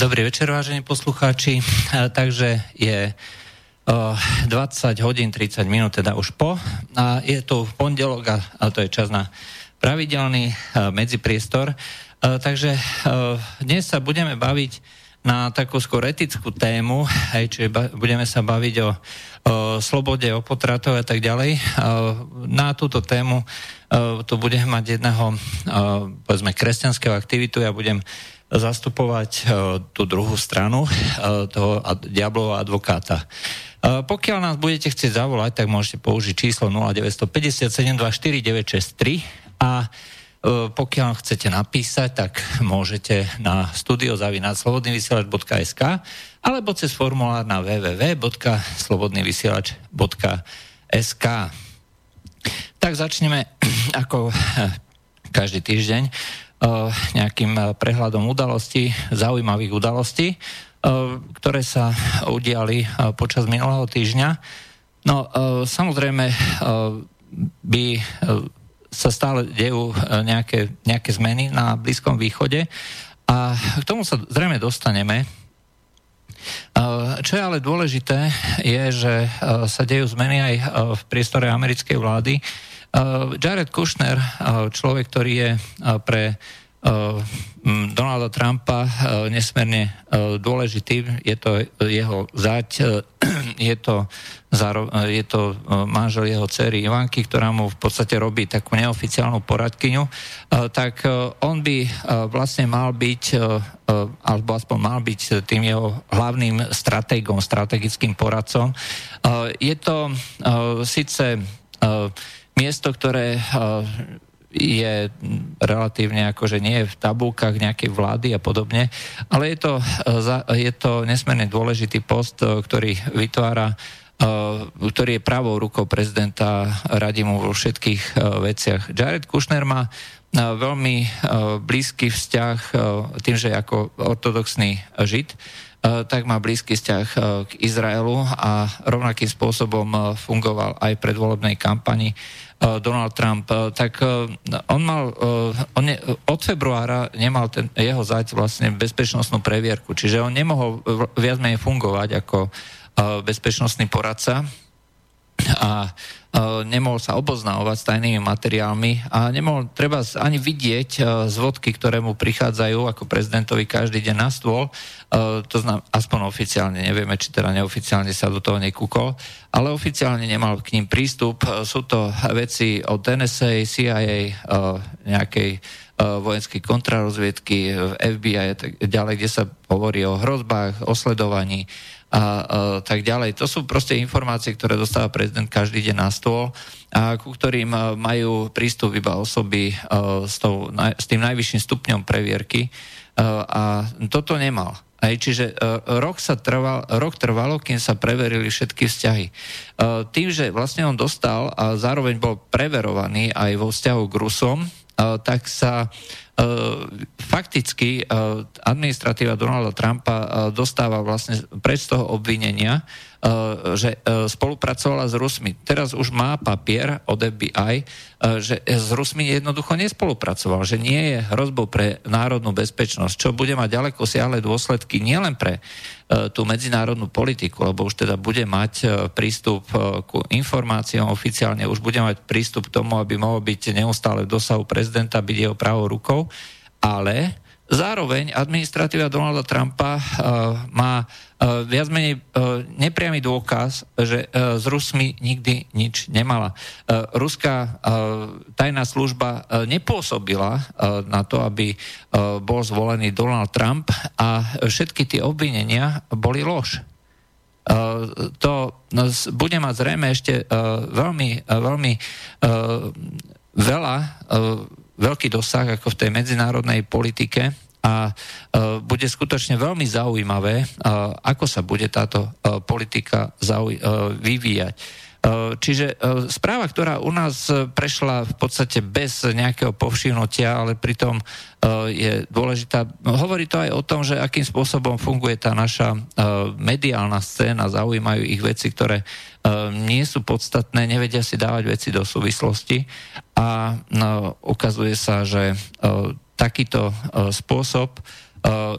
Dobrý večer, vážení poslucháči. Takže je 20 hodín 30 minút, teda už po. A je tu pondelok a to je čas na pravidelný medzipriestor. Takže dnes sa budeme baviť na takú skôr etickú tému, aj čiže budeme sa baviť o, o slobode, o potratov a tak ďalej. Na túto tému tu budem mať jedného, povedzme, kresťanského aktivitu, ja budem zastupovať uh, tú druhú stranu uh, toho ad, diablovho advokáta. Uh, pokiaľ nás budete chcieť zavolať, tak môžete použiť číslo 0957249963 a pokiaľ chcete napísať, tak môžete na studiozavinaclobodnyvysielač.sk alebo cez formulár na www.slobodnyvysielač.sk Tak začneme ako každý týždeň nejakým e, prehľadom udalostí, zaujímavých udalostí, e, ktoré sa udiali počas minulého týždňa. No, samozrejme, by sa stále dejú nejaké, nejaké zmeny na Blízkom východe a k tomu sa zrejme dostaneme. Čo je ale dôležité, je, že sa dejú zmeny aj v priestore americkej vlády. Jared Kushner, človek, ktorý je pre Mm, Donalda Trumpa nesmierne dôležitý. Je to jeho zať, je to, je to manžel jeho cery Ivanky, ktorá mu v podstate robí takú neoficiálnu poradkyňu. Tak on by vlastne mal byť, alebo aspoň mal byť tým jeho hlavným stratégom, strategickým poradcom. Je to síce miesto, ktoré je relatívne že nie je v tabulkách nejakej vlády a podobne, ale je to, e, je to nesmierne dôležitý post, e, ktorý vytvára ktorý je pravou rukou prezidenta, radí mu vo všetkých veciach. Jared Kushner má veľmi blízky vzťah tým, že ako ortodoxný žid, tak má blízky vzťah k Izraelu a rovnakým spôsobom fungoval aj v predvolebnej kampani Eh, Donald Trump, eh, tak eh, on mal, on ne, od februára nemal ten, jeho zať vlastne bezpečnostnú previerku, čiže on nemohol viac menej fungovať ako bezpečnostný poradca a nemohol sa oboznáovať s tajnými materiálmi a nemohol treba ani vidieť zvodky, ktoré mu prichádzajú ako prezidentovi každý deň na stôl. To znamená, aspoň oficiálne, nevieme, či teda neoficiálne sa do toho nekúkol, ale oficiálne nemal k ním prístup. Sú to veci od NSA, CIA, nejakej vojenskej kontrarozviedky, FBI a tak ďalej, kde sa hovorí o hrozbách, o sledovaní a, tak ďalej. To sú proste informácie, ktoré dostáva prezident každý deň na stôl a ku ktorým majú prístup iba osoby s, tou, s tým najvyšším stupňom previerky a toto nemal. Aj, čiže uh, rok, sa trval, rok trvalo, kým sa preverili všetky vzťahy. Uh, tým, že vlastne on dostal a zároveň bol preverovaný aj vo vzťahu k Rusom, uh, tak sa E, fakticky e, administratíva Donalda Trumpa e, dostáva vlastne pred z toho obvinenia, že spolupracovala s Rusmi. Teraz už má papier od FBI, že s Rusmi jednoducho nespolupracoval, že nie je hrozbou pre národnú bezpečnosť, čo bude mať ďaleko siahle dôsledky nielen pre tú medzinárodnú politiku, lebo už teda bude mať prístup ku informáciám oficiálne, už bude mať prístup k tomu, aby mohol byť neustále v dosahu prezidenta, byť jeho pravou rukou ale zároveň administratíva Donalda Trumpa uh, má uh, viac menej uh, nepriamy dôkaz, že uh, s Rusmi nikdy nič nemala. Uh, ruská uh, tajná služba uh, nepôsobila uh, na to, aby uh, bol zvolený Donald Trump a všetky tie obvinenia boli lož. Uh, to no, bude mať zrejme ešte uh, veľmi, uh, veľmi uh, veľa uh, veľký dosah ako v tej medzinárodnej politike a uh, bude skutočne veľmi zaujímavé, uh, ako sa bude táto uh, politika vyvíjať. Uh, čiže uh, správa, ktorá u nás prešla v podstate bez nejakého povšimnutia, ale pritom uh, je dôležitá, hovorí to aj o tom, že akým spôsobom funguje tá naša mediálna scéna, zaujímajú ich veci, ktoré nie sú podstatné, nevedia si dávať veci do súvislosti. A no, ukazuje sa, že takýto spôsob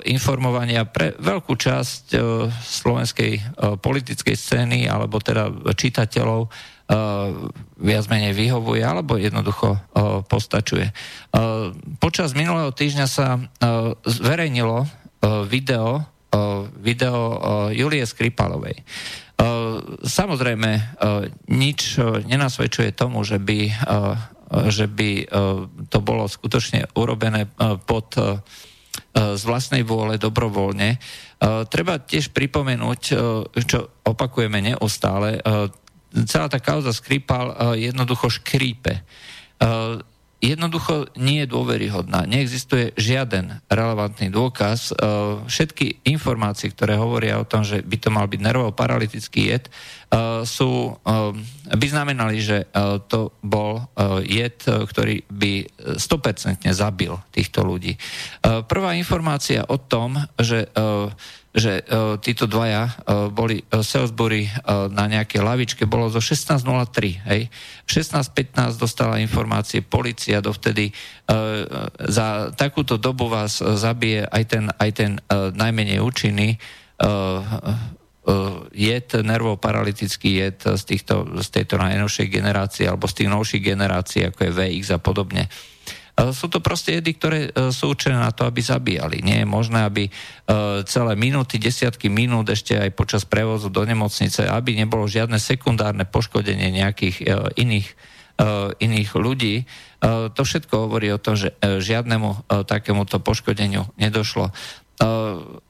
informovania pre veľkú časť slovenskej politickej scény alebo teda čitateľov viac menej vyhovuje alebo jednoducho postačuje. Počas minulého týždňa sa zverejnilo video, video Julie Skripalovej. Samozrejme, nič nenasvedčuje tomu, že by že by e, to bolo skutočne urobené e, pod e, z vlastnej vôle dobrovoľne. Treba tiež pripomenúť, čo opakujeme neustále, celá tá kauza Skripal jednoducho škrípe jednoducho nie je dôveryhodná. Neexistuje žiaden relevantný dôkaz. E, všetky informácie, ktoré hovoria o tom, že by to mal byť nervovo-paralytický jed, e, sú, e, by znamenali, že to bol jed, ktorý by 100% zabil týchto ľudí. Prvá informácia o tom, že že uh, títo dvaja uh, boli uh, Salisbury uh, na nejakej lavičke, bolo zo 16.03, hej. 16.15 dostala informácie policia, dovtedy uh, za takúto dobu vás uh, zabije aj ten, aj ten uh, najmenej účinný uh, jed, nervoparalytický jed z, týchto, z tejto najnovšej generácie alebo z tých novších generácií, ako je VX a podobne. Uh, sú to proste jedy, ktoré e, sú určené na to, aby zabíjali. Nie je možné, aby e, celé minúty, desiatky minút ešte aj počas prevozu do nemocnice, aby nebolo žiadne sekundárne poškodenie nejakých e, iných, iných ľudí. To všetko hovorí o tom, že žiadnemu takémuto poškodeniu nedošlo.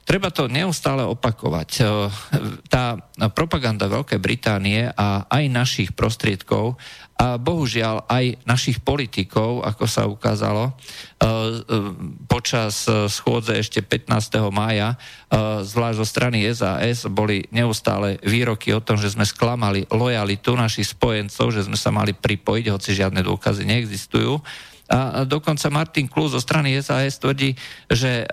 Treba to neustále opakovať. Tá propaganda Veľkej Británie a aj našich prostriedkov a bohužiaľ aj našich politikov, ako sa ukázalo, e, e, počas e, schôdze ešte 15. mája, zvlášť zo strany SAS, boli neustále výroky o tom, že sme sklamali lojalitu našich spojencov, že sme sa mali pripojiť, hoci žiadne dôkazy neexistujú. A dokonca Martin Klus zo strany SAS tvrdí, že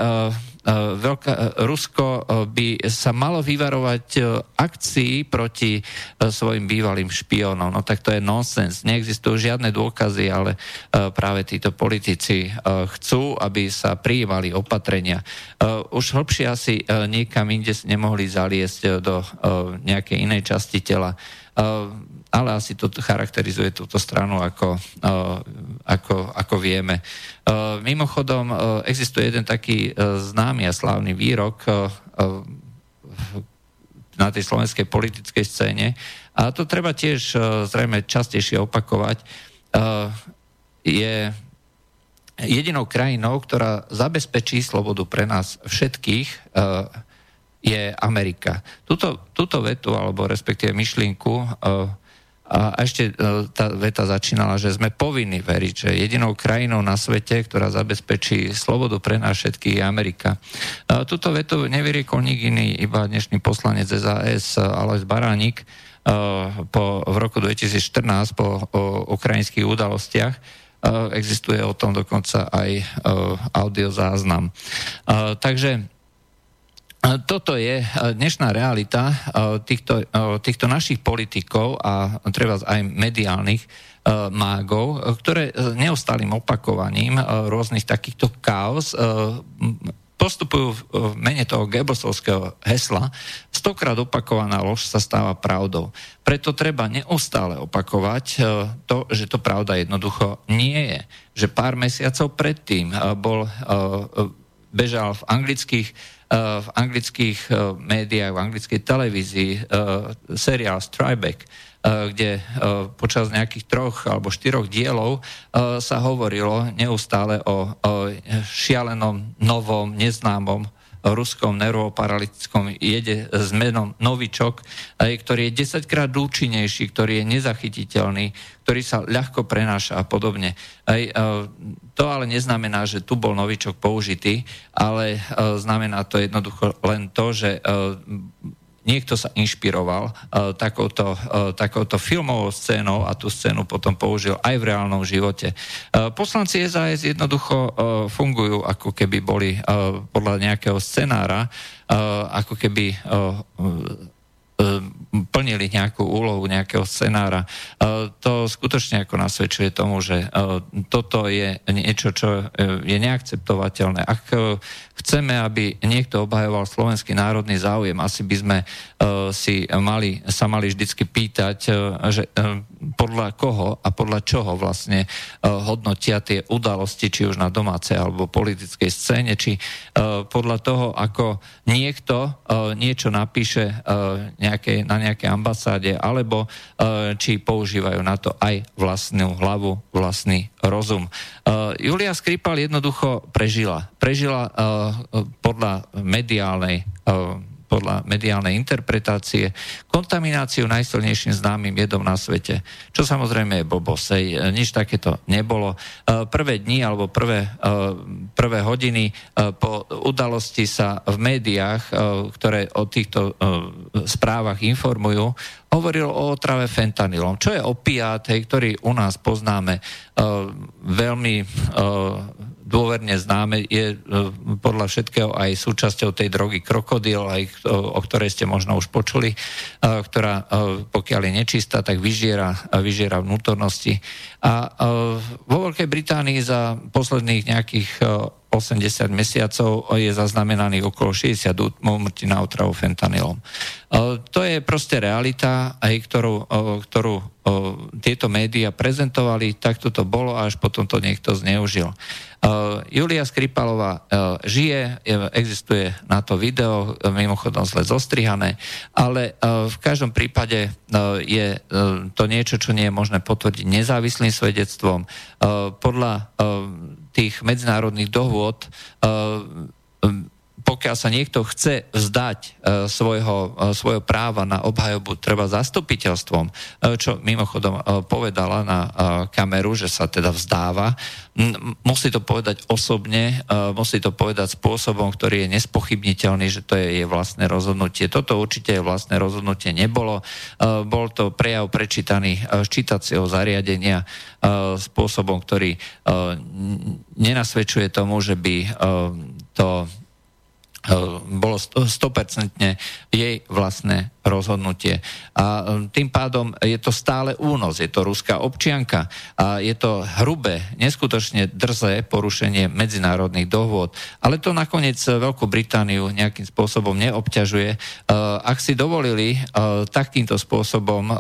Veľká, Rusko by sa malo vyvarovať akcií proti svojim bývalým špiónom. No tak to je nonsens. Neexistujú žiadne dôkazy, ale práve títo politici chcú, aby sa prijímali opatrenia. Už hlbšie asi niekam inde nemohli zaliesť do nejakej inej časti tela ale asi to charakterizuje túto stranu ako, uh, ako, ako vieme. Uh, mimochodom, uh, existuje jeden taký známy a slávny výrok na tej slovenskej politickej scéne a to treba tiež zrejme častejšie opakovať. Je jedinou krajinou, ktorá zabezpečí slobodu pre nás všetkých, je Amerika. Tuto, tuto vetu, alebo respektíve myšlienku, a ešte e, tá veta začínala, že sme povinni veriť, že jedinou krajinou na svete, ktorá zabezpečí slobodu pre nás všetkých, je Amerika. Tuto vetu nevyriekol nik iný, iba dnešný poslanec SAS Alois Baránik e, po, v roku 2014 po o, ukrajinských udalostiach. E, existuje o tom dokonca aj audiozáznam. Takže toto je dnešná realita týchto, týchto našich politikov a treba aj mediálnych mágov, ktoré neustálým opakovaním rôznych takýchto chaos postupujú v mene toho Goebbelsovského hesla. Stokrát opakovaná lož sa stáva pravdou. Preto treba neustále opakovať to, že to pravda jednoducho nie je. Že pár mesiacov predtým bol, bežal v anglických v anglických eh, médiách, v anglickej televízii eh, seriál Strybeck, kde počas nejakých troch alebo štyroch dielov sa hovorilo neustále o šialenom, novom, neznámom ruskom nervoparalytickom jede s menom Novičok, ktorý je 10 krát účinnejší, ktorý je nezachytiteľný, ktorý sa ľahko prenáša a podobne. Aj, e, to ale neznamená, že tu bol Novičok použitý, ale e, znamená to jednoducho len to, že e, niekto sa inšpiroval uh, takouto, uh, takouto filmovou scénou a tú scénu potom použil aj v reálnom živote. Uh, poslanci SAS jednoducho uh, fungujú ako keby boli uh, podľa nejakého scenára, uh, ako keby uh, plnili nejakú úlohu nejakého scenára. To skutočne ako nasvedčuje tomu, že toto je niečo, čo je neakceptovateľné. Ak chceme, aby niekto obhajoval slovenský národný záujem, asi by sme si mali, sa mali vždycky pýtať, že podľa koho a podľa čoho vlastne hodnotia tie udalosti, či už na domácej alebo politickej scéne, či podľa toho, ako niekto niečo napíše nejakej, na nejakej ambasáde, alebo či používajú na to aj vlastnú hlavu, vlastný rozum. Julia Skripal jednoducho prežila. Prežila podľa mediálnej podľa mediálnej interpretácie, kontamináciu najsilnejším známym jedom na svete. Čo samozrejme je blbosej, nič takéto nebolo. E, prvé dni alebo prvé, e, prvé hodiny e, po udalosti sa v médiách, ktoré o týchto správach informujú, hovoril o otrave fentanylom, čo je opiát, hej, ktorý u nás poznáme veľmi dôverne známe, je e, podľa všetkého aj súčasťou tej drogy krokodil, aj o, o ktorej ste možno už počuli, e, ktorá e, pokiaľ je nečistá, tak vyžiera, vyžiera vnútornosti. A vo Veľkej Británii za posledných nejakých 80 mesiacov je zaznamenaných okolo 60 úmrtí na otravu fentanylom. To je proste realita, aj ktorú, ktorú tieto médiá prezentovali, tak to bolo a až potom to niekto zneužil. Julia Skripalová žije, existuje na to video, mimochodom zle zostrihané, ale v každom prípade je to niečo, čo nie je možné potvrdiť nezávislým svedectvom. Podľa tých medzinárodných dohôd pokiaľ sa niekto chce vzdať e, svojho, e, svojho práva na obhajobu treba zastupiteľstvom, e, čo mimochodom povedala na kameru, že sa teda vzdáva, musí to povedať osobne, musí to povedať spôsobom, ktorý je nespochybniteľný, že to je jej vlastné rozhodnutie. Toto určite je vlastné rozhodnutie nebolo. Bol to prejav prečítaný z čítacieho zariadenia spôsobom, ktorý nenasvedčuje tomu, že by to bolo 100% jej vlastné rozhodnutie. A eh, tým pádom je to stále únos, je to ruská občianka a je to hrubé, neskutočne drzé porušenie medzinárodných dohôd. Ale to nakoniec Veľkú Britániu nejakým spôsobom neobťažuje. Eh, ak si dovolili takýmto spôsobom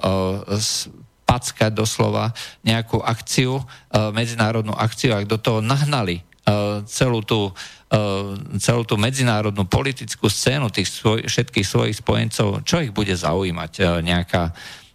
packať doslova nejakú akciu, medzinárodnú akciu, ak do toho nahnali celú tú celú tú medzinárodnú politickú scénu tých svoj, všetkých svojich spojencov, čo ich bude zaujímať eh, nejaká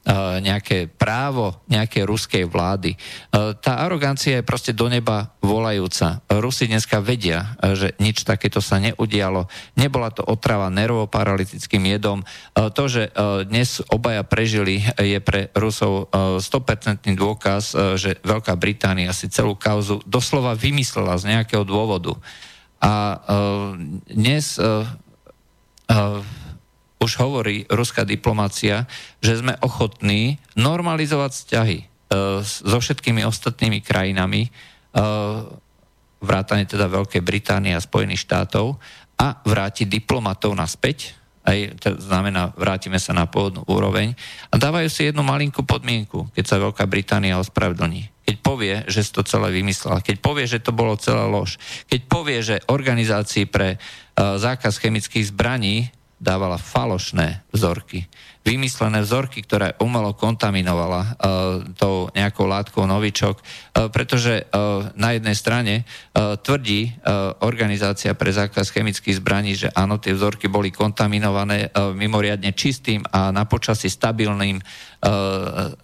eh, nejaké právo nejakej ruskej vlády. Tá arogancia je proste do neba volajúca. Rusi dneska vedia, že nič takéto sa neudialo. Nebola to otrava nervoparalytickým jedom. To, že dnes obaja prežili, je pre Rusov 100% dôkaz, že Veľká Británia si celú kauzu doslova vymyslela z nejakého dôvodu. A uh, dnes uh, uh, už hovorí ruská diplomácia, že sme ochotní normalizovať vzťahy so všetkými ostatnými krajinami, vrátane teda Veľkej Británie a Spojených štátov a vrátiť diplomatov naspäť, aj to znamená, vrátime sa na pôvodnú úroveň. A dávajú si jednu malinkú podmienku, keď sa Veľká Británia ospravedlní. Keď povie, že si to celé vymyslela, keď povie, že to bolo celá lož, keď povie, že organizácii pre uh, zákaz chemických zbraní dávala falošné vzorky vymyslené vzorky, ktoré umelo kontaminovala uh, tou nejakou látkou novičok, uh, pretože uh, na jednej strane tvrdí organizácia pre zákaz chemických zbraní, že áno, tie vzorky boli kontaminované mimoriadne čistým a na počasí stabilným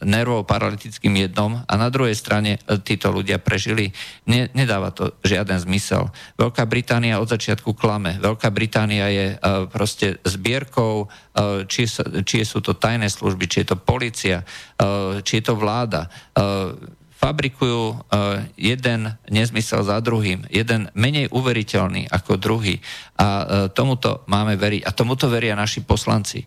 nervoparalytickým jednom a na druhej strane uh, títo ľudia prežili. Ne, nedáva to žiaden zmysel. Veľká Británia od začiatku klame. Veľká Británia je uh, proste zbierkou, či, či sú to tajné služby, či je to policia, eh, či je to vláda, eh, fabrikujú eh, jeden nezmysel za druhým, jeden menej uveriteľný ako druhý. A tomuto máme veriť. A tomuto veria naši poslanci.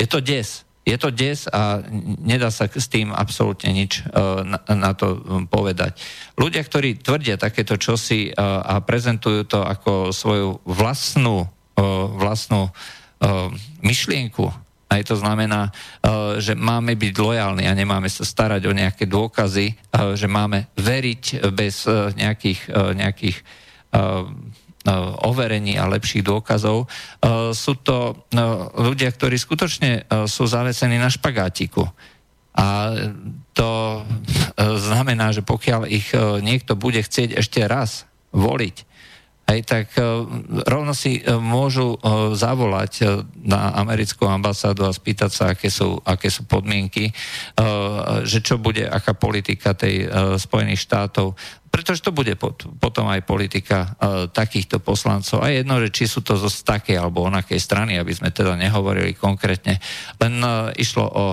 Je to des. Je to des a nedá sa s tým absolútne nič na, na to hm, povedať. Ľudia, ktorí tvrdia takéto čosi a prezentujú to ako svoju vlastnú, vlastnú myšlienku, Aj to znamená, že máme byť lojálni a nemáme sa starať o nejaké dôkazy, že máme veriť bez nejakých, nejakých overení a lepších dôkazov. Sú to ľudia, ktorí skutočne sú zavesení na špagátiku. A to znamená, že pokiaľ ich niekto bude chcieť ešte raz voliť, Hej, tak uh, rovno si uh, môžu uh, zavolať na americkú ambasádu a spýtať sa, aké sú, aké sú podmienky, že čo bude, aká politika tej Spojených štátov, pretože to bude pot, potom aj politika takýchto poslancov. A jedno, že či sú to zo takej alebo onakej strany, aby sme teda nehovorili konkrétne, len išlo o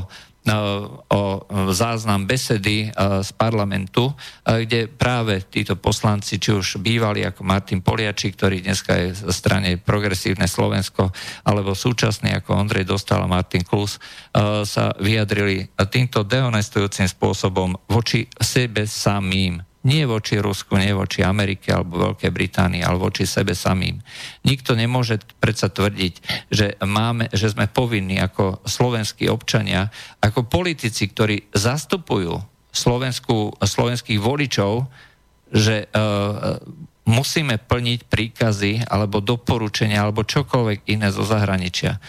o záznam besedy z parlamentu, kde práve títo poslanci, či už bývali ako Martin Poliači, ktorý dneska je v strane Progresívne Slovensko, alebo súčasný ako Ondrej Dostal a Martin Klus, sa vyjadrili týmto dehonestujúcim spôsobom voči sebe samým nie voči Rusku, nie voči Amerike alebo Veľkej Británii, ale voči sebe samým. Nikto nemôže predsa tvrdiť, že, máme, že sme povinní ako slovenskí občania, ako politici, ktorí zastupujú Slovensku, slovenských voličov, že uh, musíme plniť príkazy alebo doporučenia alebo čokoľvek iné zo zahraničia.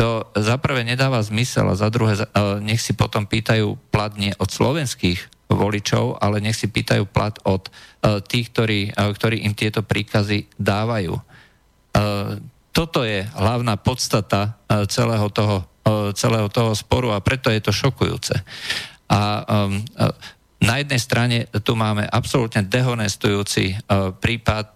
To za prvé nedáva zmysel a za druhé uh, nech si potom pýtajú platne od slovenských voličov, ale nech si pýtajú plat od uh, tých, ktorí, uh, ktorí im tieto príkazy dávajú. Uh, toto je hlavná podstata celého, toho, celého toho sporu a preto je to šokujúce. A um, na jednej strane tu máme absolútne dehonestujúci prípad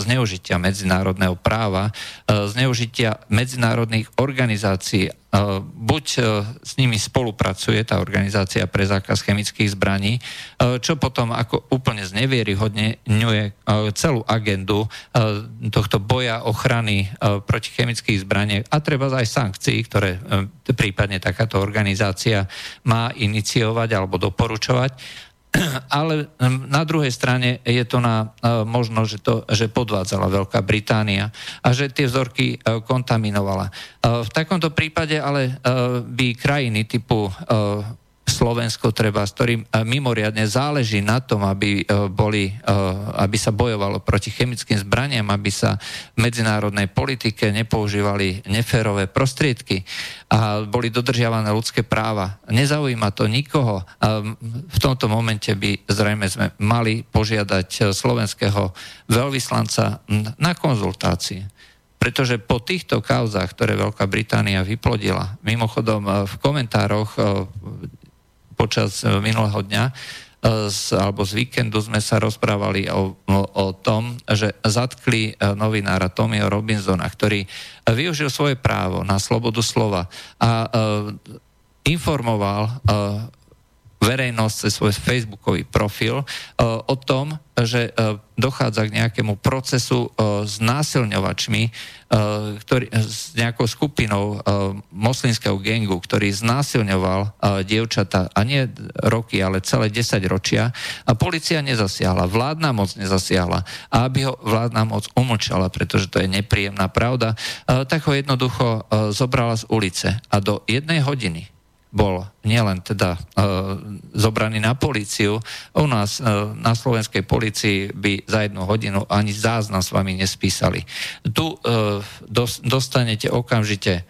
zneužitia medzinárodného práva, zneužitia medzinárodných organizácií. Uh, buď uh, s nimi spolupracuje tá organizácia pre zákaz chemických zbraní, uh, čo potom ako úplne znevieryhodne ňuje uh, celú agendu tohto boja ochrany proti chemických zbraniach a treba aj sankcií, ktoré prípadne takáto organizácia má iniciovať alebo doporučovať ale na druhej strane je to na e, možno, že, to, že podvádzala Veľká Británia a že tie vzorky e, kontaminovala. E, v takomto prípade ale by krajiny typu Slovensko treba, s ktorým e, mimoriadne záleží na tom, aby, e, boli, e, aby sa bojovalo proti chemickým zbraniam, aby sa v medzinárodnej politike nepoužívali neférové prostriedky a boli dodržiavané ľudské práva. Nezaujíma to nikoho. V tomto momente by zrejme sme mali požiadať slovenského veľvyslanca na konzultácie pretože po týchto kauzách, ktoré Veľká Británia vyplodila, mimochodom v komentároch počas e, minulého dňa z, alebo z víkendu sme sa rozprávali o, o, o tom, že zatkli e, novinára Tomio Robinsona, ktorý využil svoje právo na slobodu slova a informoval verejnosť cez svoj facebookový profil uh, o tom, že uh, dochádza k nejakému procesu uh, s násilňovačmi, ktorý, s nejakou skupinou moslimského gengu, ktorý znásilňoval dievčata a nie roky, ale celé 10 ročia a policia nezasiahla, vládna moc nezasiahla. A aby ho vládna moc umlčala, pretože to je nepríjemná pravda, tak ho jednoducho zobrala z ulice. A do jednej hodiny bol nielen teda e, zobraný na políciu, u nás e, na slovenskej policii by za jednu hodinu ani záznam s vami nespísali. Tu e, dos, dostanete okamžite e,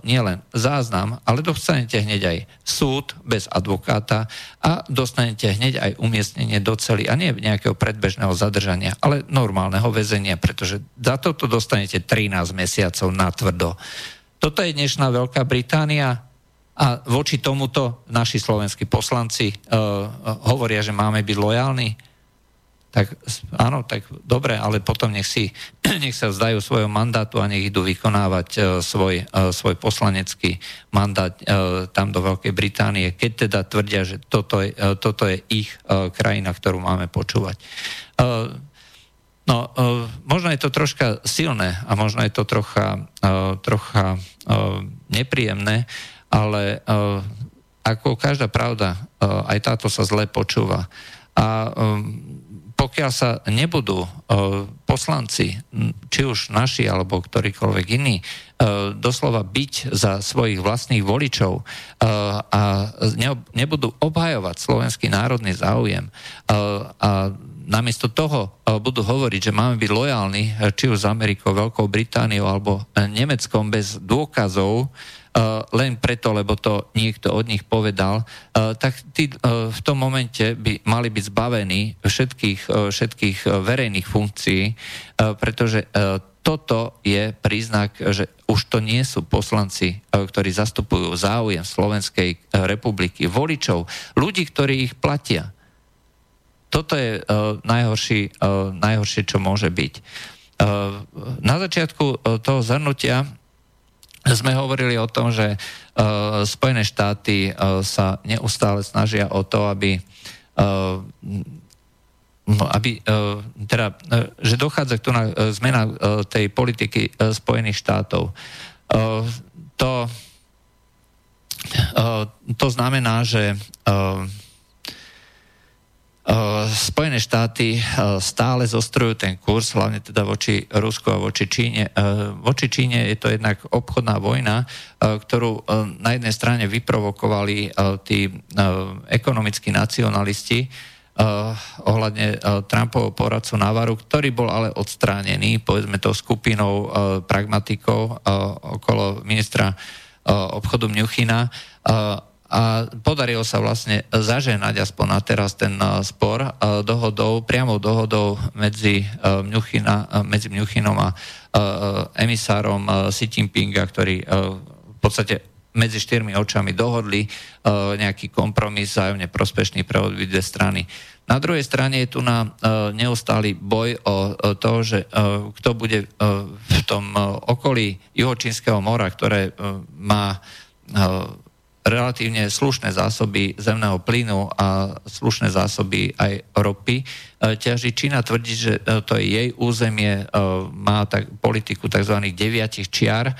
nielen záznam, ale dostanete hneď aj súd bez advokáta a dostanete hneď aj umiestnenie do cely a nie nejakého predbežného zadržania, ale normálneho väzenia, pretože za toto dostanete 13 mesiacov na tvrdo. Toto je dnešná Veľká Británia, a voči tomuto naši slovenskí poslanci uh, hovoria, že máme byť lojálni. Tak áno, tak dobre, ale potom nech, si, nech sa vzdajú svojho mandátu a nech idú vykonávať uh, svoj, uh, svoj poslanecký mandát uh, tam do Veľkej Británie, keď teda tvrdia, že toto je, uh, toto je ich uh, krajina, ktorú máme počúvať. Uh, No, uh, možno je to troška silné a možno je to trocha, uh, trocha uh, nepríjemné, ale uh, ako každá pravda, uh, aj táto sa zle počúva. A um, pokiaľ sa nebudú poslanci, či už naši alebo ktorýkoľvek iní, doslova byť za svojich vlastných voličov a nebudú obhajovať slovenský národný záujem a namiesto toho budú hovoriť, že máme byť lojálni či už s Amerikou, Veľkou Britániou alebo Nemeckom bez dôkazov, Eh, len preto, lebo to niekto od nich povedal, eh, tak tí eh, v tom momente by mali byť zbavení všetkých, všetkých verejných funkcií, pretože toto je príznak, že už to nie sú poslanci, ktorí zastupujú záujem Slovenskej republiky, voličov, ľudí, ktorí ich platia. Toto je najhorší, najhoršie, čo môže byť. Na začiatku toho zhrnutia sme hovorili o tom, že uh, Spojené štáty uh, sa neustále snažia o to, aby, uh, aby teda, že dochádza k na zmena tej politiky Spojených štátov. To, to znamená, že Spojené štáty stále zostrujú ten kurz, hlavne teda voči Rusku a voči Číne. Voči Číne je to jednak obchodná vojna, ktorú na jednej strane vyprovokovali tí ekonomickí nacionalisti, ohľadne Trumpovho poradcu Navaru, ktorý bol ale odstránený, povedzme to skupinou pragmatikov okolo ministra obchodu Mnuchina a podarilo sa vlastne zaženať aspoň na teraz ten uh, spor uh, dohodou, priamou dohodou medzi, uh, Mnuchina, medzi Mnuchinom a emisárom Xi Jinpinga, ktorí v podstate medzi štyrmi očami dohodli nejaký kompromis zájomne prospešný pre obidve strany. Na druhej strane je tu na neustály boj o to, že kto bude v tom okolí Juhočínskeho mora, ktoré má relatívne slušné zásoby zemného plynu a slušné zásoby aj ropy. E, ťaží Čína tvrdí, že e, to je jej územie, e, má tak, politiku tzv. deviatich čiar,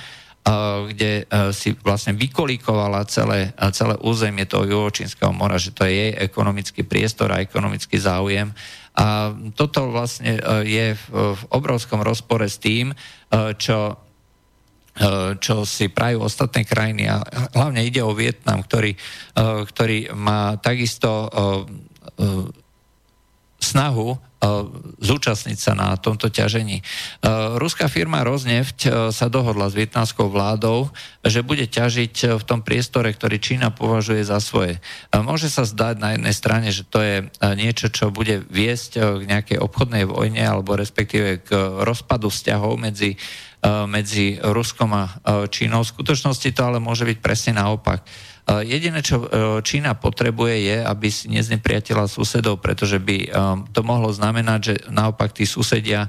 kde si vlastne vykolíkovala celé, celé územie toho juhočínskeho mora, že to je jej ekonomický priestor a ekonomický záujem. A toto vlastne je v obrovskom rozpore s tým, čo čo si prajú ostatné krajiny a hlavne ide o Vietnam, ktorý, eh, ktorý má takisto eh, snahu zúčastniť sa na tomto ťažení. Ruská firma Rozneft sa dohodla s vietnamskou vládou, že bude ťažiť v tom priestore, ktorý Čína považuje za svoje. Môže sa zdať na jednej strane, že to je niečo, čo bude viesť k nejakej obchodnej vojne alebo respektíve k rozpadu vzťahov medzi medzi Ruskom a eh, Čínou. V skutočnosti to ale môže byť presne naopak. Eh, jediné, čo Čína potrebuje, je, aby si neznepriatila susedov, pretože by to mohlo znamenať, že naopak tí susedia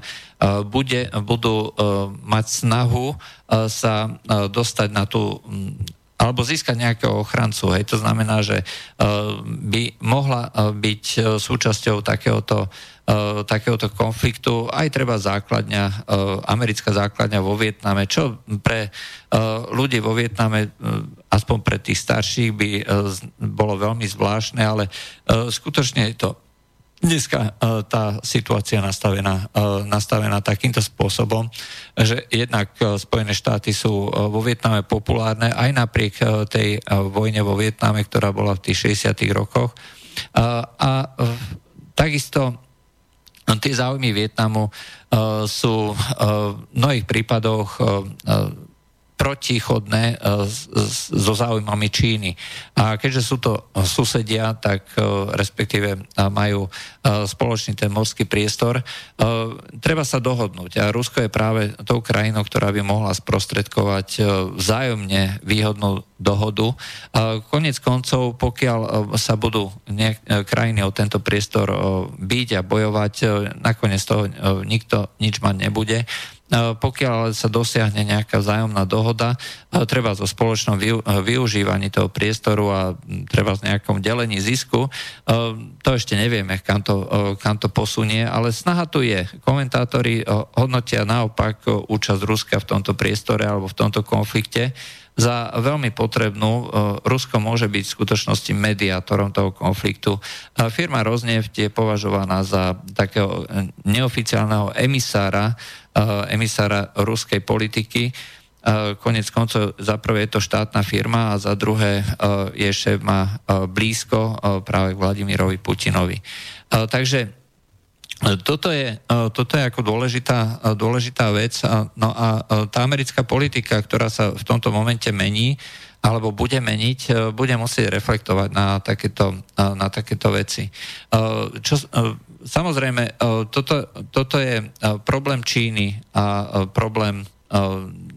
bude, budú mať snahu sa dostať na tú mm, alebo získať nejakého ochrancu. Hej. To znamená, že by mohla byť súčasťou takéhoto uh, takéhoto konfliktu, aj treba základňa, uh, americká základňa vo Vietname, čo pre uh, ľudí vo Vietname, uh, aspoň pre tých starších, by uh, bolo veľmi zvláštne, ale uh, skutočne je to dneska uh, tá situácia nastavená, uh, nastavená takýmto spôsobom, že jednak uh, Spojené štáty sú uh, vo Vietname populárne aj napriek uh, tej uh, vojne vo Vietname, ktorá bola v tých 60. rokoch. Uh, a uh, takisto tie záujmy Vietnamu uh, sú uh, v mnohých prípadoch uh, protichodné so záujmami Číny. A keďže sú to susedia, tak respektíve majú spoločný ten morský priestor, treba sa dohodnúť. A Rusko je práve tou krajinou, ktorá by mohla sprostredkovať vzájomne výhodnú dohodu. Konec koncov, pokiaľ e, sa budú e, krajiny o tento priestor e, byť a bojovať, nakoniec toho nikto nič mať nebude. Pokiaľ sa dosiahne nejaká vzájomná dohoda, treba zo spoločnom využívaní toho priestoru a treba z nejakom delení zisku, to ešte nevieme, kam to, kam to posunie, ale snaha tu je. Komentátori hodnotia naopak účasť Ruska v tomto priestore alebo v tomto konflikte za veľmi potrebnú. E, Rusko môže byť v skutočnosti mediátorom toho konfliktu. Firma Roznev je považovaná za takého neoficiálneho emisára, e, emisára ruskej politiky. E, konec koncov, za prvé je to štátna firma a za druhé je šéf má blízko práve Vladimirovi Putinovi. Takže toto je, e, toto je ako dôležitá, e, dôležitá vec. No a e, tá americká politika, ktorá sa v tomto momente mení, alebo bude meniť, bude musieť reflektovať na takéto, na takéto veci. Čo, samozrejme, toto, toto je problém Číny a problém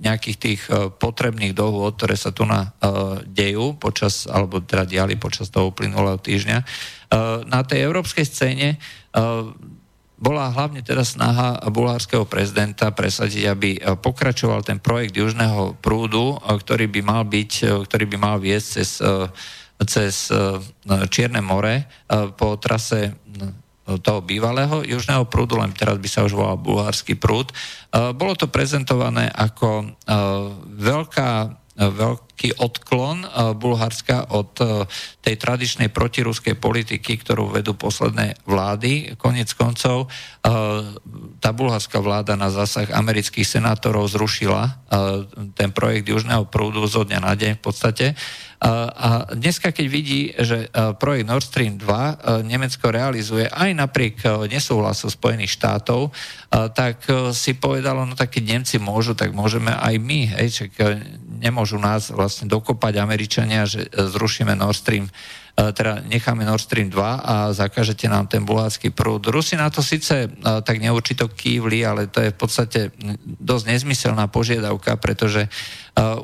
nejakých tých potrebných dohôd, ktoré sa tu na dejú počas, alebo teda diali počas toho uplynulého týždňa. Na tej európskej scéne bola hlavne teda snaha bulharského prezidenta presadiť, aby e, pokračoval ten projekt južného prúdu, e, ktorý by mal byť, e, ktorý by mal viesť cez, cez Čierne more po trase toho bývalého južného prúdu, len teraz by sa už volal bulharský prúd. Bolo to prezentované ako veľká veľký odklon eh, Bulharska od eh, tej tradičnej protiruskej politiky, ktorú vedú posledné vlády. Konec koncov eh, tá bulharská vláda na zásah amerických senátorov zrušila ten projekt Južného prúdu zo dňa na deň v podstate. A dneska, keď vidí, že projekt Nord Stream 2 Nemecko realizuje aj napriek nesúhlasu Spojených štátov, tak si povedalo, no tak keď Nemci môžu, tak môžeme aj my. Hej, čak nemôžu nás vlastne dokopať Američania, že e, zrušíme Nord Stream e, teda necháme Nord Stream 2 a zakážete nám ten bulhársky prúd. Rusi na to síce e, tak neurčito kývli, ale to je v podstate dosť nezmyselná požiadavka, pretože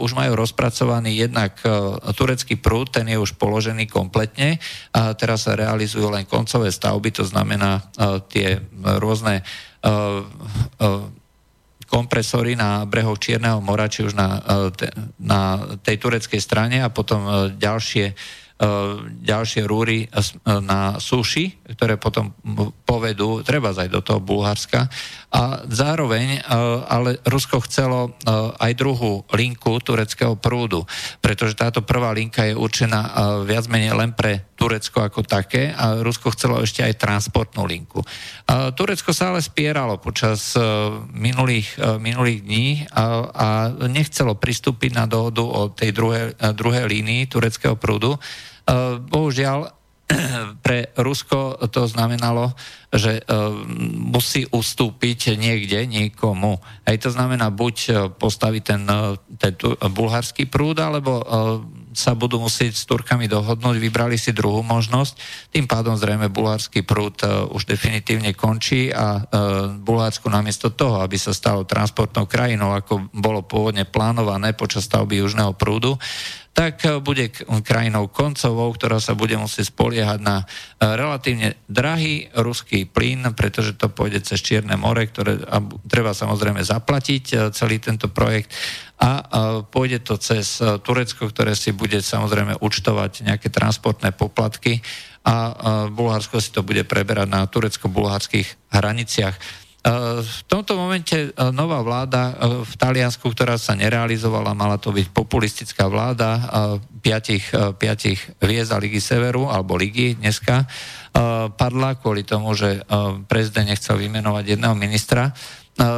už majú rozpracovaný jednak turecký prúd, ten je už položený kompletne a teraz sa realizujú len koncové stavby, to znamená tie rôzne kompresory na brehoch Čierneho mora, či už na, e, na tej tureckej strane a potom e, ďalšie E, ďalšie rúry na súši, ktoré potom povedú, treba aj do toho Bulharska. A zároveň, ale Rusko chcelo aj druhú linku tureckého prúdu, pretože táto prvá linka je určená viac menej len pre Turecko ako také a Rusko chcelo ešte aj transportnú linku. Turecko sa ale spieralo počas minulých, minulých dní a, a nechcelo pristúpiť na dohodu o tej druhej, druhej línii tureckého prúdu, bohužiaľ, pre Rusko to znamenalo, že musí ustúpiť niekde niekomu. Aj to znamená buď postaviť ten, ten bulharský prúd, alebo sa budú musieť s Turkami dohodnúť, vybrali si druhú možnosť. Tým pádom zrejme bulharský prúd už definitívne končí a Bulharsku namiesto toho, aby sa stalo transportnou krajinou, ako bolo pôvodne plánované počas stavby južného prúdu, tak eh, bude krajinou koncovou, ktorá sa bude musieť spoliehať na eh, relatívne drahý ruský plyn, pretože to pôjde cez Čierne more, ktoré treba samozrejme zaplatiť eh, celý tento projekt a pôjde to cez Turecko, ktoré si bude samozrejme účtovať nejaké transportné poplatky a Bulharsko si to bude preberať na turecko-bulharských hraniciach. V tomto momente e, nová vláda e, v Taliansku, ktorá sa nerealizovala, mala to byť populistická vláda piatich, piatich hviezd a Ligy Severu, alebo Ligy dneska, padla kvôli tomu, že prezident nechcel vymenovať jedného ministra.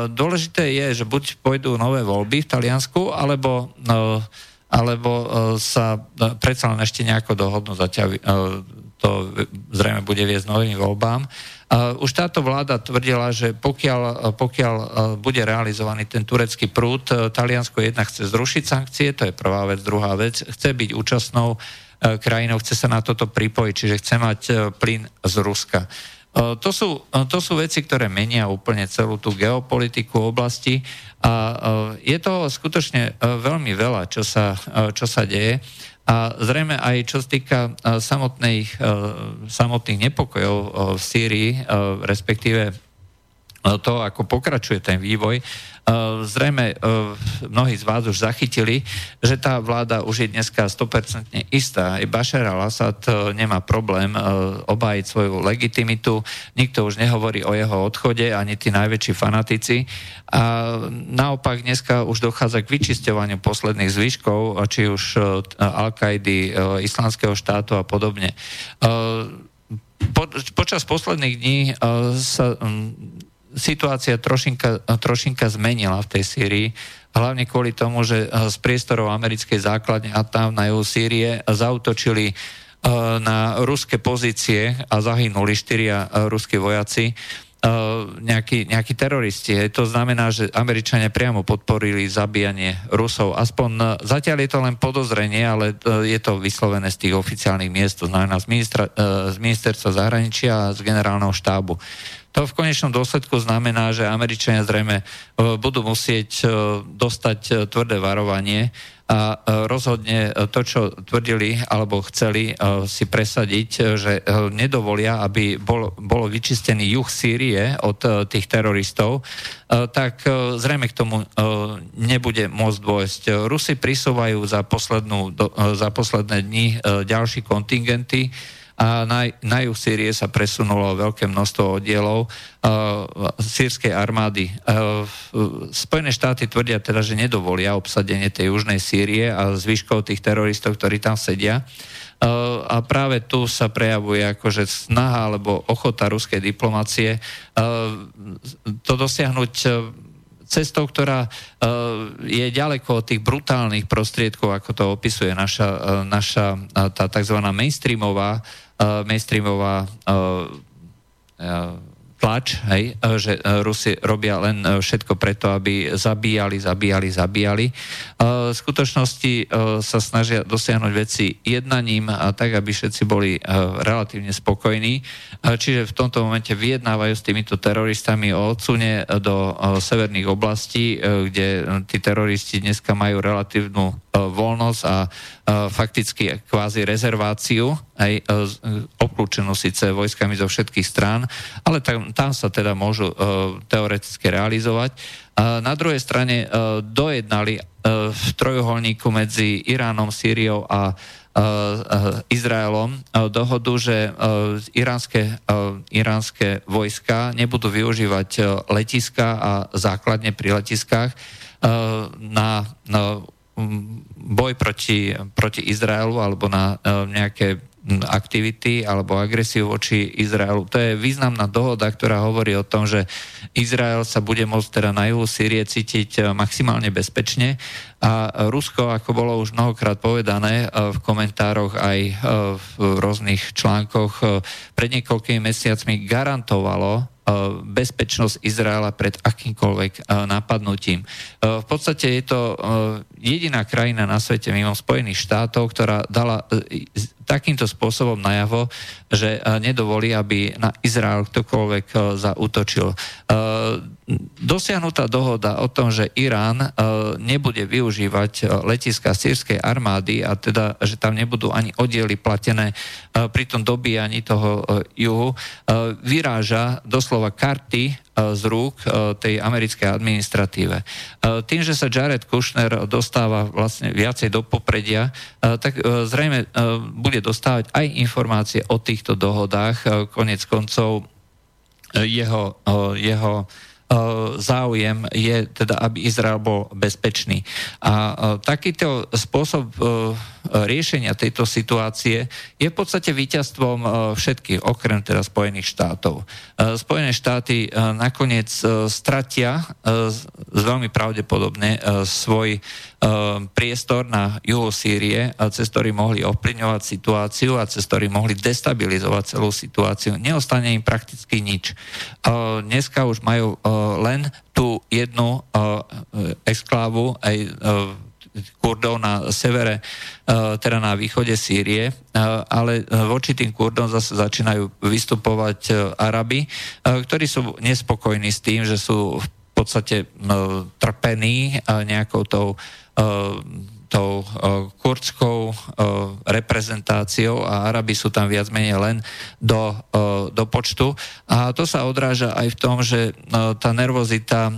Dôležité je, že buď pôjdu nové voľby v Taliansku, alebo alebo sa predsa len ešte nejako dohodnú, zatiaľ to zrejme bude viesť novým voľbám. Už táto vláda tvrdila, že pokiaľ, pokiaľ e, bude realizovaný ten turecký prúd, e, Taliansko jedna chce zrušiť sankcie, to je prvá vec, druhá vec, chce byť účastnou e, krajinou, chce sa na toto pripojiť, čiže chce mať plyn z Ruska. To sú, to sú veci, ktoré menia úplne celú tú geopolitiku oblasti a je toho skutočne veľmi veľa, čo sa, čo sa deje. A zrejme aj čo sa týka e, samotných, e, samotných nepokojov e, v Sýrii, respektíve to, ako pokračuje ten vývoj. Zrejme mnohí z vás už zachytili, že tá vláda už je dneska 100% istá. I Bashar al-Assad nemá problém obájiť svoju legitimitu, nikto už nehovorí o jeho odchode, ani tí najväčší fanatici. A naopak dneska už dochádza k vyčisťovaniu posledných zvyškov, či už Al-Kaidy, Islamského štátu a podobne. Po, počas posledných dní sa situácia trošinka, trošinka zmenila v tej Sýrii, hlavne kvôli tomu, že eh, z priestorov americkej základne a tam na juhu Sýrie zautočili eh, na ruské pozície a zahynuli štyria eh, ruskí vojaci nejakí, nejakí teroristi. To znamená, že Američania priamo podporili zabíjanie Rusov. Aspoň zatiaľ je to len podozrenie, ale je to vyslovené z tých oficiálnych miest, to znamená z, ministra, z ministerstva zahraničia a z generálneho štábu. To v konečnom dôsledku znamená, že Američania zrejme e, budú musieť e, dostať e, tvrdé varovanie a rozhodne to, čo tvrdili alebo chceli si presadiť, že nedovolia, aby bol, bolo vyčistený juh Sýrie od tých teroristov, tak zrejme k tomu nebude môcť dôjsť. Rusi prisúvajú za, poslednú, za posledné dni ďalší kontingenty, a na, na juh Sýrie sa presunulo veľké množstvo oddielov uh, sírskej armády. Uh, Spojené štáty tvrdia teda, že nedovolia obsadenie tej južnej Sýrie a zvyškov tých teroristov, ktorí tam sedia. Uh, a práve tu sa prejavuje akože snaha alebo ochota ruskej diplomácie uh, to dosiahnuť uh, cestou, ktorá uh, je ďaleko od tých brutálnych prostriedkov, ako to opisuje naša, uh, naša uh, tá tzv. mainstreamová mainstreamová uh, uh, tlač, hej, že Rusi robia len všetko preto, aby zabíjali, zabíjali, zabíjali. V skutočnosti sa snažia dosiahnuť veci jednaním a tak, aby všetci boli relatívne spokojní. Čiže v tomto momente vyjednávajú s týmito teroristami o odsune do severných oblastí, kde tí teroristi dneska majú relatívnu voľnosť a fakticky kvázi rezerváciu, aj obklúčenú síce vojskami zo všetkých strán, ale tam, tam sa teda môžu teoreticky realizovať. Na druhej strane dojednali v trojuholníku medzi Iránom, Sýriou a Izraelom dohodu, že iránske, iránske vojska nebudú využívať letiska a základne pri letiskách na, na boj proti, proti Izraelu alebo na e, nejaké aktivity alebo agresiu voči Izraelu. To je významná dohoda, ktorá hovorí o tom, že Izrael sa bude môcť teda na juhu Sýrie cítiť e, maximálne bezpečne a Rusko, ako bolo už mnohokrát povedané e, v komentároch aj v rôznych článkoch, pred niekoľkými mesiacmi garantovalo bezpečnosť Izraela pred akýmkoľvek eh, napadnutím. Eh, v podstate je to jediná krajina na svete mimo Spojených štátov, ktorá dala takýmto spôsobom najavo, že nedovolí, aby na Izrael ktokoľvek zautočil. Dosiahnutá dohoda o tom, že Irán nebude využívať letiska sírskej armády a teda, že tam nebudú ani oddiely platené pri tom dobíjaní toho juhu, vyráža doslova karty e, z rúk e, tej americkej administratíve. E, tým, že sa Jared Kushner dostáva vlastne viacej do popredia, tak zrejme bude dostávať aj informácie o týchto dohodách. Konec koncov jeho, jeho záujem je teda, aby Izrael bol bezpečný. A takýto spôsob riešenia tejto situácie je v podstate víťazstvom všetkých, okrem teda Spojených štátov. Spojené štáty nakoniec stratia veľmi pravdepodobne svoj priestor na juhu Sýrie, cez ktorý mohli ovplyvňovať situáciu a cez ktorý mohli destabilizovať celú situáciu. Neostane im prakticky nič. Dneska už majú len tú jednu exklávu aj Kurdov na severe, teda na východe Sýrie, ale voči tým Kurdom zase začínajú vystupovať Araby, ktorí sú nespokojní s tým, že sú v podstate trpení nejakou tou tou kurdskou reprezentáciou a Arabi sú tam viac menej len do, do počtu. A to sa odráža aj v tom, že tá nervozita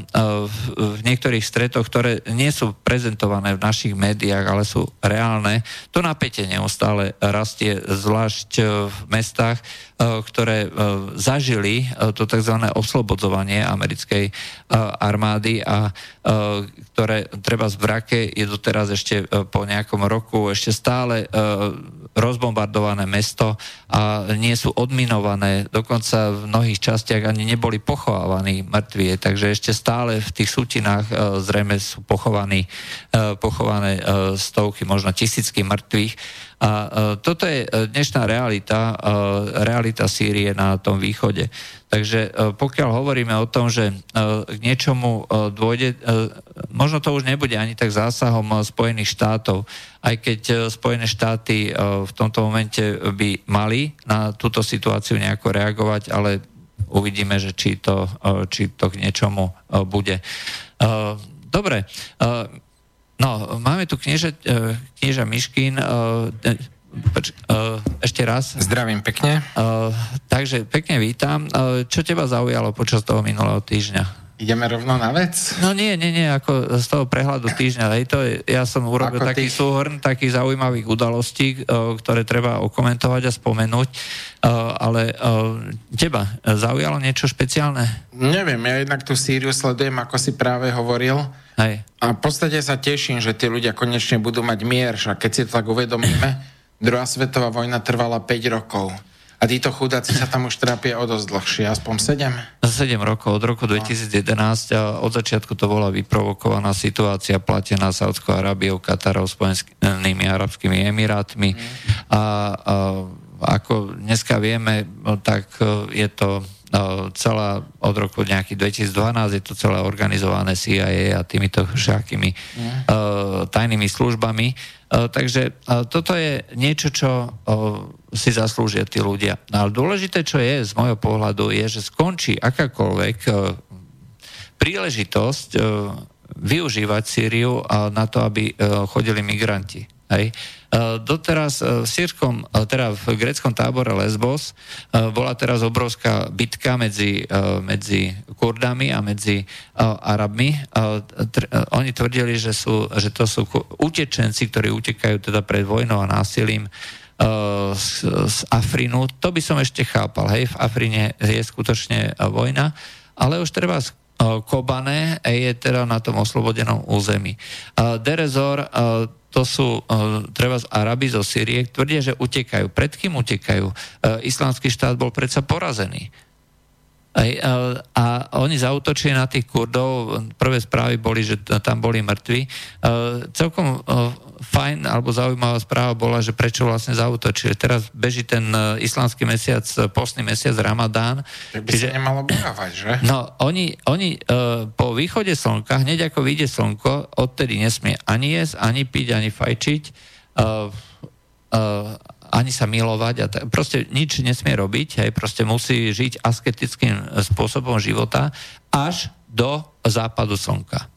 v niektorých stretoch, ktoré nie sú prezentované v našich médiách, ale sú reálne, to napätie neustále rastie, zvlášť v mestách, ktoré zažili to tzv. oslobodzovanie americkej armády a ktoré treba z Brake je doteraz ešte po nejakom roku ešte stále rozbombardované mesto a nie sú odminované, dokonca v mnohých častiach ani neboli pochovávaní mŕtvie, takže ešte stále v tých sútinách e, zrejme sú pochovaní, e, pochované e, stovky, možno tisícky mŕtvych. A toto je dnešná realita, realita Sýrie na tom východe. Takže pokiaľ hovoríme o tom, že k niečomu dôjde, možno to už nebude ani tak zásahom Spojených štátov, aj keď e, Spojené štáty e, v tomto momente by mali na túto situáciu nejako reagovať, ale uvidíme, že či to, e, či to k niečomu bude. Dobre, no, máme tu knieža, knieža Miškin, ešte raz. Zdravím pekne. Takže pekne vítam. Čo teba zaujalo počas toho minulého týždňa? Ideme rovno na vec? No nie, nie, nie, ako z toho prehľadu týždňa. Hej, to je, ja som urobil ako taký tých... súhrn takých zaujímavých udalostí, uh, ktoré treba okomentovať a spomenúť, uh, ale uh, teba zaujalo niečo špeciálne? Neviem, ja jednak tú Sýriu sledujem, ako si práve hovoril. Hej. A v podstate sa teším, že tí ľudia konečne budú mať mier, a keď si to tak uvedomíme, druhá svetová vojna trvala 5 rokov. A títo chudáci sa tam už trápia o dosť dlhšie, aspoň 7? 7 rokov, od roku 2011 a od začiatku to bola vyprovokovaná situácia platená Saudskou Arábiou, Katarou, Spojenými arabskými emirátmi mm. a, a ako dneska vieme, tak je to celá od roku nejakých 2012 je to celé organizované CIA a týmito všakými mm. tajnými službami. Takže toto je niečo, čo si zaslúžia tí ľudia. No ale dôležité, čo je z môjho pohľadu, je, že skončí akákoľvek príležitosť využívať Sýriu na to, aby chodili migranti. Hej. E, doteraz e, v sírskom, e, teda v greckom tábore Lesbos bola teraz obrovská bitka medzi, medzi Kurdami a medzi Arabmi. Oni tvrdili, že, sú, že to sú utečenci, ktorí utekajú teda pred vojnou a násilím z, z Afrinu. To by som ešte chápal. Hej, v Afrine je skutočne vojna, ale už treba Kobane je teda na tom oslobodenom území. Derezor to sú treba z Arabi zo Syrie, tvrdia, že utekajú. Pred kým utekajú? Islamský štát bol predsa porazený. Aj, a, a oni zautočili na tých Kurdov, prvé správy boli, že tam boli mŕtvi. Uh, celkom uh, fajn alebo zaujímavá správa bola, že prečo vlastne zautočili. Teraz beží ten uh, islamský mesiac, postný mesiac Ramadán. Tak by čiže, sa nemalo bojovať, že? No, oni, oni uh, po východe slnka, hneď ako vyjde slnko, odtedy nesmie ani jesť, ani piť, ani fajčiť. Uh, uh, ani sa milovať a t- proste nič nesmie robiť, hej, proste musí žiť asketickým spôsobom života až do západu slnka.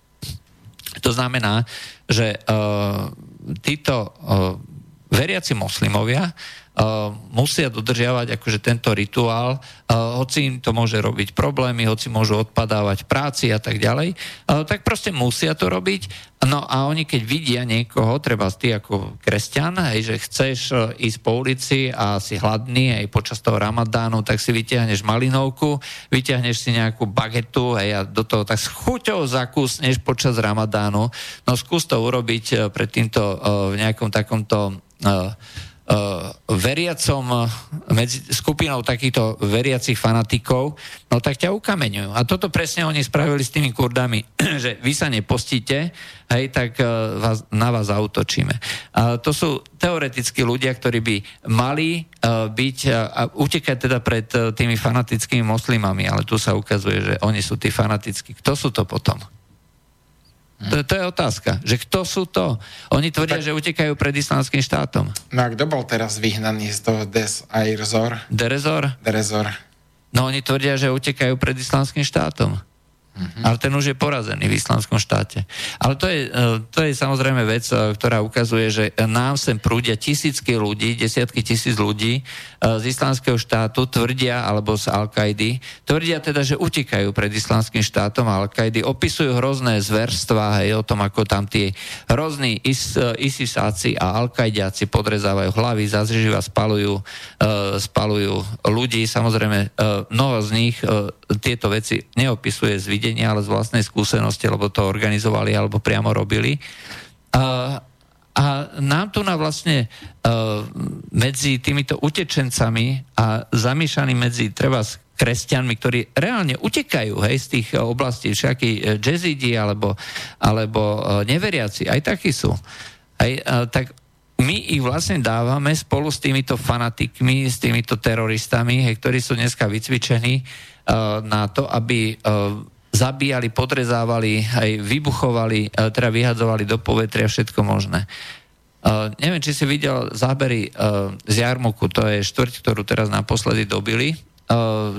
To znamená, že uh, títo uh, veriaci moslimovia uh, musia dodržiavať akože tento rituál, uh, hoci im to môže robiť problémy, hoci môžu odpadávať práci a tak ďalej, uh, tak proste musia to robiť. No a oni keď vidia niekoho, treba ty ako kresťan, hej, že chceš ísť po ulici a si hladný aj počas toho ramadánu, tak si vyťahneš malinovku, vyťahneš si nejakú bagetu hej, a do toho tak s chuťou zakúsneš počas ramadánu. No skús to urobiť pred týmto v nejakom takomto veriacom eh, medzi skupinou takýchto veriacich fanatikov, no tak ťa ukameňujú. A toto presne oni spravili s tými kurdami, že vy sa nepostíte, hej, tak uh, vás, na vás zautočíme. A to sú teoretickí ľudia, ktorí by mali byť a utekať teda pred tými fanatickými moslimami, ale tu sa ukazuje, že oni sú tí fanatickí. Kto sú to potom? To, to je otázka, že kto sú to? Oni tvrdia, tak, že utekajú pred islamským štátom. No a kto bol teraz vyhnaný z toho Des Airzor? Derezor? Derezor. No oni tvrdia, že utekajú pred islamským štátom. Uh-huh. Ale ten už je porazený v islamskom štáte. Ale to je, e, to je samozrejme vec, e, ktorá ukazuje, že nám sem prúdia tisícky ľudí, desiatky tisíc ľudí e, z islamského štátu, tvrdia, alebo z Al-Kaidy, tvrdia teda, že utekajú pred islamským štátom Al-Kaidy, opisujú hrozné zverstva hej, o tom, ako tam tie hrozní is, isisáci a Al-Kaidiaci podrezávajú hlavy, zazživa spalujú, spalujú ľudí. Samozrejme, mnoho z nich tieto veci neopisuje z ale z vlastnej skúsenosti, lebo to organizovali alebo priamo robili. A, a nám tu na vlastne uh, medzi týmito utečencami a zamýšaní medzi treba kresťanmi, ktorí reálne utekajú hej, z tých oblastí, všakí e, jazzidi alebo, alebo uh, neveriaci, aj takí sú. Hej, uh, tak my ich vlastne dávame spolu s týmito fanatikmi, s týmito teroristami, hej, ktorí sú dneska vycvičení uh, na to, aby uh, zabíjali, podrezávali, aj vybuchovali, uh, teda vyhadzovali do povetria všetko možné. Uh, neviem, či si videl zábery uh, z Jarmuku, to je štvrť, ktorú teraz naposledy dobili, uh,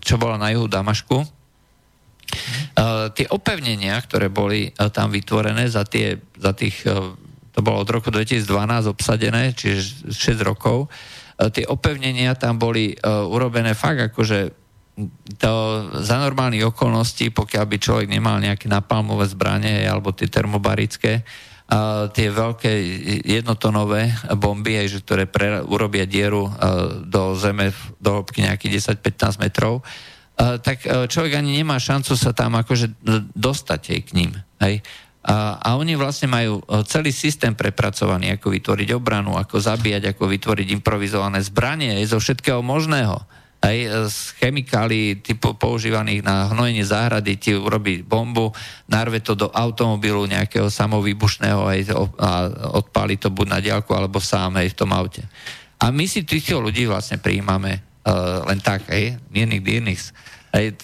čo bola na juhu Damašku. Uh, tie opevnenia, ktoré boli uh, tam vytvorené za, tie, za tých uh, to bolo od roku 2012 obsadené, čiže 6 rokov, e, tie opevnenia tam boli uh, urobené fakt akože to za normálnych okolností, pokiaľ by človek nemal nejaké napalmové zbranie alebo tie termobarické, uh, tie veľké jednotonové bomby, aj, že ktoré pre, urobia dieru uh, do zeme do hĺbky nejakých 10-15 metrov, uh, tak uh, človek ani nemá šancu sa tam akože dostať aj k ním. Hej. A, a oni vlastne majú e, celý systém prepracovaný, ako vytvoriť obranu, ako zabíjať, ako vytvoriť improvizované zbranie zo všetkého možného. Aj e, z chemikálií typu používaných na hnojenie záhrady ti urobí bombu, narve to do automobilu nejakého samovýbušného aj, a odpáli to buď na diálku, alebo sám aj v tom aute. A my si týchto ľudí vlastne prijímame uh, len tak, aj, miernych dýrnych. Hej,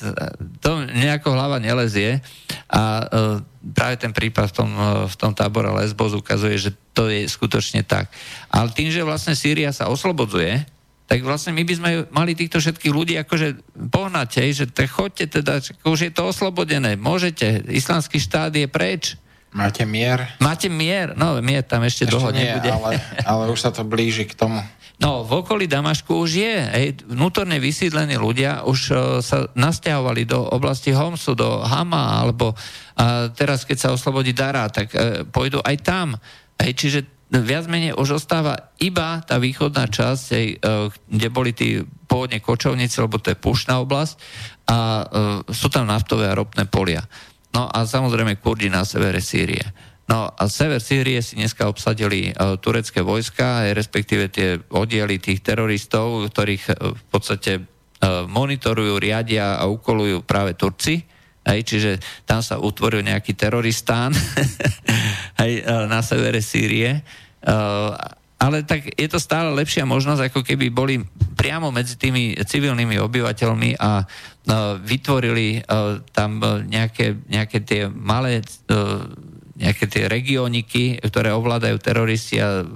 to nejako hlava nelezie a uh, práve ten prípad v tom, uh, v tom tábore Lesbos ukazuje, že to je skutočne tak. Ale tým, že vlastne Sýria sa oslobodzuje, tak vlastne my by sme mali týchto všetkých ľudí akože pohnať, hej, že tak choďte teda, už je to oslobodené, môžete, islamský štát je preč. Máte mier? Máte mier, no mier tam ešte, ešte dlho nie, nebude. Ale, ale už sa to blíži k tomu. No, v okolí Damašku už je. Hej, vnútorne vysídlení ľudia už uh, sa nasťahovali do oblasti Homsu, do Hama, alebo uh, teraz, keď sa oslobodí Dara, tak uh, pôjdu aj tam. Hej, čiže viac menej už ostáva iba tá východná časť, hej, uh, kde boli tí pôvodne kočovníci, lebo to je pušná oblasť a uh, sú tam naftové a ropné polia. No a samozrejme Kurdi na severe Sýrie. No a sever Sýrie si dneska obsadili uh, turecké vojska, respektíve tie oddiely tých teroristov, ktorých uh, v podstate uh, monitorujú, riadia a ukolujú práve Turci. Hej, čiže tam sa utvoril nejaký teroristán hej, na severe Sýrie. Uh, ale tak je to stále lepšia možnosť, ako keby boli priamo medzi tými civilnými obyvateľmi a uh, vytvorili uh, tam nejaké, nejaké tie malé nejaké tie regióniky, ktoré ovládajú teroristi a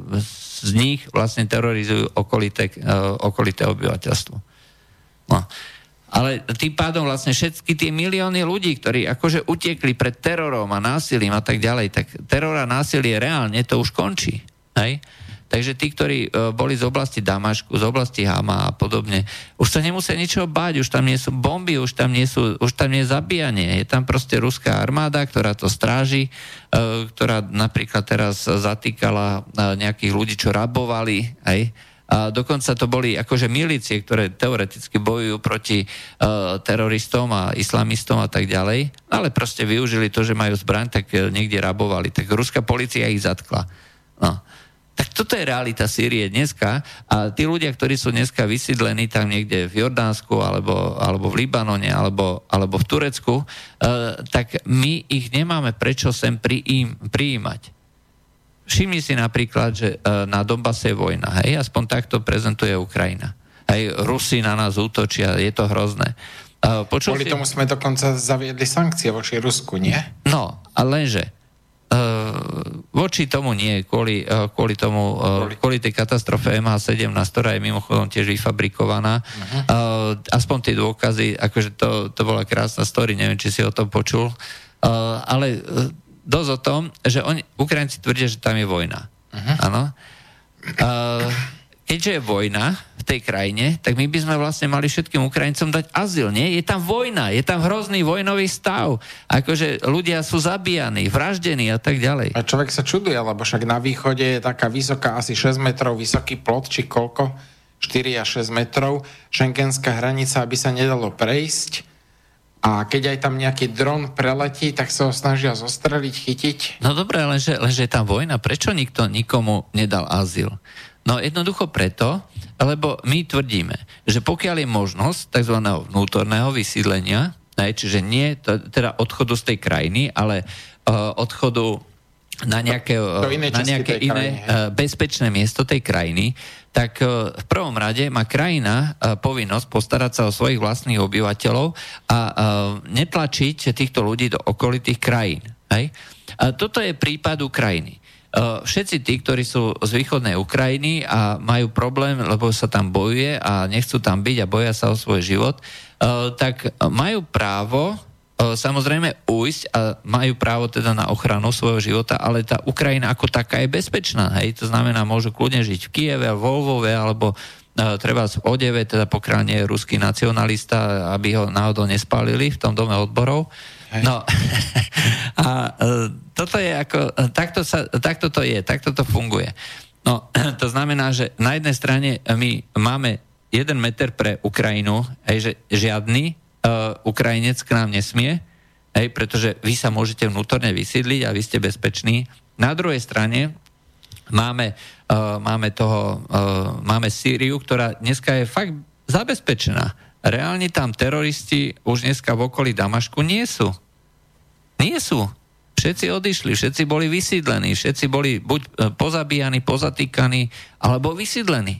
z nich vlastne terorizujú okolité, okolité obyvateľstvo. No. Ale tým pádom vlastne všetky tie milióny ľudí, ktorí akože utiekli pred terorom a násilím a tak ďalej, tak teror a násilie reálne to už končí. Hej? Takže tí, ktorí e, boli z oblasti Damašku, z oblasti Hama a podobne, už sa nemusia ničoho báť, už tam nie sú bomby, už tam nie, sú, už tam nie je zabíjanie. Je tam proste ruská armáda, ktorá to stráži, e, ktorá napríklad teraz zatýkala e, nejakých ľudí, čo rabovali, aj, a dokonca to boli akože milície, ktoré teoreticky bojujú proti uh, teroristom a islamistom a tak ďalej, ale proste využili to, že majú zbraň, tak niekde rabovali. Tak ruská policia ich zatkla. No. Tak toto je realita Sýrie dneska a tí ľudia, ktorí sú dneska vysídlení tam niekde v Jordánsku alebo, alebo v Libanone alebo, alebo v Turecku, uh, tak my ich nemáme prečo sem priím, prijímať. Všimni si napríklad, že uh, na Donbase je vojna, hej, aspoň takto prezentuje Ukrajina. Hej, Rusi na nás útočia, je to hrozné. Uh, Kvôli si... tomu sme dokonca zaviedli sankcie voči Rusku, nie? No, ale lenže voči tomu nie, kvôli, kvôli tomu, kvôli, kvôli tej katastrofe MH17, ktorá je mimochodom tiež vyfabrikovaná. Uh-huh. Aspoň tie dôkazy, akože to, to bola krásna story, neviem, či si o tom počul, ale dosť o tom, že oni, Ukrajinci tvrdia, že tam je vojna. Uh-huh. Keďže je vojna v tej krajine, tak my by sme vlastne mali všetkým Ukrajincom dať azyl, nie? Je tam vojna, je tam hrozný vojnový stav. Akože ľudia sú zabíjani, vraždení a tak ďalej. A človek sa čuduje, lebo však na východe je taká vysoká, asi 6 metrov vysoký plot, či koľko? 4 až 6 metrov. Schengenská hranica, aby sa nedalo prejsť. A keď aj tam nejaký dron preletí, tak sa ho snažia zostreliť, chytiť. No dobré, lenže, lenže je tam vojna. Prečo nikto nikomu nedal azyl? No jednoducho preto, lebo my tvrdíme, že pokiaľ je možnosť tzv. vnútorného vysídlenia, čiže nie teda odchodu z tej krajiny, ale uh, odchodu na nejaké, na nejaké iné krajiny, bezpečné miesto tej krajiny, tak uh, v prvom rade má krajina uh, povinnosť postarať sa o svojich vlastných obyvateľov a netlačiť týchto ľudí do okolitých krajín. Hej? A toto je prípad Ukrajiny. Všetci tí, ktorí sú z východnej Ukrajiny a majú problém, lebo sa tam bojuje a nechcú tam byť a boja sa o svoj život, tak majú právo samozrejme ujsť a majú právo teda na ochranu svojho života, ale tá Ukrajina ako taká je bezpečná. Hej? To znamená, môžu kľudne žiť v Kieve, v Lvove alebo treba v Odeve, teda pokiaľ nie je ruský nacionalista, aby ho náhodou nespálili v tom dome odborov. No a e, toto je ako, e, takto, sa, takto to je, takto to funguje. No, to znamená, že na jednej strane my máme jeden meter pre Ukrajinu, hej, že žiadny uh, Ukrajinec k nám nesmie, hej, pretože vy sa môžete vnútorne vysídliť a vy ste bezpeční. Na druhej strane máme, uh, máme toho, uh, máme Sýriu, ktorá dneska je fakt zabezpečená reálne tam teroristi už dneska v okolí Damašku nie sú. Nie sú. Všetci odišli, všetci boli vysídlení, všetci boli buď e, pozabíjani, pozatýkaní, alebo vysídlení.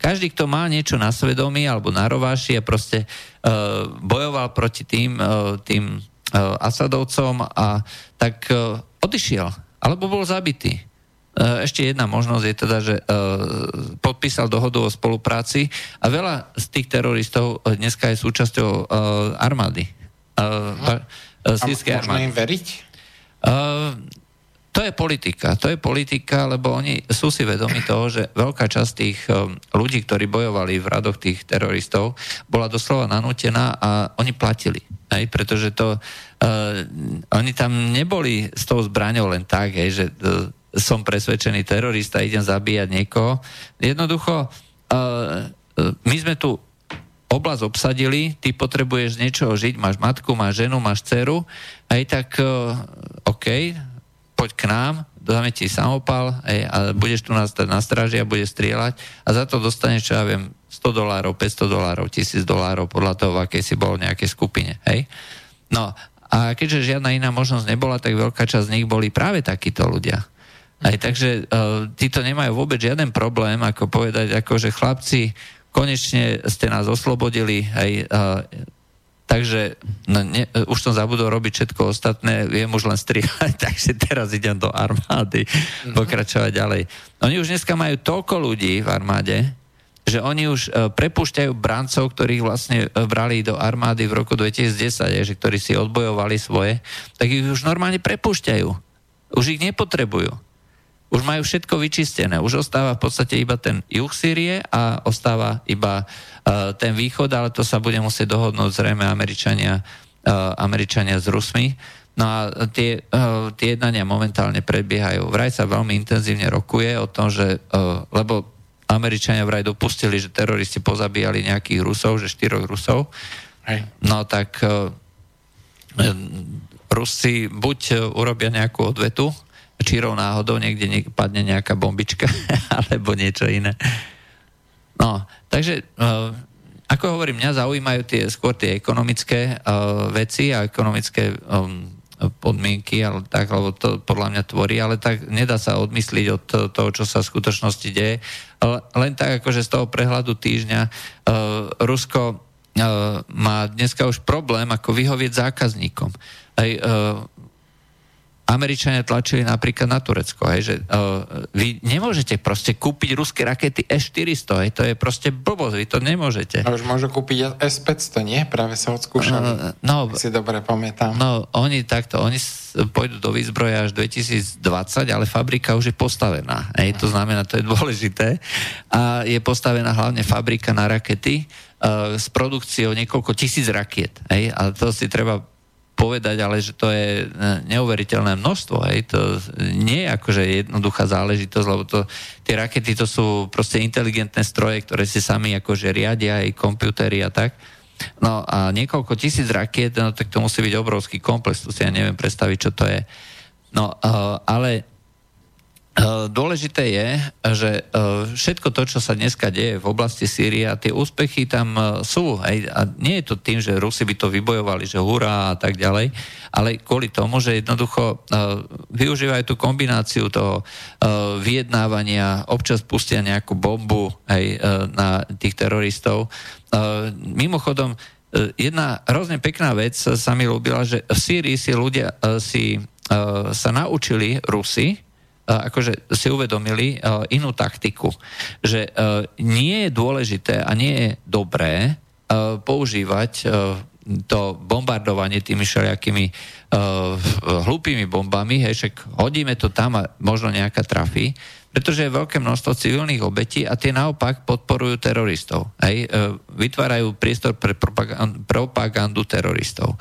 Každý, kto má niečo na svedomí alebo na rováši a proste uh, bojoval proti tým, uh, tým uh, Asadovcom a tak uh, odišiel, alebo bol zabitý. E, ešte jedna možnosť je teda, že e, podpísal dohodu o spolupráci a veľa z tých teroristov e, dneska je súčasťou armády. Sýrskej armády. im veriť? To je politika. To je politika, lebo oni sú si vedomi toho, že veľká časť tých ľudí, ktorí bojovali v radoch tých teroristov, bola doslova nanútená a oni platili. Hej, pretože to, uh, oni tam neboli s tou zbraňou len tak, hej, že uh, som presvedčený terorista, idem zabíjať niekoho. Jednoducho, uh, my sme tu oblasť obsadili, ty potrebuješ niečoho žiť, máš matku, máš ženu, máš dceru, aj tak uh, OK, poď k nám, dáme ti samopal aj, a budeš tu na, na stráži a budeš strieľať a za to dostaneš, čo ja viem, 100 dolárov, 500 dolárov, 1000 dolárov podľa toho, v akej si bol v nejakej skupine. Hej? No a keďže žiadna iná možnosť nebola, tak veľká časť z nich boli práve takíto ľudia. Aj takže uh, títo nemajú vôbec žiaden problém, ako povedať, ako že chlapci, konečne ste nás oslobodili, aj, uh, takže no, ne, už som zabudol robiť všetko ostatné, viem už len strieľať, takže teraz idem do armády mhm. pokračovať ďalej. Oni už dneska majú toľko ľudí v armáde, že oni už uh, prepúšťajú brancov, ktorých vlastne uh, brali do armády v roku 2010, je, že ktorí si odbojovali svoje, tak ich už normálne prepúšťajú. Už ich nepotrebujú už majú všetko vyčistené. Už ostáva v podstate iba ten juh Sýrie a ostáva iba uh, ten východ, ale to sa bude musieť dohodnúť zrejme Američania, uh, Američania s Rusmi. No a tie, uh, tie jednania momentálne prebiehajú. Vraj sa veľmi intenzívne rokuje o tom, že, uh, lebo Američania vraj dopustili, že teroristi pozabíjali nejakých Rusov, že štyroch Rusov. Hej. No tak uh, Rusi buď urobia nejakú odvetu, čírov náhodou niekde niek- padne nejaká bombička alebo niečo iné. No, takže uh, ako hovorím, mňa zaujímajú tie, skôr tie ekonomické uh, veci a ekonomické um, podmienky, ale tak, lebo to podľa mňa tvorí, ale tak nedá sa odmysliť od toho, čo sa v skutočnosti deje. Len tak, akože z toho prehľadu týždňa uh, Rusko uh, má dneska už problém, ako vyhovieť zákazníkom. Aj, uh, Američania tlačili napríklad na Turecko, hej, že uh, vy nemôžete proste kúpiť ruské rakety S-400, hej, to je proste blbosť, vy to nemôžete. No už môžu kúpiť S-500, nie? Práve sa odskúšali, uh, no, si dobre pamätám. No, oni takto, oni pôjdu do výzbroja až 2020, ale fabrika už je postavená, hej, to znamená, to je dôležité a je postavená hlavne fabrika na rakety uh, s produkciou niekoľko tisíc rakiet, hej, a to si treba povedať, ale že to je e, neuveriteľné množstvo. Hej. To nie je akože jednoduchá záležitosť, lebo to, tie rakety to sú proste inteligentné stroje, ktoré si sami akože riadia, aj komputery a tak. No a niekoľko tisíc rakiet, no tak to musí byť obrovský komplex, to si ja neviem predstaviť, čo to je. No, uh, ale dôležité je, že eh, všetko to, čo sa dneska deje v oblasti Sýrie a tie úspechy tam eh, sú. A nie je to tým, že Rusi by to vybojovali, že hurá a tak ďalej, ale kvôli tomu, že jednoducho využívajú tú kombináciu toho vyjednávania, občas pustia nejakú bombu aj na tých teroristov. Mimochodom, jedna hrozne pekná vec sa mi ľúbila, že v Sýrii si ľudia si sa naučili Rusi, akože si uvedomili inú taktiku, že nie je dôležité a nie je dobré používať to bombardovanie tými všelijakými hlupými bombami, hej, však hodíme to tam a možno nejaká trafí, pretože je veľké množstvo civilných obetí a tie naopak podporujú teroristov. Hej, uh, vytvárajú priestor pre propagandu, teroristov.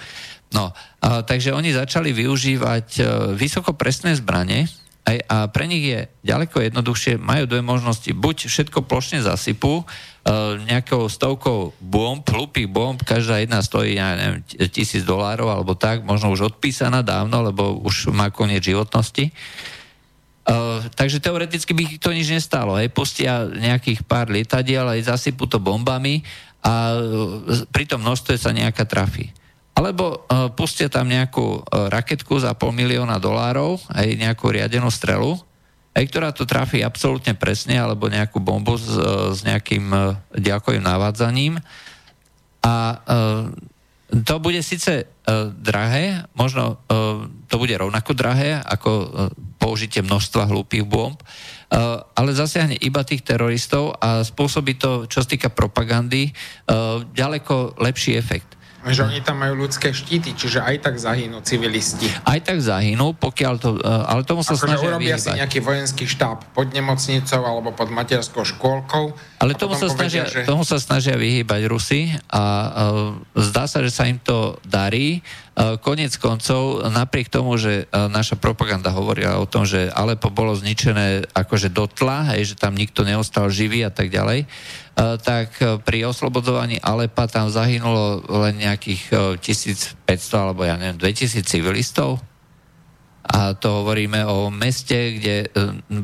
No, uh, takže oni začali využívať uh, vysokopresné zbranie, aj, a pre nich je ďaleko jednoduchšie, majú dve možnosti. Buď všetko plošne zasypú, e, nejakou stovkou bomb, hlupých bomb, každá jedna stojí, ja neviem, tisíc dolárov alebo tak, možno už odpísaná dávno, lebo už má koniec životnosti. Uh, takže teoreticky by to nič nestalo. Hej. Pustia nejakých pár lietadiel, aj zasypú to bombami a uh, pri tom množstve sa nejaká trafí. Alebo uh, pustia tam nejakú uh, raketku za pol milióna dolárov, aj nejakú riadenú strelu, aj ktorá to trafí absolútne presne, alebo nejakú bombu s, uh, s nejakým uh, ďalkovým navádzaním. A uh, to bude síce uh, drahé, možno uh, to bude rovnako drahé ako uh, použitie množstva hlúpých bomb, uh, ale zasiahne iba tých teroristov a spôsobí to, čo sa týka propagandy, uh, ďaleko lepší efekt. Že oni tam majú ľudské štíty, čiže aj tak zahynú civilisti. Aj tak zahynú, pokiaľ to... E, ale tomu sa Ako snažia urobia vyhýbať. si nejaký vojenský štáb pod nemocnicou alebo pod materskou škôlkou. Ale tomu sa, povedia, snažia, že... tomu sa snažia vyhýbať Rusy a uh, zdá sa, že sa im to darí. Uh, konec koncov, napriek tomu, že uh, naša propaganda hovorila o tom, že Alepo bolo zničené akože dotla, hej, že tam nikto neostal živý a tak ďalej, E, tak e, pri oslobodzovaní Alepa tam zahynulo len nejakých 1500 e, alebo ja neviem, 2000 civilistov. A to hovoríme o meste, kde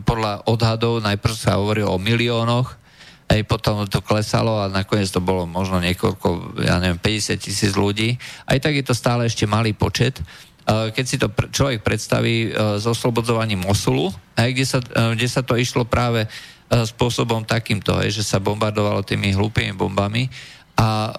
podľa odhadov najprv sa hovorí o miliónoch, aj potom to klesalo a nakoniec to bolo možno niekoľko, ja neviem, 50 tisíc ľudí. Aj tak je to stále ešte malý počet. Keď si to človek predstaví s oslobodzovaním Mosulu, aj kde, sa, kde sa to išlo práve E, spôsobom takýmto, že sa bombardovalo tými hlúpými bombami a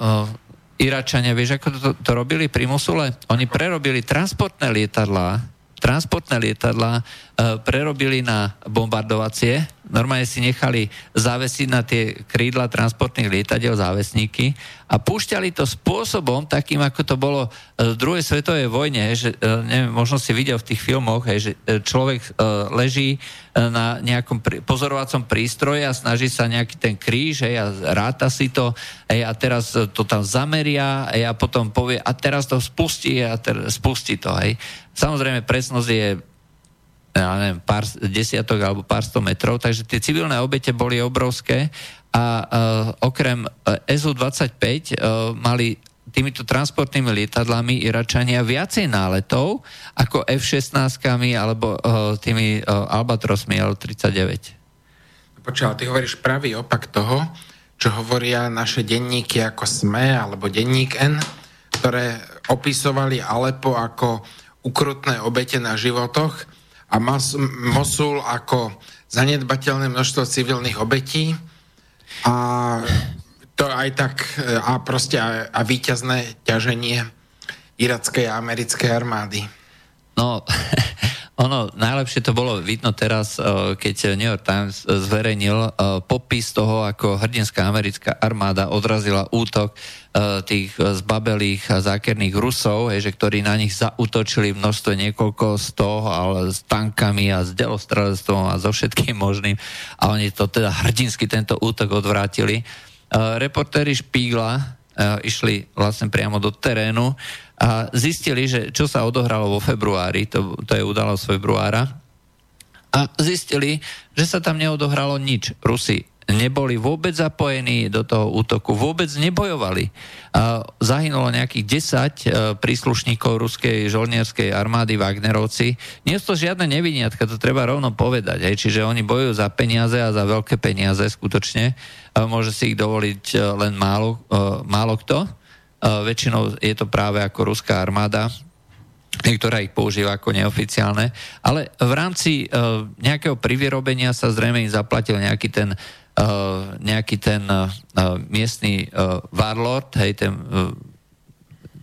Iračania, vieš, ako to, to robili pri Musule? Oni prerobili transportné lietadlá, transportné lietadlá uh, prerobili na bombardovacie, normálne si nechali závesiť na tie krídla transportných lietadiel závesníky a púšťali to spôsobom takým, ako to bolo v druhej svetovej vojne, že neviem, možno si videl v tých filmoch, že človek leží na nejakom pozorovacom prístroji a snaží sa nejaký ten kríž a ráta si to a teraz to tam zameria hej, a potom povie a teraz to spustí a teraz spustí to. Samozrejme, presnosť je ja neviem, pár desiatok alebo pár sto metrov, takže tie civilné obete boli obrovské a uh, okrem SU-25 uh, mali týmito transportnými lietadlami Iračania viacej náletov ako F-16 alebo uh, tými uh, Albatrosmi L-39. Počúval, ty hovoríš pravý opak toho, čo hovoria naše denníky ako SME alebo denník N, ktoré opisovali Alepo ako ukrutné obete na životoch a Mas- Mosul ako zanedbateľné množstvo civilných obetí a to aj tak a proste a, a víťazné ťaženie irackej a americkej armády. No, Ono, najlepšie to bolo vidno teraz, eh, keď New York Times zverejnil eh, popis toho, ako hrdinská americká armáda odrazila útok eh, tých zbabelých a zákerných Rusov, že ktorí na nich zautočili v množstve niekoľko sto, ale s tankami a s delostrelectvom a so všetkým možným. A oni to teda hrdinsky tento útok odvrátili. Reportéri Špígla išli vlastne priamo do terénu a zistili, že čo sa odohralo vo februári, to, to je udalosť februára, a zistili, že sa tam neodohralo nič. Rusi neboli vôbec zapojení do toho útoku, vôbec nebojovali. Zahynulo nejakých 10 e, príslušníkov ruskej žolnierskej armády Wagnerovci. Nie sú to žiadne neviniatka, to treba rovno povedať. Hej. Čiže oni bojujú za peniaze a za veľké peniaze skutočne. Môže si ich dovoliť e, len málo, e, málo kto. Väčšinou je to práve ako ruská armáda, ktorá ich používa ako neoficiálne, ale v rámci uh, nejakého privyrobenia sa zrejme im zaplatil nejaký ten, uh, nejaký ten miestny warlord, hej, ten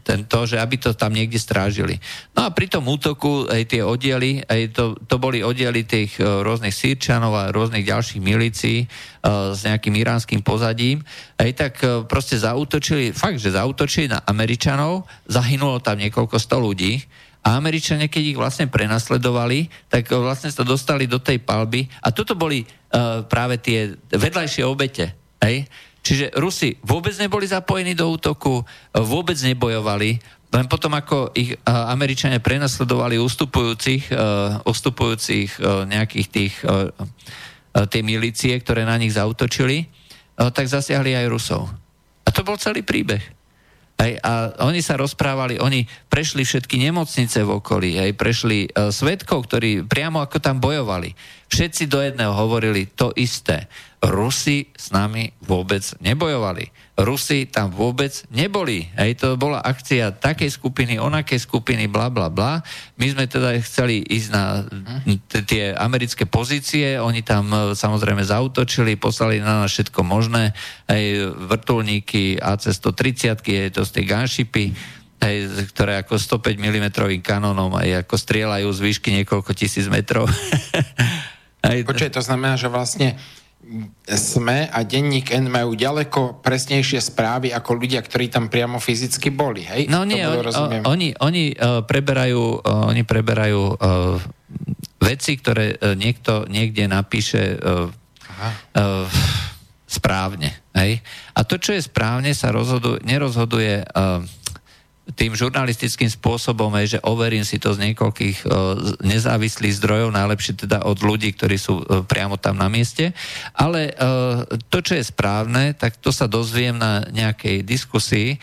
tento, že aby to tam niekde strážili. No a pri tom útoku aj tie oddiely, aj to, to boli oddiely tých uh, rôznych sírčanov a rôznych ďalších milícií uh, s nejakým iránskym pozadím, aj tak uh, proste zautočili, fakt, že zautočili na Američanov, zahynulo tam niekoľko sto ľudí a Američania, keď ich vlastne prenasledovali, tak vlastne sa dostali do tej palby a toto boli uh, práve tie vedľajšie obete. Hej? Čiže Rusi vôbec neboli zapojení do útoku, vôbec nebojovali, len potom, ako ich Američania prenasledovali ustupujúcich, ustupujúcich nejakých tých tie milície, ktoré na nich zautočili, tak zasiahli aj Rusov. A to bol celý príbeh. Hej, a oni sa rozprávali, oni prešli všetky nemocnice v okolí, hej, prešli uh, svetkov, ktorí priamo ako tam bojovali. Všetci do jedného hovorili to isté. Rusi s nami vôbec nebojovali. Rusi tam vôbec neboli. Hej, to bola akcia takej skupiny, onakej skupiny, bla, bla, bla. My sme teda chceli ísť na tie americké pozície, oni tam e, samozrejme zautočili, poslali na nás všetko možné, aj vrtulníky AC-130, je to z tej gunshipy, aj, ktoré ako 105 mm kanónom aj ako strieľajú z výšky niekoľko tisíc metrov. Počkaj, to znamená, že vlastne SME a denník N majú ďaleko presnejšie správy ako ľudia, ktorí tam priamo fyzicky boli, hej? No nie, oni, oni, oni uh, preberajú, uh, oni preberajú uh, veci, ktoré uh, niekto niekde napíše uh, uh, správne, hej? A to, čo je správne, sa rozhoduje, nerozhoduje uh, tým žurnalistickým spôsobom je, že overím si to z niekoľkých uh, nezávislých zdrojov, najlepšie teda od ľudí, ktorí sú uh, priamo tam na mieste. Ale uh, to, čo je správne, tak to sa dozviem na nejakej diskusii,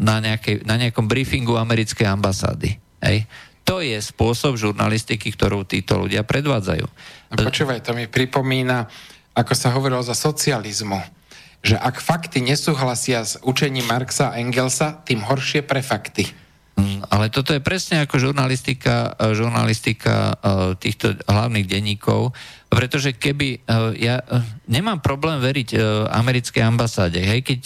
na, nejakej, na nejakom briefingu americkej ambasády. Hej? To je spôsob žurnalistiky, ktorú títo ľudia predvádzajú. No počúvaj, to mi pripomína, ako sa hovorilo za socializmu že ak fakty nesúhlasia s učením Marxa a Engelsa, tým horšie pre fakty. Mm, ale toto je presne ako žurnalistika, e, žurnalistika e, týchto hlavných denníkov, pretože keby e, ja nemám problém veriť americkej ambasáde, hej, keď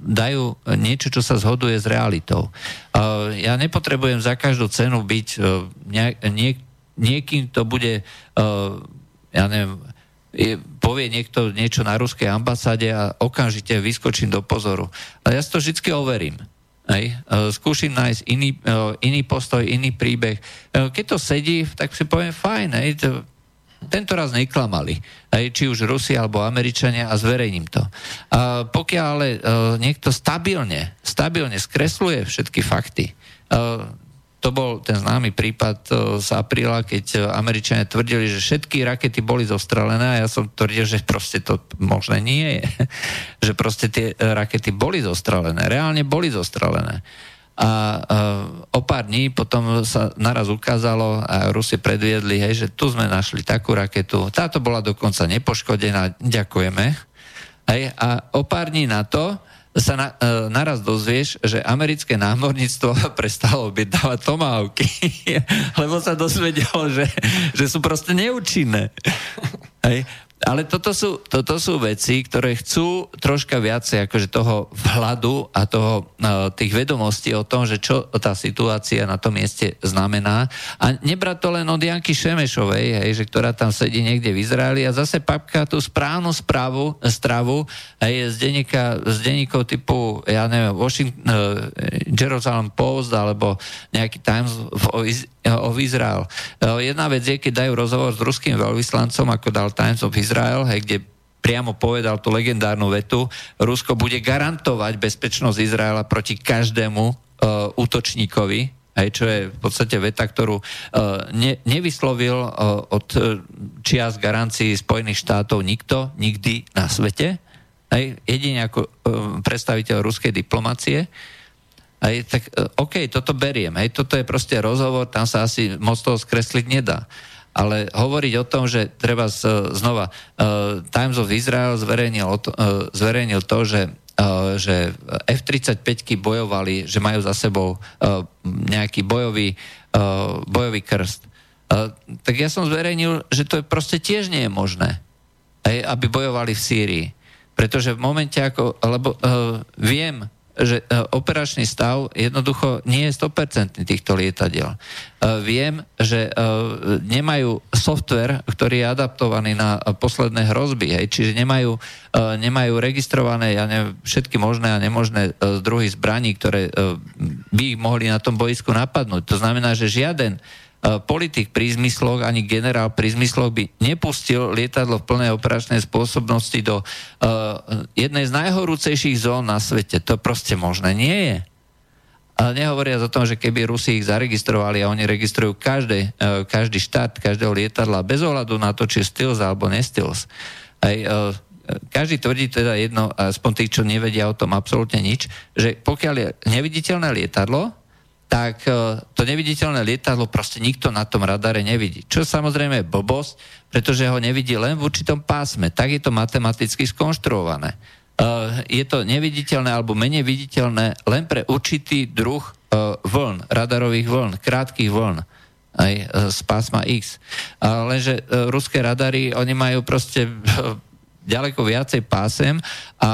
dajú niečo, čo sa zhoduje s realitou. Ja nepotrebujem za každú cenu byť niekým, kto bude ja neviem, povie niekto niečo na ruskej ambasáde a okamžite vyskočím do pozoru. Ale ja si to vždy overím. Hej. E, skúšim nájsť iný, e, iný postoj, iný príbeh. E, keď to sedí, tak si poviem, fajn, hej, to, tento raz neklamali. Hej, či už Rusi alebo Američania a zverejním to. A pokiaľ ale niekto stabilne, stabilne skresluje všetky fakty, to bol ten známy prípad e, z apríla, keď e, Američania tvrdili, že všetky rakety boli zostrelené a ja som tvrdil, že proste to možné nie je. že proste tie e, rakety boli zostrelené. Reálne boli zostrelené. A o pár dní potom sa naraz ukázalo a Rusi predviedli, hej, že tu sme našli takú raketu. Táto bola dokonca nepoškodená, ďakujeme. Hej, a o pár dní na to sa na, e, naraz dozvieš, že americké námorníctvo prestalo objednávať tomahawky, lebo sa dozvedelo, že, že sú proste neúčinné. Hej. Ale toto sú, toto sú veci, ktoré chcú troška viacej akože toho vhľadu a toho, uh, tých vedomostí o tom, že čo tá situácia na tom mieste znamená. A nebrať to len od Janky Šemešovej, hej, že ktorá tam sedí niekde v Izraeli a zase papka tú správnu správu, stravu hej, z, denníka, z denníkov typu, ja neviem, Washington, uh, Jerusalem Post alebo nejaký Times of, of Israel. Uh, jedna vec je, keď dajú rozhovor s ruským veľvyslancom, ako dal Times of Israel, hej, kde priamo povedal tú legendárnu vetu, Rusko bude garantovať bezpečnosť Izraela proti každému uh, útočníkovi, aj čo je v podstate veta, ktorú uh, ne, nevyslovil uh, od uh, čias garancií Spojených štátov nikto, nikdy na svete, aj jedine ako uh, predstaviteľ ruskej diplomacie. Aj, tak uh, OK, toto beriem, hej, toto je proste rozhovor, tam sa asi moc toho skresliť nedá. Ale hovoriť o tom, že treba z, znova, uh, Times of Israel zverejnil, to, uh, zverejnil to, že uh, že F-35 bojovali, že majú za sebou uh, nejaký bojový, uh, bojový krst. Tak ja som zverejnil, že to je proste tiež nie je možné, aj, aby bojovali v Sýrii. Pretože v momente ako, lebo viem, že e, operačný stav jednoducho nie je 100% týchto lietadiel. E, viem, že e, nemajú software, ktorý je adaptovaný na posledné hrozby, čiže nemajú, nemajú registrované ja neviem, všetky možné a nemožné druhy zbraní, ktoré by ich mohli na tom boisku napadnúť. To znamená, že žiaden politik pri zmysloch, ani generál pri zmysloch by nepustil lietadlo v plnej operačnej spôsobnosti do uh, jednej z najhorúcejších zón na svete. To proste možné nie je. A nehovoria o tom, že keby Rusi ich zaregistrovali a oni registrujú každé, uh, každý štát každého lietadla bez ohľadu na to, či je Stills alebo nestils. Aj, uh, každý tvrdí teda jedno, aspoň tí, čo nevedia o tom absolútne nič, že pokiaľ je neviditeľné lietadlo, tak e, to neviditeľné lietadlo proste nikto na tom radare nevidí. Čo samozrejme je blbosť, pretože ho nevidí len v určitom pásme. Tak je to matematicky skonštruované. E, je to neviditeľné alebo menej viditeľné len pre určitý druh e, vln, radarových vln, krátkých vln aj z pásma X. Lenže ruské radary, oni majú proste ďaleko viacej pásem a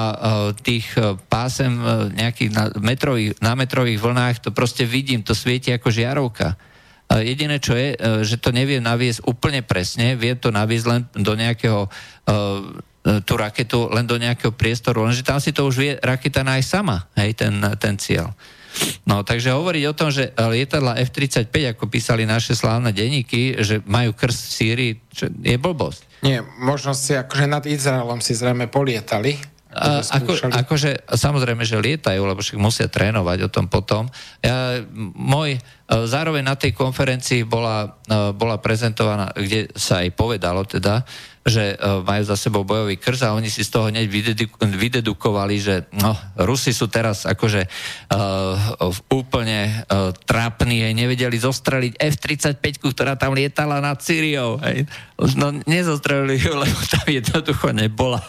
tých e, pásem e, nejakých na metrových, na metrových vlnách to proste vidím, to svieti ako žiarovka. Jediné, čo je, e, že to nevie naviesť úplne presne, vie to naviesť len do nejakého tú raketu len do nejakého priestoru, lenže tam si to už vie raketa nájsť sama, hej, ten, ten cieľ. No, takže hovoriť o tom, že lietadla F-35, ako písali naše slávne denníky, že majú krst v Sýrii, čo je blbosť. Nie, možno si akože nad Izraelom si zrejme polietali. A, ako, akože, samozrejme, že lietajú, lebo však musia trénovať o tom potom. Ja, môj, e, zároveň na tej konferencii bola, e, bola prezentovaná, kde sa aj povedalo teda, že uh, majú za sebou bojový krz a oni si z toho hneď vydedukovali, že no, Rusi sú teraz akože uh, úplne uh, trápni, aj nevedeli zostreliť F-35, ktorá tam lietala nad Syriou. Hej. No nezostrelili ju, lebo tam jednoducho nebola.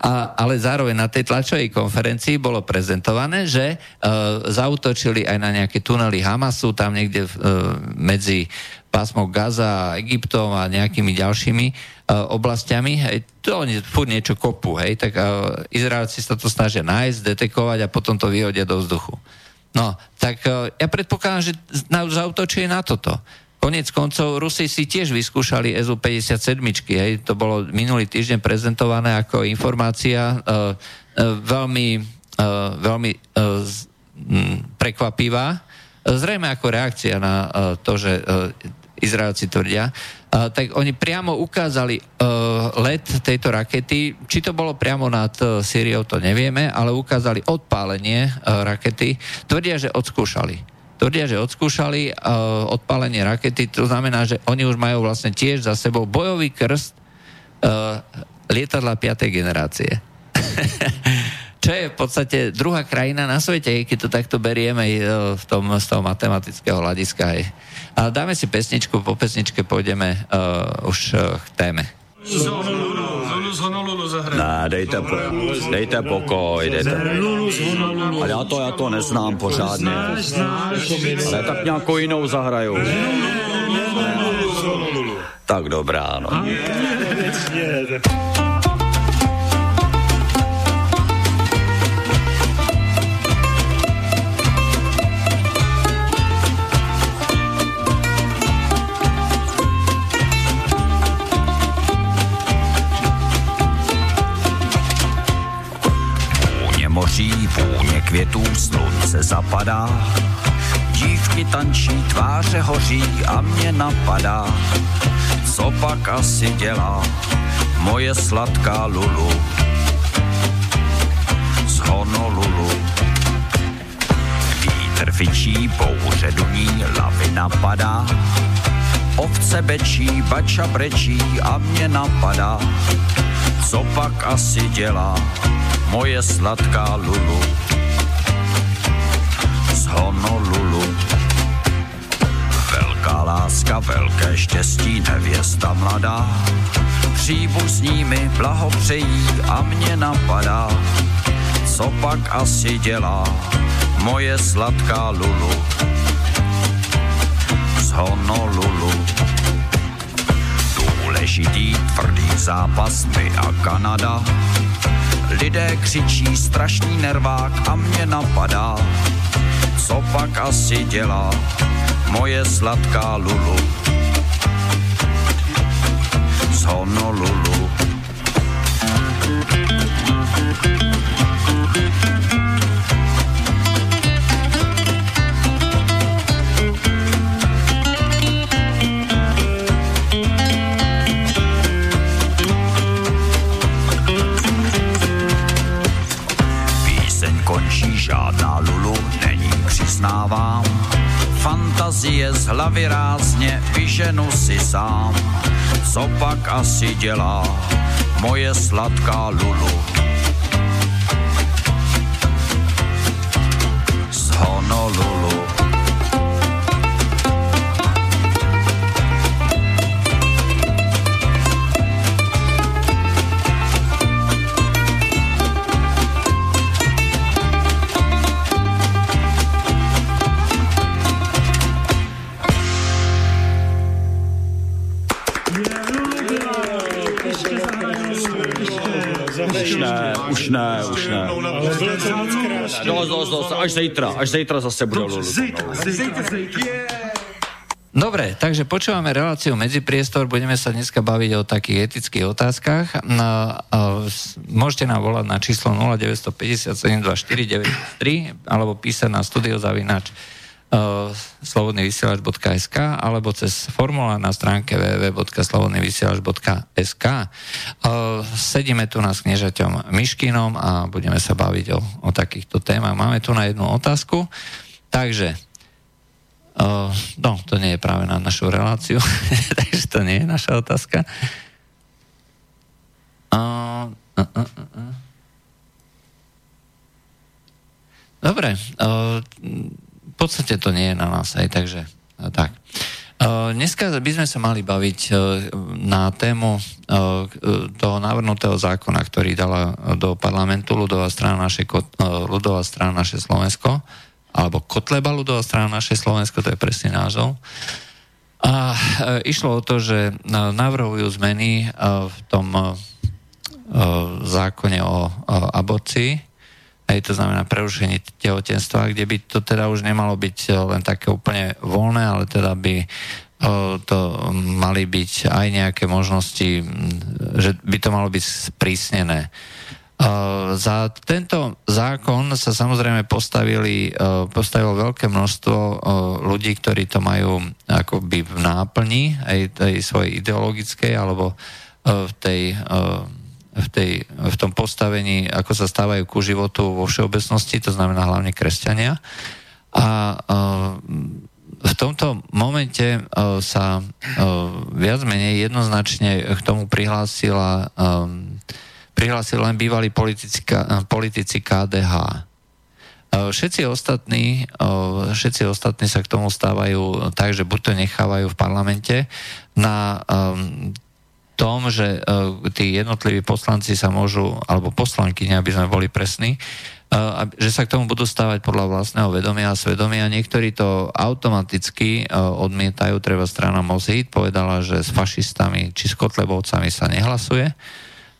A, ale zároveň na tej tlačovej konferencii bolo prezentované, že uh, zautočili aj na nejaké tunely Hamasu, tam niekde uh, medzi pásmou Gaza Egyptom a nejakými ďalšími uh, oblastiami. Hej, to oni furt niečo kopú, hej, tak uh, Izraelci sa to snažia nájsť, detekovať a potom to vyhodia do vzduchu. No, tak uh, ja predpokladám, že zautočuje na toto. Konec koncov Rusi si tiež vyskúšali SU-57, hej, to bolo minulý týždeň prezentované ako informácia uh, uh, veľmi, uh, veľmi uh, m, prekvapivá, zrejme ako reakcia na uh, to, že uh, Izraelci tvrdia, tak oni priamo ukázali uh, let tejto rakety. Či to bolo priamo nad uh, Syriou, to nevieme, ale ukázali odpálenie uh, rakety. Tvrdia, že odskúšali. Tvrdia, že odskúšali uh, odpálenie rakety, to znamená, že oni už majú vlastne tiež za sebou bojový krst lietadla 5. generácie. čo je v podstate druhá krajina na svete, keď to takto berieme v tom, z toho matematického hľadiska. Aj. Dáme si pesničku, po pesničke půjdeme uh, už uh, k téme. Ne, dejte, po, dejte pokoj, dejte. Ale já to, já to neznám pořádně. Ale tak nějakou jinou zahraju. Tak dobrá, no. Hoří a mě napadá, co pak asi dělá moje sladká Lulu z Honolulu. Vítr fičí, bouře duní, lavy napadá, ovce bečí, bača brečí a mě napadá, co pak asi dělá moje sladká Lulu z Honolulu. Láska, velké štěstí, nevěsta mladá, příbuzní mi blahopřejí a mě napadá, co pak asi dělá moje sladká Lulu z Honolulu. Důležitý tvrdý zápas my a Kanada, Lidé křičí strašný nervák a mě napadá, co pak asi dělá moje sladká Lulu z Honolulu. Z hlavy rázně vyženu si sám. Co pak asi dělá moje sladká Lulu? Až zítra, až zítra zase bude Lulu. Dobre, takže počúvame reláciu Medzipriestor, budeme sa dneska baviť o takých etických otázkach. No, môžete nám volať na číslo 0957 alebo písať na studiozavinač uh, slobodnyvysielač.sk alebo cez formulár na stránke www.slobodnyvysielač.sk uh, Sedíme tu na s kniežaťom Miškinom a budeme sa baviť o, o takýchto témach. Máme tu na jednu otázku, takže uh, no, to nie je práve na našu reláciu, takže to nie je naša otázka. Dobre, podstate to nie je na nás, aj takže no tak. Dneska by sme sa mali baviť na tému toho navrhnutého zákona, ktorý dala do parlamentu ľudová strana naše, ľudová strana naše Slovensko, alebo Kotleba ľudová strana naše Slovensko, to je presný názov. A išlo o to, že navrhujú zmeny v tom zákone o aborcii, Hej, to znamená prerušenie tehotenstva, kde by to teda už nemalo byť eh, len také úplne voľné, ale teda by eh, to mali byť aj nejaké možnosti, že by to malo byť sprísnené. Eh, za tento zákon sa samozrejme postavili, postavilo veľké množstvo ľudí, ktorí to majú akoby v náplni aj tej svojej ideologickej alebo v tej v, tej, v tom postavení, ako sa stávajú ku životu vo všeobecnosti, to znamená hlavne kresťania. A v tomto momente sa viac menej jednoznačne k tomu prihlásila prihlásil len bývalí politici, politici KDH. Všetci ostatní, všetci ostatní sa k tomu stávajú tak, že buď to nechávajú v parlamente na tom, že tí jednotliví poslanci sa môžu, alebo poslanky, aby sme boli presní, že sa k tomu budú stávať podľa vlastného vedomia a svedomia. Niektorí to automaticky odmietajú, treba strana Mozít povedala, že s fašistami či s kotlebovcami sa nehlasuje.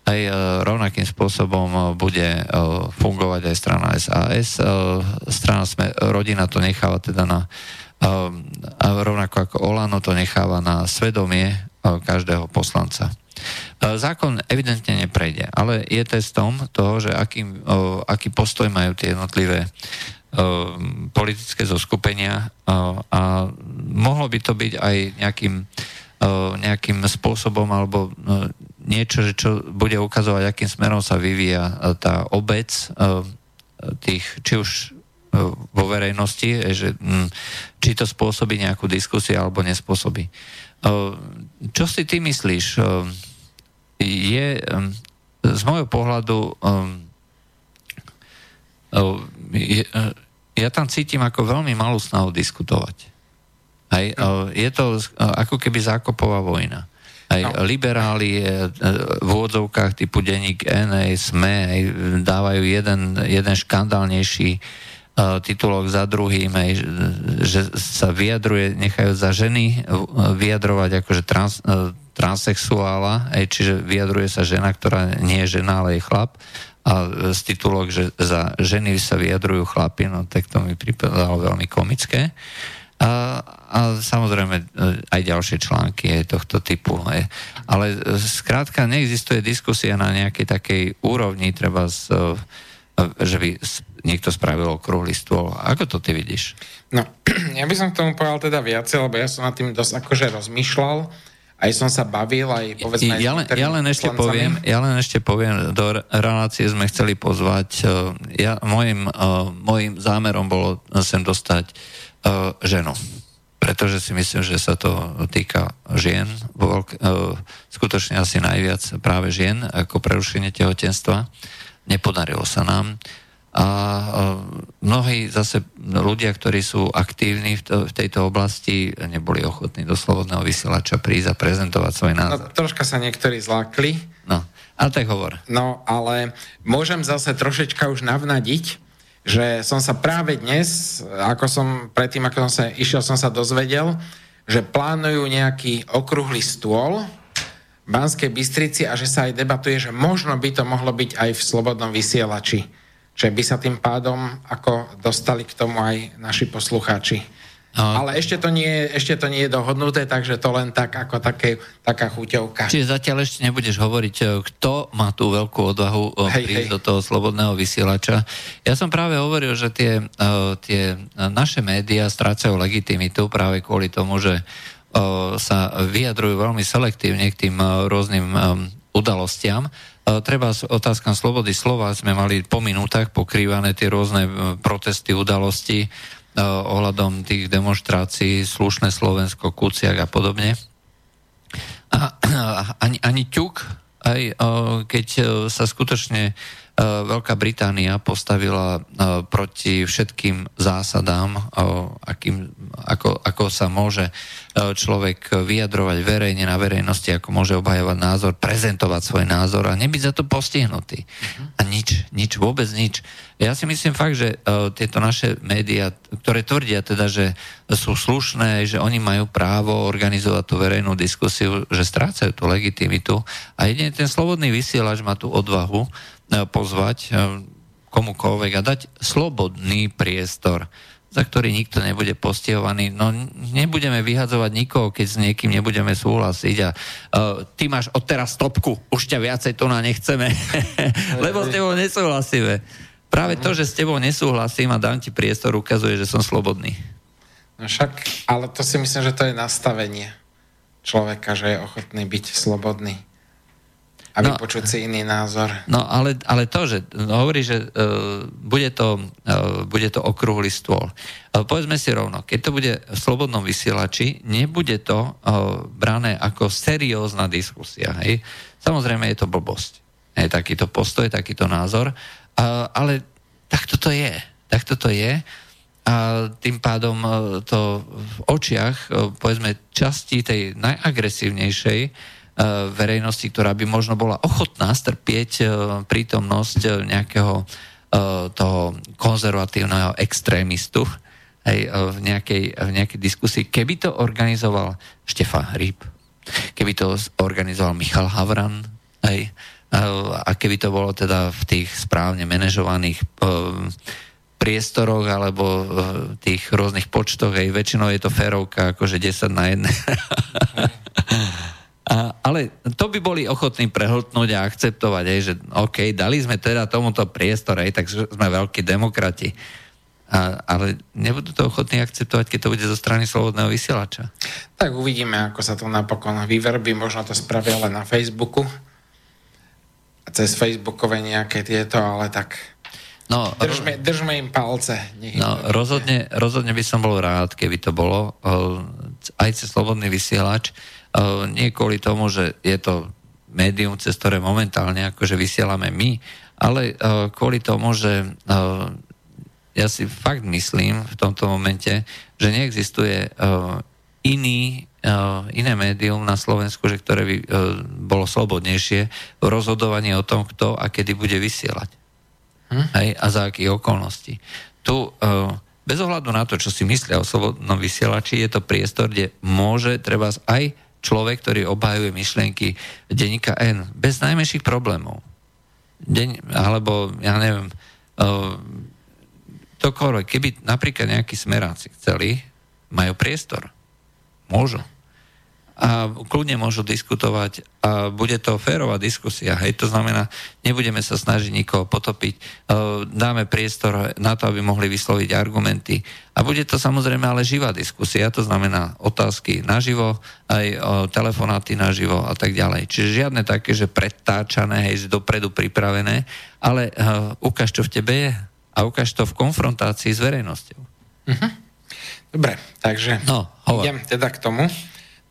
Aj rovnakým spôsobom bude fungovať aj strana SAS. Strana sme, rodina to necháva teda na a rovnako ako Olano to necháva na svedomie každého poslanca. E, zákon evidentne neprejde, ale je testom toho, že aký, aký postoj majú tie jednotlivé politické zoskupenia a mohlo by to byť aj nejakým, nejakým spôsobom alebo niečo, čo bude ukazovať, akým smerom sa vyvíja tá obec tých, či už vo verejnosti, že či to spôsobí nejakú diskusiu alebo nespôsobí. Čo si ty myslíš? je z môjho pohľadu je, ja tam cítim ako veľmi malú snahu diskutovať. Hej, je to ako keby zákopová vojna. Aj no. liberáli v úvodzovkách typu denník NA, SME aj, dávajú jeden, jeden škandálnejší uh, titulok za druhým, aj, že sa vyjadruje, nechajú za ženy vyjadrovať akože trans, transexuála, aj, čiže vyjadruje sa žena, ktorá nie je žena, ale je chlap a z titulok, že za ženy sa vyjadrujú chlapi, no tak to mi pripadalo veľmi komické. A, a samozrejme e, aj ďalšie články aj tohto typu. Aj. Ale e, skrátka neexistuje diskusia na nejakej takej úrovni, treba z, e, že by niekto spravil okrúhly stôl. Ako to ty vidíš? No, ja by som k tomu povedal teda viacej, lebo ja som nad tým dosť akože rozmýšľal aj som sa bavil, aj povedzme... Ja, len, ja, len ešte poviem, ja len ešte poviem, do relácie sme chceli pozvať, uh, ja, môjim, uh, môjim zámerom bolo sem dostať uh, ženu, pretože si myslím, že sa to týka žien, skutočne asi najviac práve žien, ako prerušenie tehotenstva. Nepodarilo sa nám. A mnohí zase ľudia, ktorí sú aktívni v, to, v tejto oblasti, neboli ochotní do slobodného vysielača prísť a prezentovať svoj názor. No, troška sa niektorí zlákli. No, ale tak hovor. No, ale môžem zase trošička už navnadiť, že som sa práve dnes, ako som predtým, ako som sa išiel, som sa dozvedel, že plánujú nejaký okrúhly stôl v Banskej Bystrici a že sa aj debatuje, že možno by to mohlo byť aj v slobodnom vysielači že by sa tým pádom ako dostali k tomu aj naši poslucháči. No. Ale ešte to, nie, ešte to nie je dohodnuté, takže to len tak ako také, taká chuťovka. Čiže zatiaľ ešte nebudeš hovoriť, e, kto má tú veľkú odvahu e, hej, prísť hej. do toho slobodného vysielača. Ja som práve hovoril, že tie, uh, tie naše médiá strácajú legitimitu práve kvôli tomu, že sa vyjadrujú veľmi selektívne k tým rôznym udalostiam E, treba s otázkam slobody slova sme mali po minútach pokrývané tie rôzne e, protesty, udalosti e, ohľadom tých demonstrácií, slušné Slovensko, Kuciak a podobne. A, ani, ani ťuk, aj keď sa skutočne Veľká Británia postavila proti všetkým zásadám, akým, ako, ako sa môže človek vyjadrovať verejne na verejnosti, ako môže obhajovať názor, prezentovať svoj názor a nebyť za to postihnutý. Uh-huh. A nič, nič, vôbec nič. Ja si myslím fakt, že tieto naše médiá, ktoré tvrdia teda, že sú slušné, že oni majú právo organizovať tú verejnú diskusiu, že strácajú tú legitimitu a jedine ten slobodný vysielač má tú odvahu pozvať uh, komukoľvek a dať slobodný priestor za ktorý nikto nebude postihovaný. No nebudeme vyhadzovať nikoho, keď s niekým nebudeme súhlasiť a uh, ty máš odteraz stopku, už ťa viacej to na nechceme, lebo s tebou nesúhlasíme. Práve to, že s tebou nesúhlasím a dám ti priestor, ukazuje, že som slobodný. No však, ale to si myslím, že to je nastavenie človeka, že je ochotný byť slobodný a vypočuť no, si iný názor. No ale, ale to, že no, hovorí, že uh, bude, to, uh, bude to okrúhly stôl. Uh, povedzme si rovno, keď to bude v slobodnom vysielači, nebude to uh, brané ako seriózna diskusia. Hej? Samozrejme je to blbosť. Hej, takýto postoj, takýto názor. Uh, ale takto to je. Takto to je. A tým pádom to v očiach, povedzme, časti tej najagresívnejšej verejnosti, ktorá by možno bola ochotná strpieť prítomnosť nejakého toho konzervatívneho extrémistu hej, v, nejakej, v nejakej diskusii. Keby to organizoval Štefan Hryb, keby to organizoval Michal Havran, hej, a keby to bolo teda v tých správne manažovaných priestoroch alebo v tých rôznych počtoch, aj väčšinou je to férovka akože 10 na 1. a, ale to by boli ochotní prehltnúť a akceptovať, aj, že OK, dali sme teda tomuto priestor, aj, tak sme veľkí demokrati. A, ale nebudú to ochotní akceptovať, keď to bude zo strany slobodného vysielača. Tak uvidíme, ako sa to napokon vyverbí. Možno to spravia len na Facebooku. A cez Facebookové nejaké tieto, ale tak No, držme, držme im palce. No, rozhodne, rozhodne by som bol rád, keby to bolo eh, aj cez slobodný vysielač. Eh, nie kvôli tomu, že je to médium, cez ktoré momentálne akože vysielame my, ale eh, kvôli tomu, že ja si fakt myslím v tomto momente, že neexistuje iný, iné médium na Slovensku, že ktoré by bolo slobodnejšie v rozhodovaní o tom, kto a kedy bude vysielať. Hm? Hej, a za akých okolností. Tu, bez ohľadu na to, čo si myslia o slobodnom vysielači, je to priestor, kde môže treba aj človek, ktorý obhajuje myšlienky denníka N, bez najmenších problémov. Deň, alebo, ja neviem, uh, ktokoľvek, keby napríklad nejakí smeráci chceli, majú priestor. Môžu a kľudne môžu diskutovať a bude to férová diskusia. Hej, to znamená, nebudeme sa snažiť nikoho potopiť, e, dáme priestor na to, aby mohli vysloviť argumenty a bude to samozrejme ale živá diskusia, to znamená otázky naživo, aj telefonáty naživo a tak ďalej. Čiže žiadne také, že predtáčané, hej, dopredu pripravené, ale uh, ukáž, čo v tebe je a ukáž to v konfrontácii s verejnosťou. Uh-huh. Dobre, takže no, idem teda k tomu.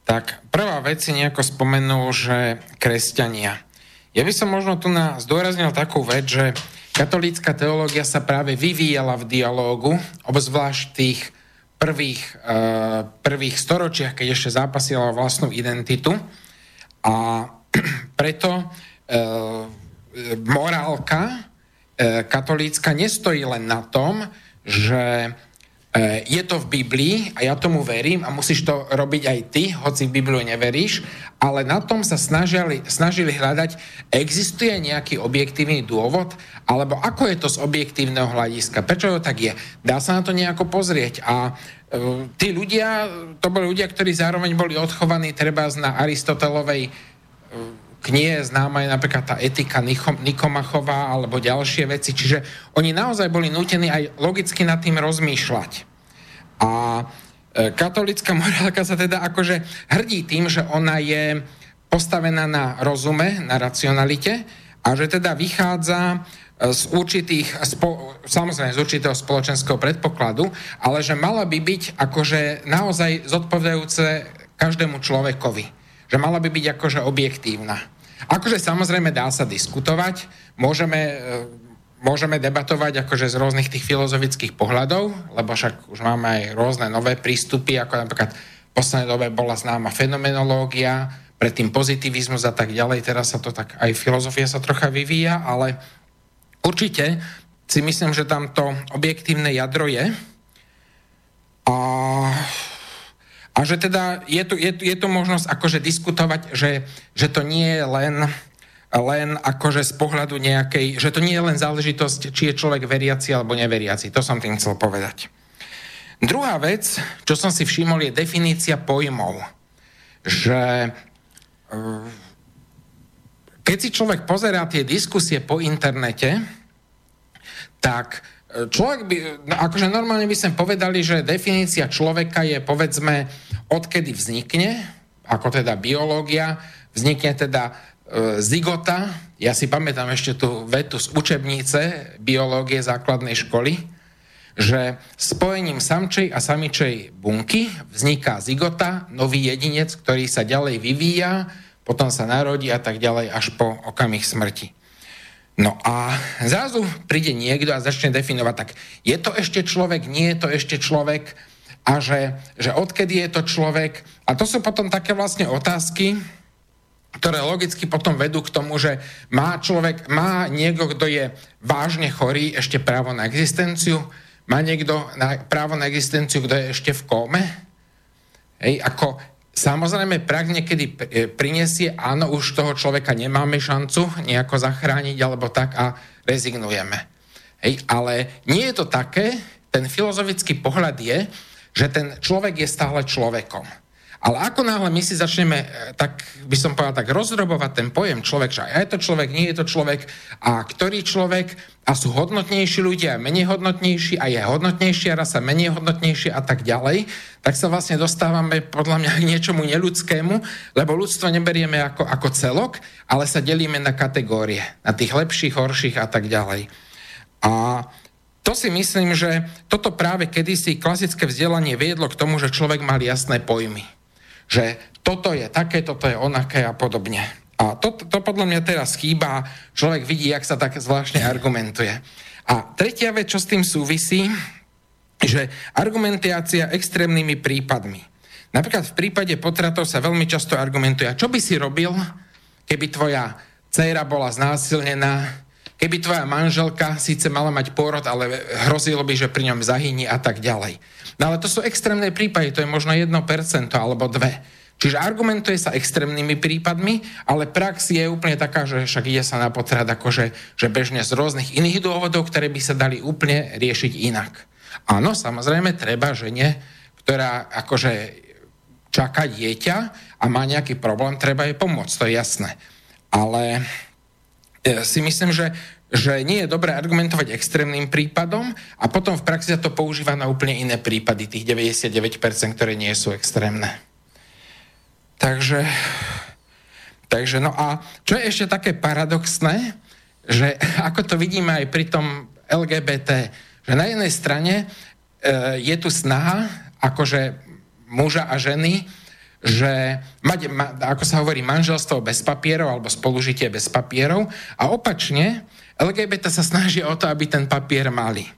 Tak prvá vec si nejako spomenul, že kresťania. Ja by som možno tu na, zdôraznil takú vec, že katolícka teológia sa práve vyvíjala v dialógu, obzvlášť v tých prvých, uh, prvých storočiach, keď ešte zápasila vlastnú identitu. A preto uh, morálka uh, katolícka nestojí len na tom, že je to v Biblii a ja tomu verím a musíš to robiť aj ty, hoci v Bibliu neveríš, ale na tom sa snažili, snažili hľadať, existuje nejaký objektívny dôvod, alebo ako je to z objektívneho hľadiska, prečo to tak je. Dá sa na to nejako pozrieť a e, tí ľudia, to boli ľudia, ktorí zároveň boli odchovaní treba na Aristotelovej e, knihe známa je napríklad tá etika Nikomachová alebo ďalšie veci, čiže oni naozaj boli nútení aj logicky nad tým rozmýšľať. A e, katolická morálka sa teda akože hrdí tým, že ona je postavená na rozume, na racionalite a že teda vychádza e, z určitých, samozrejme z určitého spoločenského predpokladu, ale že mala by byť akože naozaj zodpovedajúce každému človekovi že mala by byť akože objektívna. Akože samozrejme dá sa diskutovať, môžeme, e, môžeme debatovať akože z rôznych tých filozofických pohľadov, lebo však už máme aj rôzne nové prístupy, ako napríklad v poslednej dobe bola známa fenomenológia, predtým pozitivizmus a tak ďalej, teraz sa to tak, aj filozofia sa trocha vyvíja, ale určite si myslím, že tam to objektívne jadro je. A a že teda je tu, je je tu možnosť akože diskutovať, že, že to nie je len, len akože z pohľadu nejakej, že to nie je len záležitosť, či je človek veriaci alebo neveriaci. To som tým chcel povedať. Druhá vec, čo som si všimol, je definícia pojmov. Že eh, keď si človek pozerá tie diskusie po internete, tak Človek by, akože normálne by sme povedali, že definícia človeka je povedzme, odkedy vznikne, ako teda biológia, vznikne teda e, zigota, ja si pamätám ešte tú vetu z učebnice biológie základnej školy, že spojením samčej a samičej bunky vzniká zigota, nový jedinec, ktorý sa ďalej vyvíja, potom sa narodí a tak ďalej až po okamih smrti. No a zrazu príde niekto a začne definovať, tak je to ešte človek, nie je to ešte človek a že, že odkedy je to človek. A to sú potom také vlastne otázky, ktoré logicky potom vedú k tomu, že má človek, má niekto, kto je vážne chorý, ešte právo na existenciu, má niekto na, právo na existenciu, kto je ešte v kóme. Hej, ako samozrejme prak niekedy e, prinesie, áno, už toho človeka nemáme šancu nejako zachrániť alebo tak a rezignujeme. Hej, ale nie je to také, ten filozofický pohľad je, že ten človek je stále človekom. Ale ako náhle my si začneme, e, tak by som povedal, tak rozdrobovať ten pojem človek, že je to človek, nie je to človek, a ktorý človek, a sú hodnotnejší ľudia, a menej hodnotnejší, a je hodnotnejšia rasa, menej hodnotnejšia a tak ďalej, tak sa vlastne dostávame podľa mňa k niečomu neludskému, lebo ľudstvo neberieme ako, ako celok, ale sa delíme na kategórie, na tých lepších, horších a tak ďalej. A to si myslím, že toto práve kedysi klasické vzdelanie viedlo k tomu, že človek mal jasné pojmy že toto je také, toto je onaké a podobne. A to, to podľa mňa teraz chýba, človek vidí, jak sa tak zvláštne argumentuje. A tretia vec, čo s tým súvisí, že argumentácia extrémnymi prípadmi. Napríklad v prípade potratov sa veľmi často argumentuje, čo by si robil, keby tvoja dcéra bola znásilnená, keby tvoja manželka síce mala mať pôrod, ale hrozilo by, že pri ňom zahyní a tak ďalej. No ale to sú extrémne prípady, to je možno 1% alebo 2%. Čiže argumentuje sa extrémnymi prípadmi, ale prax je úplne taká, že však ide sa na potrat akože, že bežne z rôznych iných dôvodov, ktoré by sa dali úplne riešiť inak. Áno, samozrejme, treba žene, ktorá akože čaká dieťa a má nejaký problém, treba jej pomôcť, to je jasné. Ale si myslím, že že nie je dobré argumentovať extrémnym prípadom a potom v praxi sa to používa na úplne iné prípady, tých 99%, ktoré nie sú extrémne. Takže, takže no a čo je ešte také paradoxné, že ako to vidíme aj pri tom LGBT, že na jednej strane e, je tu snaha, akože muža a ženy, že mať, ma, ako sa hovorí, manželstvo bez papierov alebo spolužitie bez papierov a opačne LGBT sa snaží o to, aby ten papier mali.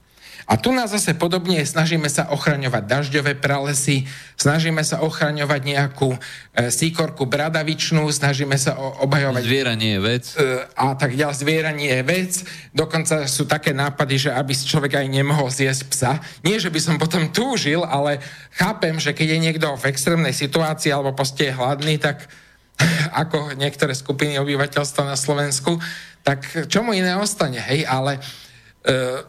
A tu nás zase podobne snažíme sa ochraňovať dažďové pralesy, snažíme sa ochraňovať nejakú e, síkorku bradavičnú, snažíme sa o, obhajovať... Zvieranie je vec. E, a tak ďalej, zvieranie je vec. Dokonca sú také nápady, že aby človek aj nemohol zjesť psa. Nie, že by som potom túžil, ale chápem, že keď je niekto v extrémnej situácii alebo proste je hladný, tak ako niektoré skupiny obyvateľstva na Slovensku, tak čo mu iné ostane, hej, ale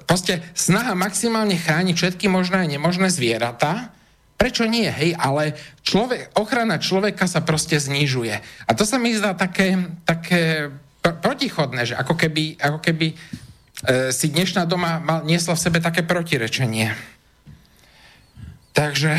proste snaha maximálne chrániť všetky možné a nemožné zvieratá, prečo nie, hej, ale človek, ochrana človeka sa proste znižuje. A to sa mi zdá také, také pr- protichodné, že ako keby, ako keby e, si dnešná doma mal, niesla v sebe také protirečenie. Takže,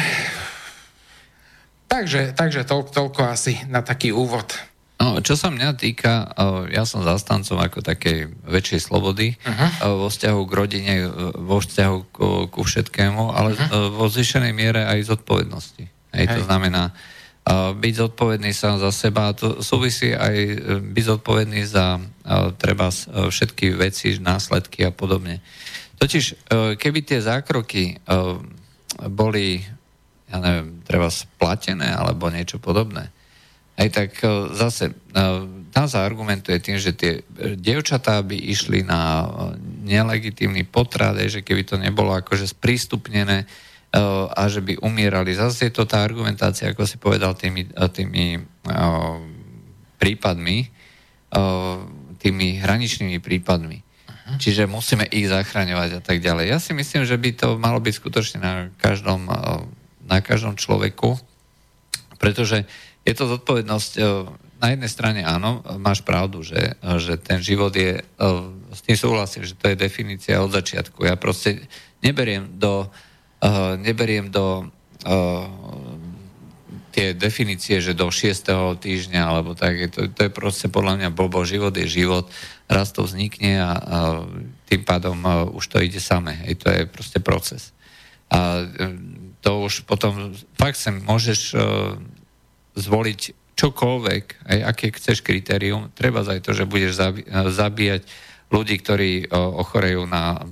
takže, takže toľko, toľko asi na taký úvod. No, čo sa mňa týka, ja som zastancom ako takej väčšej slobody uh-huh. vo vzťahu k rodine, vo vzťahu ku, ku všetkému, ale uh-huh. vo zvyšenej miere aj zodpovednosti. Hej, Hej. To znamená byť zodpovedný sám za seba, to súvisí aj e, byť zodpovedný za treba všetky veci, následky a podobne. Totiž, keby tie zákroky boli, ja neviem, treba splatené alebo niečo podobné, aj tak e, zase tá e, sa argumentuje tým, že tie e, dievčatá by išli na nelegitímny potrat, že keby to nebolo akože sprístupnené a že by umierali. Zase je to tá argumentácia, ako si povedal, tými, tými prípadmi, tými hraničnými prípadmi. Uh-huh. Čiže musíme ich zachraňovať a tak ďalej. Ja si myslím, že by to malo byť skutočne na každom, na každom človeku, pretože je to zodpovednosť, e, na jednej strane áno, máš pravdu, že, že ten život je, e, s tým súhlasím, že to je definícia od začiatku. Ja proste neberiem do, e, neberiem do tie definície, že do 6. týždňa, alebo tak, to, to je proste podľa mňa blbo, život je život, raz to vznikne a, a tým pádom a, už to ide samé, hej, to je proste proces. A to už potom fakt sem môžeš zvoliť čokoľvek, aj aké chceš kritérium, treba aj to, že budeš zabíjať ľudí, ktorí ochorejú na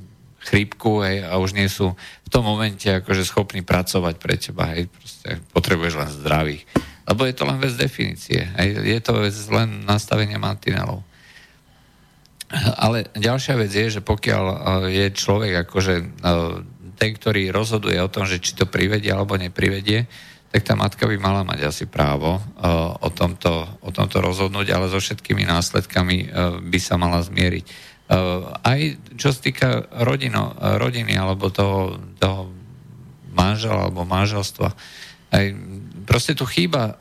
chrípku hej, a už nie sú v tom momente akože schopní pracovať pre teba. Hej, proste potrebuješ len zdravých. Lebo je to len vec definície. Hej, je to vec len nastavenia mantinelov. Ale ďalšia vec je, že pokiaľ uh, je človek akože ten, ktorý rozhoduje o tom, že či to privedie alebo neprivedie, tak tá matka by mala mať asi právo uh, o, tomto, o tomto rozhodnúť, ale so všetkými následkami uh, by sa mala zmieriť. Uh, aj čo sa týka rodino, rodiny alebo toho, toho manžela alebo manželstva, aj, proste tu chýba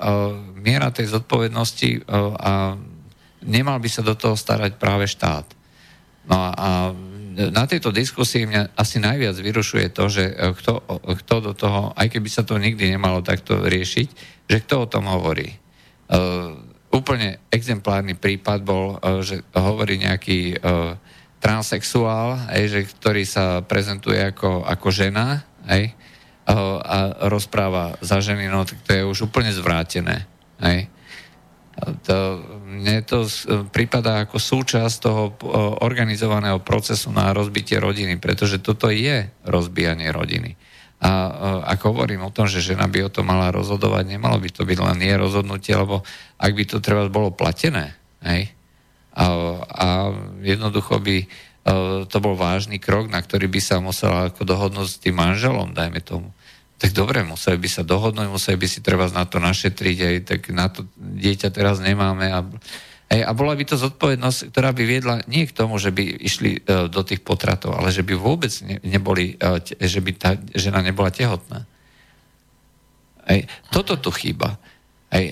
miera tej zodpovednosti a nemal by sa do toho starať práve štát. No a na tejto diskusii mňa asi najviac vyrušuje to, že e, kto, kto do toho, aj keby sa to nikdy nemalo takto riešiť, že kto o tom hovorí. Uh, úplne exemplárny prípad bol, uh, že hovorí nejaký uh, transexuál, aj, že, ktorý sa prezentuje ako, ako žena aj, a rozpráva za ženy, no tak to je už úplne zvrátené. Aj. To, mne to prípada ako súčasť toho organizovaného procesu na rozbitie rodiny, pretože toto je rozbijanie rodiny. A ako hovorím o tom, že žena by o tom mala rozhodovať, nemalo by to byť len nie rozhodnutie, lebo ak by to treba bolo platené, hej, a, a jednoducho by to bol vážny krok, na ktorý by sa musela ako dohodnúť s tým manželom, dajme tomu tak dobre, museli by sa dohodnúť, museli by si treba na to našetriť, aj tak na to dieťa teraz nemáme. A, aj, a bola by to zodpovednosť, ktorá by viedla nie k tomu, že by išli uh, do tých potratov, ale že by vôbec ne, neboli, uh, te, že by tá žena nebola tehotná. Aj, toto tu chýba. Aj,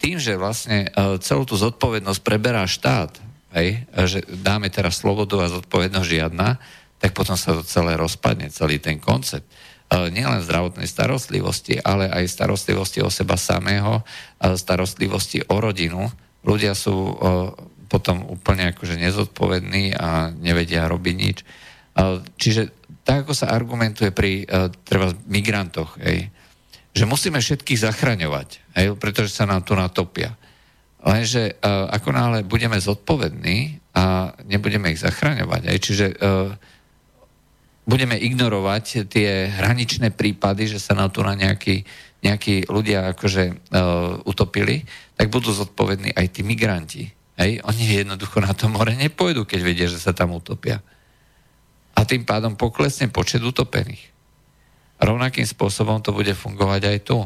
tým, že vlastne uh, celú tú zodpovednosť preberá štát, aj, že dáme teraz slobodu a zodpovednosť žiadna, tak potom sa to celé rozpadne, celý ten koncept. E, nielen zdravotnej starostlivosti, ale aj starostlivosti o seba samého, starostlivosti o rodinu. Ľudia sú e, potom úplne akože nezodpovední a nevedia robiť nič. E, čiže tak, ako sa argumentuje pri treba migrantoch, hej, že musíme všetkých zachraňovať, hej, pretože sa nám tu natopia. Lenže ako náhle budeme zodpovední a nebudeme ich zachraňovať, hej, čiže budeme ignorovať tie hraničné prípady, že sa nám tu na nejakí, nejakí ľudia akože uh, utopili, tak budú zodpovední aj tí migranti. Hej? Oni jednoducho na to more nepôjdu, keď vedia, že sa tam utopia. A tým pádom poklesne počet utopených. Rovnakým spôsobom to bude fungovať aj tu.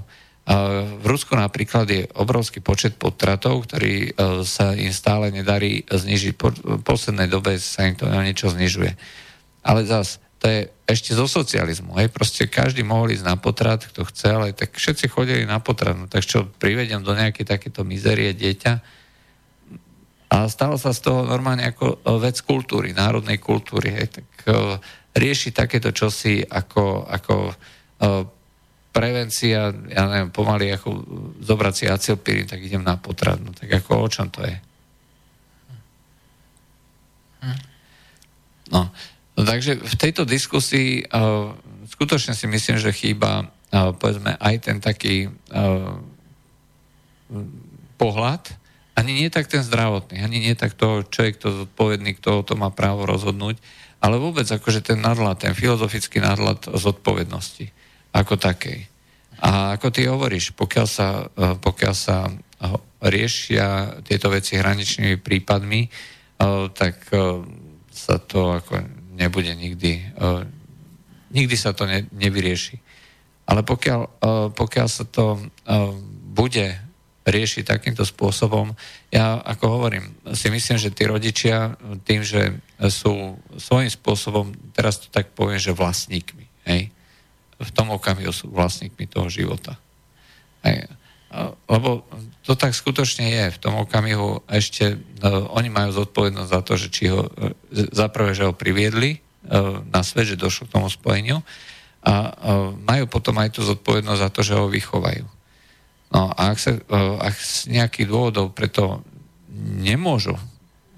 V Rusku napríklad je obrovský počet potratov, ktorý uh, sa im stále nedarí znižiť. Po poslednej dobe sa im to niečo znižuje. Ale zase to je ešte zo socializmu. Hej, proste každý mohol ísť na potrat, kto chcel, aj tak všetci chodili na potrat. No, tak čo, privedem do nejakej takéto mizerie dieťa a stalo sa z toho normálne ako e, vec kultúry, národnej kultúry. Hej, tak uh, rieši takéto čosi ako, ako uh, prevencia, ja neviem, pomaly ako zobrať si acilpirín, tak idem na potrat. No tak ako o čom to je? Hm. No, No, takže v tejto diskusii uh, skutočne si myslím, že chýba uh, povedzme aj ten taký uh, pohľad, ani nie tak ten zdravotný, ani nie tak to, čo je kto zodpovedný, kto o to má právo rozhodnúť, ale vôbec akože ten nadhľad, ten filozofický nadhľad zodpovednosti ako takej. A ako ty hovoríš, pokiaľ sa, pokiaľ sa riešia tieto veci hraničnými prípadmi, tak sa to ako nebude nikdy, uh, nikdy sa to ne, nevyrieši. Ale pokiaľ, uh, pokiaľ sa to uh, bude riešiť takýmto spôsobom, ja ako hovorím, si myslím, že tí rodičia tým, že sú svojím spôsobom, teraz to tak poviem, že vlastníkmi, hej, v tom okamihu sú vlastníkmi toho života. Hej. Lebo to tak skutočne je. V tom okamihu ešte no, oni majú zodpovednosť za to, že či ho, za prvé, že ho priviedli uh, na svet, že došlo k tomu spojeniu a uh, majú potom aj tú zodpovednosť za to, že ho vychovajú. No a ak, sa, uh, ak z nejakých dôvodov preto nemôžu,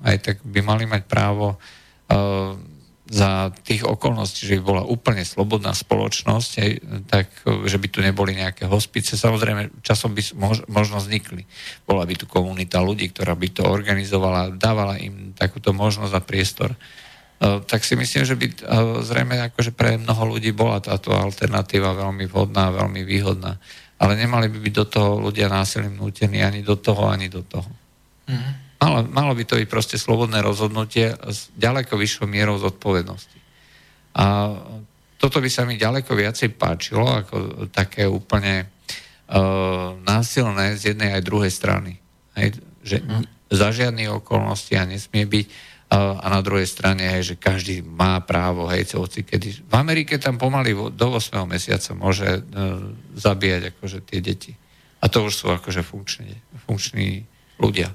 aj tak by mali mať právo za tých okolností, že by bola úplne slobodná spoločnosť, tak že by tu neboli nejaké hospice. Samozrejme, časom by mož, možno vznikli. Bola by tu komunita ľudí, ktorá by to organizovala, dávala im takúto možnosť a priestor. tak si myslím, že by zrejme akože pre mnoho ľudí bola táto alternatíva veľmi vhodná, veľmi výhodná. Ale nemali by byť do toho ľudia násilím nútení ani do toho, ani do toho. Mm. Malo, malo by to byť proste slobodné rozhodnutie s ďaleko vyššou mierou zodpovednosti. A toto by sa mi ďaleko viacej páčilo, ako také úplne uh, násilné z jednej aj druhej strany. Hej, že mm. za žiadne okolnosti a nesmie byť a na druhej strane je, že každý má právo, hej, hoci kedy. V Amerike tam pomaly do 8. mesiaca môže uh, zabíjať akože tie deti. A to už sú akože funkční, funkční ľudia.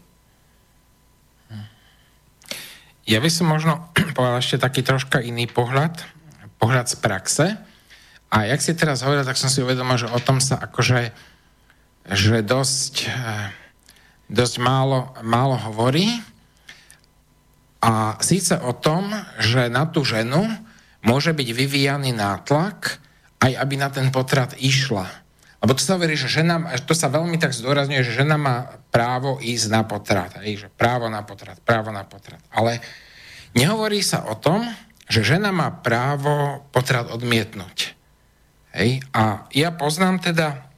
Ja by som možno povedal ešte taký troška iný pohľad, pohľad z praxe. A jak si teraz hovoril, tak som si uvedomil, že o tom sa akože že dosť, eh, dosť málo, málo hovorí. A síce o tom, že na tú ženu môže byť vyvíjaný nátlak, aj aby na ten potrat išla. Lebo to sa hovorí, že žena, to sa veľmi tak zdôrazňuje, že žena má právo ísť na potrat. Hej, že právo na potrat, právo na potrat. Ale nehovorí sa o tom, že žena má právo potrat odmietnúť. Hej? A ja poznám teda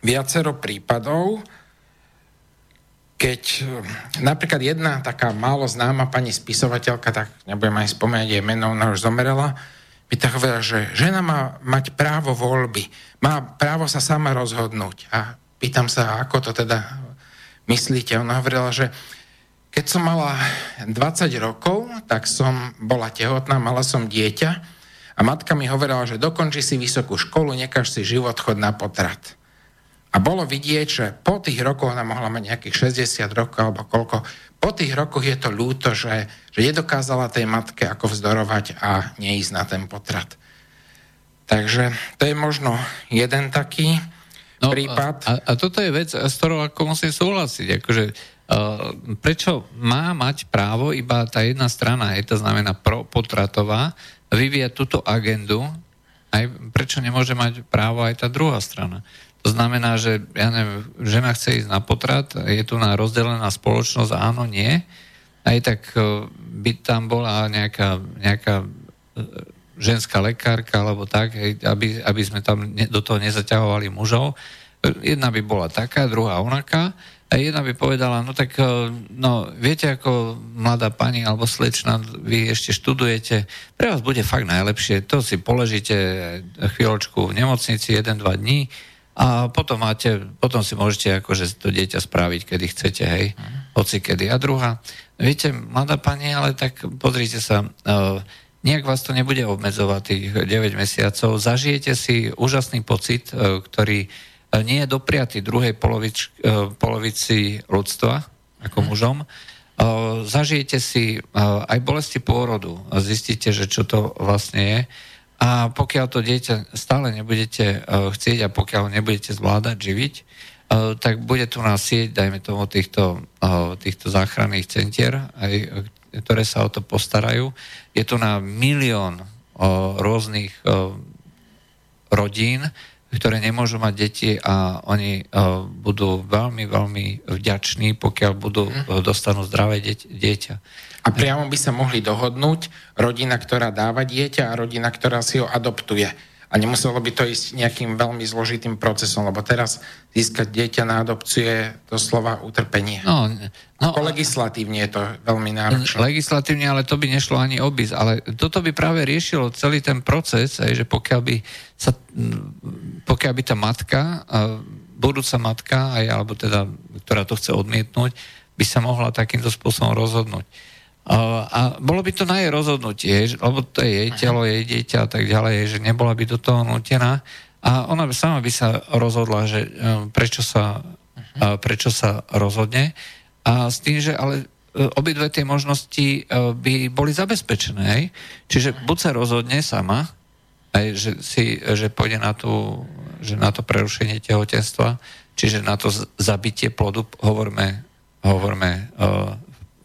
viacero prípadov, keď eh, napríklad jedna taká málo známa pani spisovateľka, tak nebudem aj spomenúť jej meno, ona už zomerela, by tak hovorila, že žena má mať právo voľby, má právo sa sama rozhodnúť. A pýtam sa, ako to teda myslíte? Ona hovorila, že keď som mala 20 rokov, tak som bola tehotná, mala som dieťa a matka mi hovorila, že dokonči si vysokú školu, nekáž si život chod na potrat. A bolo vidieť, že po tých rokoch, ona mohla mať nejakých 60 rokov alebo koľko, po tých rokoch je to ľúto, že, že nedokázala tej matke ako vzdorovať a neísť na ten potrat. Takže to je možno jeden taký no, prípad. A, a toto je vec, s ktorou ako musím súhlasiť. Akože, uh, prečo má mať právo iba tá jedna strana, je to znamená pro, potratová, vyvíjať túto agendu, aj prečo nemôže mať právo aj tá druhá strana. To znamená, že ja neviem, žena chce ísť na potrat, je tu na rozdelená spoločnosť, áno, nie. Aj tak e, by tam bola nejaká, nejaká e, ženská lekárka alebo tak, aby, aby sme tam do toho nezaťahovali mužov. Jedna by bola taká, druhá onaká. A jedna by povedala, no tak, e, no, viete, ako mladá pani alebo slečna, vy ešte študujete, pre vás bude fakt najlepšie, to si položíte chvíľočku v nemocnici, jeden, dva dní, a potom, máte, potom si môžete akože to dieťa spraviť, kedy chcete, hej, hoci kedy. A druhá, viete, mladá pani, ale tak pozrite sa, uh, nejak vás to nebude obmedzovať tých 9 mesiacov. Zažijete si úžasný pocit, uh, ktorý uh, nie je dopriatý druhej polovič, uh, polovici ľudstva, ako mhm. mužom. Uh, zažijete si uh, aj bolesti pôrodu zistíte, že čo to vlastne je a pokiaľ to dieťa stále nebudete uh, chcieť a pokiaľ nebudete zvládať živiť, uh, tak bude tu nás sieť, dajme tomu, týchto, uh, týchto záchranných centier, aj, ktoré sa o to postarajú. Je tu na milión rôznych rodín, ktoré nemôžu mať deti a oni budú veľmi, veľmi vďační, pokiaľ budú, uh, dostanú zdravé dieťa. A priamo by sa mohli dohodnúť rodina, ktorá dáva dieťa a rodina, ktorá si ho adoptuje. A nemuselo by to ísť nejakým veľmi zložitým procesom, lebo teraz získať dieťa na adopciu je doslova utrpenie. No, no, Ako legislatívne je to veľmi náročné. Legislatívne, ale to by nešlo ani obísť. Ale toto by práve riešilo celý ten proces, aj, že pokiaľ by, sa, pokiaľ by tá matka, budúca matka, aj, alebo teda, ktorá to chce odmietnúť, by sa mohla takýmto spôsobom rozhodnúť. A bolo by to na jej rozhodnutie, lebo to je jej telo, jej dieťa a tak ďalej, že nebola by do toho nutená. A ona sama by sa rozhodla, že e, prečo sa, prečo sa rozhodne. A s tým, že ale e, obidve tie možnosti e, by boli zabezpečené. Čiže buď sa rozhodne sama, aj, že, si, že pôjde na, tú, že na to prerušenie tehotenstva, čiže na to zabitie plodu, hovorme, hovorme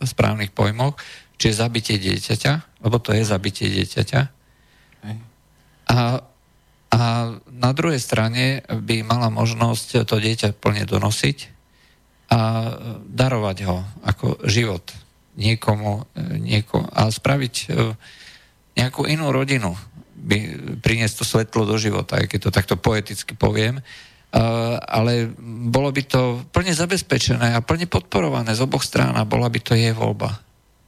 správnych pojmoch, čiže zabitie dieťaťa, lebo to je zabitie dieťaťa. A, a na druhej strane by mala možnosť to dieťa plne donosiť a darovať ho ako život. niekomu, nieko, a spraviť nejakú inú rodinu, by priniesť to svetlo do života, aj keď to takto poeticky poviem, ale bolo by to plne zabezpečené a plne podporované z oboch strán a bola by to jej voľba.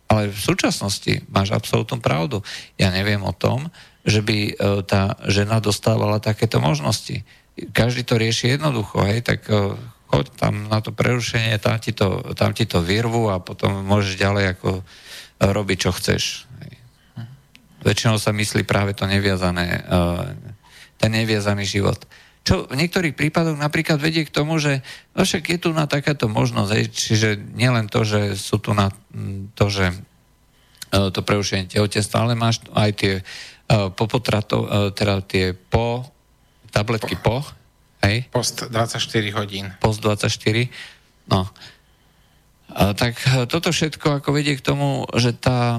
Ale v súčasnosti máš absolútnu pravdu. Ja neviem o tom, že by e, tá žena dostávala takéto možnosti. Každý to rieši jednoducho, hej, tak e, choď tam na to prerušenie, tam ti to, tam ti to vyrvu a potom môžeš ďalej ako robiť, čo chceš. Väčšinou sa myslí práve to neviazané, ten neviazaný život. Čo v niektorých prípadoch napríklad vedie k tomu, že no však je tu na takáto možnosť, hej, čiže nielen to, že sú tu na to, že to prerušenie tehotenstva, ale máš aj tie uh, po potratov, uh, teda tie po, tabletky po, po hej? Post 24 hodín. Post 24, no. Tak toto všetko ako vedie k tomu, že tá,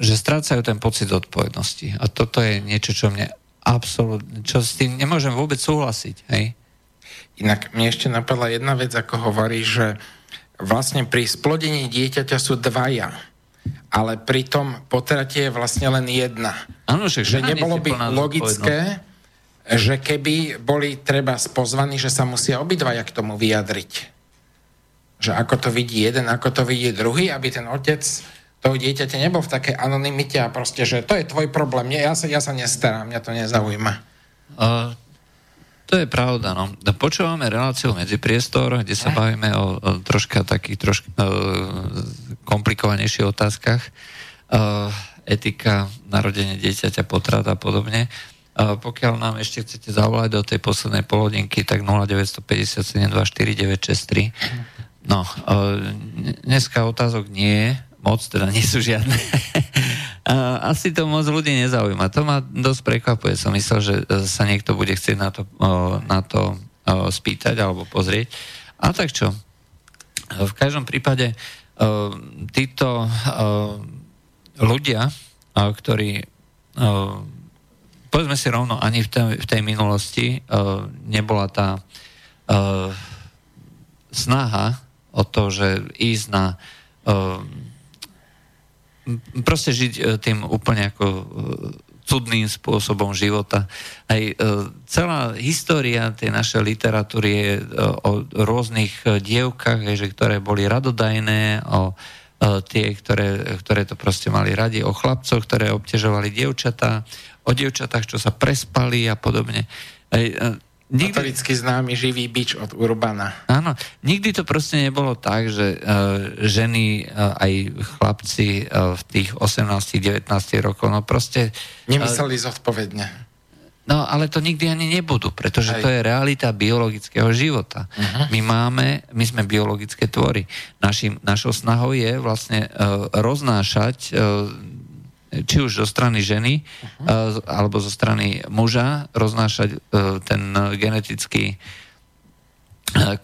že strácajú ten pocit odpovednosti. A toto je niečo, čo mne absolútne, čo s tým nemôžem vôbec súhlasiť, hej? Inak mi ešte napadla jedna vec, ako hovorí, že vlastne pri splodení dieťaťa sú dvaja, ale pri tom potrate je vlastne len jedna. Ano, že, že nebolo by logické, že keby boli treba spozvaní, že sa musia obidvaja k tomu vyjadriť. Že ako to vidí jeden, ako to vidí druhý, aby ten otec toho dieťaťa nebol v takej anonimite a proste, že to je tvoj problém, nie, ja sa, ja sa nestarám, mňa to nezaujíma. Uh, to je pravda, no. Počúvame reláciu medzi priestor, kde sa eh? bavíme o, o troška takých troška uh, komplikovanejších otázkach. Uh, etika, narodenie dieťaťa, potrat a podobne. Uh, pokiaľ nám ešte chcete zavolať do tej poslednej polhodinky, tak 0957 No, uh, dneska otázok nie je, moc, teda nie sú žiadne. Asi to moc ľudí nezaujíma. To ma dosť prekvapuje. Som myslel, že e, sa niekto bude chcieť na to, na to spýtať alebo pozrieť. A tak čo? V každom prípade e, títo e, ľudia, ktorí povedzme si rovno, ani v tej, v tej minulosti nebola tá snaha o to, že ísť na proste žiť e, tým úplne ako e, cudným spôsobom života. Aj e, celá história tej našej literatúry je o rôznych dievkach, že, ktoré boli radodajné, o tie, ktoré, ktoré to proste mali radi, o chlapcoch, ktoré obťažovali dievčatá, o dievčatách, čo sa prespali a podobne. Aj, Nikdy... Notoricky známy živý bič od Urbana. Áno, nikdy to proste nebolo tak, že uh, ženy, uh, aj chlapci uh, v tých 18-19 rokov, no proste... Nemysleli uh, zodpovedne. No, ale to nikdy ani nebudú, pretože Aj. to je realita biologického života. Uh-huh. My máme, my sme biologické tvory. Našim, našou snahou je vlastne uh, roznášať uh, či už zo strany ženy uh-huh. alebo zo strany muža roznášať e, ten genetický e,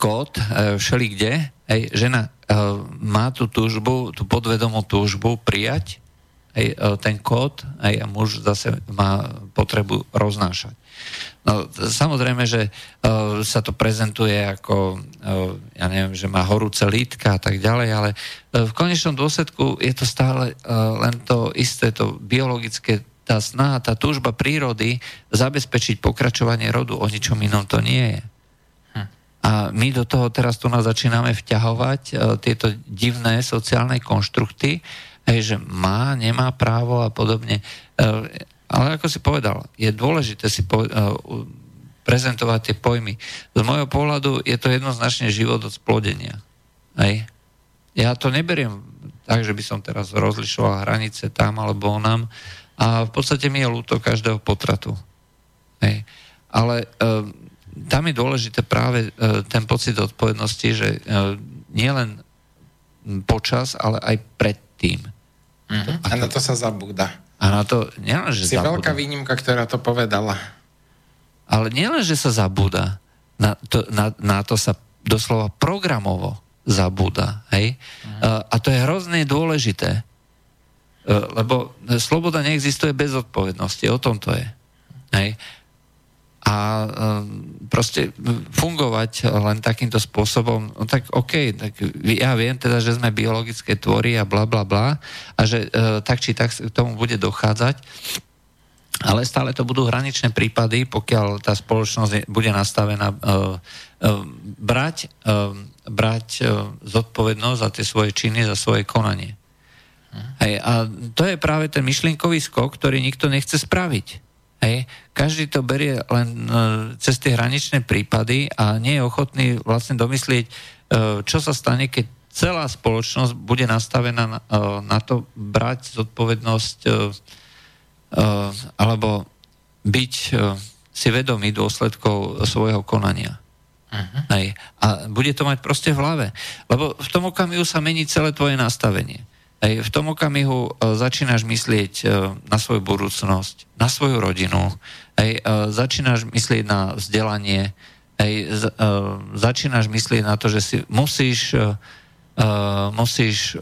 kód všelikde. Hej, žena má tú túžbu, tú podvedomú túžbu prijať hej, ten kód hej, a muž zase má potrebu roznášať. No, samozrejme, že sa to prezentuje ako, ja neviem, že má horúce lítka a tak ďalej, ale uh, v konečnom dôsledku je to stále uh, len to isté, to biologické, tá snaha, tá túžba prírody zabezpečiť pokračovanie rodu. O ničom inom to nie je. Hm. A my do toho teraz tu nás začíname vťahovať tieto divné sociálne konštrukty, hej, že má, nemá právo a podobne. Ale ako si povedal, je dôležité si po, prezentovať tie pojmy. Z môjho pohľadu je to jednoznačne život od splodenia. Hej. Ja to neberiem tak, že by som teraz rozlišoval hranice tam alebo onam a v podstate mi je ľúto každého potratu. Hej. Ale uh, tam je dôležité práve uh, ten pocit odpovednosti, že uh, nielen počas, ale aj predtým. Mm-hmm. A, a na to sa zabúda. A na to nielen, že Si zabúda. veľká výnimka, ktorá to povedala. Ale nielen, že sa zabúda, na to, na, na to sa doslova programovo zabúda. Hej? Uh, a to je hrozne dôležité. Uh, lebo sloboda neexistuje bez odpovednosti. O tom to je. Hej? A a proste fungovať len takýmto spôsobom, no tak OK, tak ja viem teda, že sme biologické tvory a bla bla bla a že tak či tak k tomu bude dochádzať, ale stále to budú hraničné prípady, pokiaľ tá spoločnosť bude nastavená uh, uh, brať, uh, brať uh, zodpovednosť za tie svoje činy, za svoje konanie. Hej, a to je práve ten myšlienkový skok, ktorý nikto nechce spraviť. Hej, každý to berie len uh, cez tie hraničné prípady a nie je ochotný vlastne domyslieť, uh, čo sa stane, keď celá spoločnosť bude nastavená na, uh, na to brať zodpovednosť Eh, alebo byť eh, si vedomý dôsledkov svojho konania. Uh-huh. Hej. A bude to mať proste v hlave. Lebo v tom okamihu sa mení celé tvoje nastavenie. Hej. V tom okamihu uh, začínaš myslieť na svoju budúcnosť, na svoju rodinu, hej. Začínaš myslieť na vzdelanie, hej. Začínaš myslieť na to, že si musíš, musíš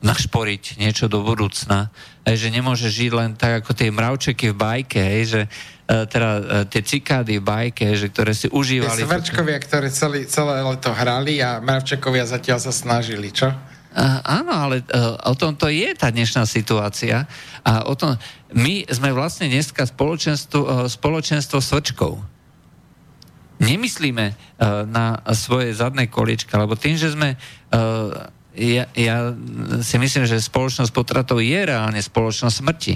našporiť niečo do budúcna, hej, že nemôže žiť len tak ako tie mravčeky v bajke, hej, že uh, teda uh, tie cikády v bajke, že ktoré si užívali. Tie svrčkovia, ktoré celý, celé leto hrali a mravčekovia zatiaľ sa snažili, čo? Uh, áno, ale uh, o tom to je tá dnešná situácia a o tom, my sme vlastne dneska spoločenstvo, uh, spoločenstvo svrčkov. Nemyslíme uh, na svoje zadné koliečka, lebo tým, že sme uh, ja, ja si myslím, že spoločnosť potratov je reálne spoločnosť smrti.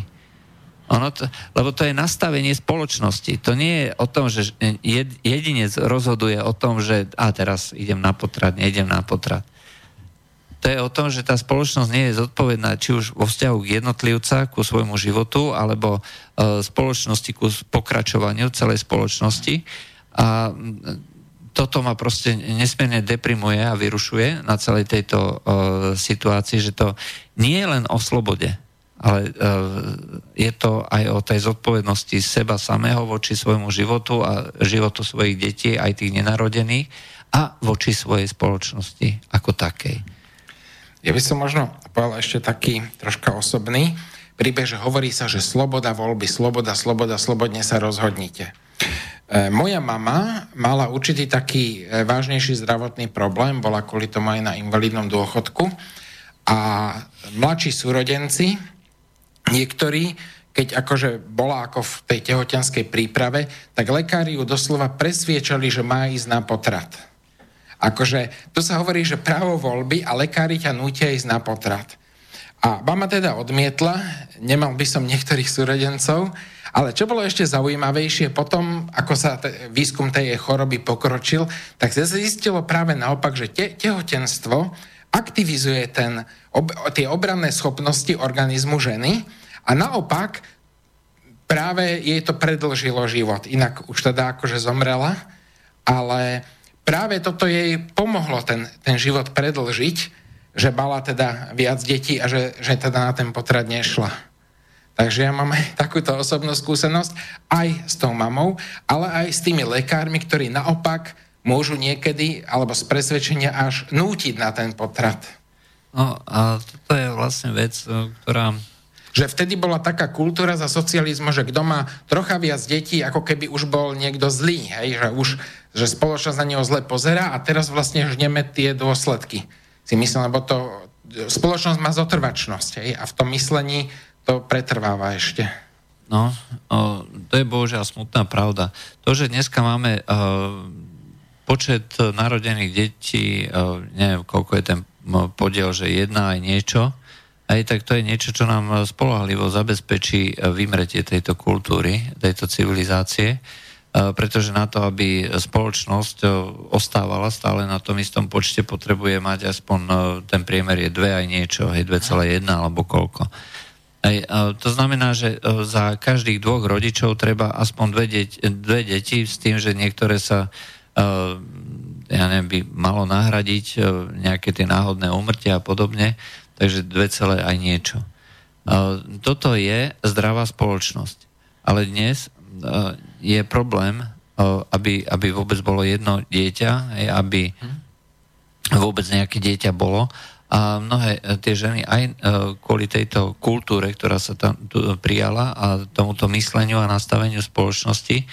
Ono to, lebo to je nastavenie spoločnosti. To nie je o tom, že jed, jedinec rozhoduje o tom, že a teraz idem na potrat, neidem na potrat. To je o tom, že tá spoločnosť nie je zodpovedná či už vo vzťahu k jednotlivca, ku svojmu životu, alebo e, spoločnosti ku pokračovaniu celej spoločnosti. A toto ma proste nesmierne deprimuje a vyrušuje na celej tejto uh, situácii, že to nie je len o slobode, ale uh, je to aj o tej zodpovednosti seba samého voči svojmu životu a životu svojich detí, aj tých nenarodených a voči svojej spoločnosti ako takej. Ja by som možno povedal ešte taký troška osobný príbeh, že hovorí sa, že sloboda voľby, sloboda, sloboda, slobodne sa rozhodnite. E, moja mama mala určitý taký e, vážnejší zdravotný problém, bola kvôli tomu aj na invalidnom dôchodku a mladší súrodenci, niektorí, keď akože bola ako v tej tehotenskej príprave, tak lekári ju doslova presviečali, že má ísť na potrat. Akože tu sa hovorí, že právo voľby a lekári ťa nútia ísť na potrat. A mama teda odmietla, nemal by som niektorých súrodencov, ale čo bolo ešte zaujímavejšie, potom, ako sa te, výskum tej choroby pokročil, tak sa zistilo práve naopak, že te, tehotenstvo aktivizuje ten, ob, tie obranné schopnosti organizmu ženy a naopak práve jej to predlžilo život. Inak už teda akože zomrela, ale práve toto jej pomohlo ten, ten život predlžiť, že mala teda viac detí a že, že teda na ten potrat nešla. Takže ja mám aj takúto osobnú skúsenosť aj s tou mamou, ale aj s tými lekármi, ktorí naopak môžu niekedy, alebo z presvedčenia až nútiť na ten potrat. No a toto je vlastne vec, e, ktorá... Že vtedy bola taká kultúra za socializmu, že kto má trocha viac detí, ako keby už bol niekto zlý, hej? že už že spoločnosť na neho zle pozera a teraz vlastne žneme tie dôsledky. Si myslím, lebo to spoločnosť má zotrvačnosť hej? a v tom myslení to pretrváva ešte. No, o, to je bohužiaľ smutná pravda. To, že dneska máme o, počet narodených detí, o, neviem, koľko je ten podiel, že jedna aj niečo, aj tak to je niečo, čo nám spolahlivo zabezpečí vymretie tejto kultúry, tejto civilizácie, pretože na to, aby spoločnosť ostávala stále na tom istom počte, potrebuje mať aspoň ten priemer je 2 aj niečo, hej, 2,1 alebo koľko. Aj, to znamená, že e, za každých dvoch rodičov treba aspoň dve, deť, dve deti s tým, že niektoré sa e, ja neviem, by malo nahradiť e, nejaké tie náhodné umrtia a podobne, takže dve celé aj niečo. Toto je zdravá spoločnosť. Ale dnes je problém, aby, aby vôbec bolo jedno dieťa, aby mhm. vôbec nejaké dieťa bolo a mnohé e, tie ženy aj e, kvôli tejto kultúre, ktorá sa tam prijala a tomuto mysleniu a nastaveniu spoločnosti,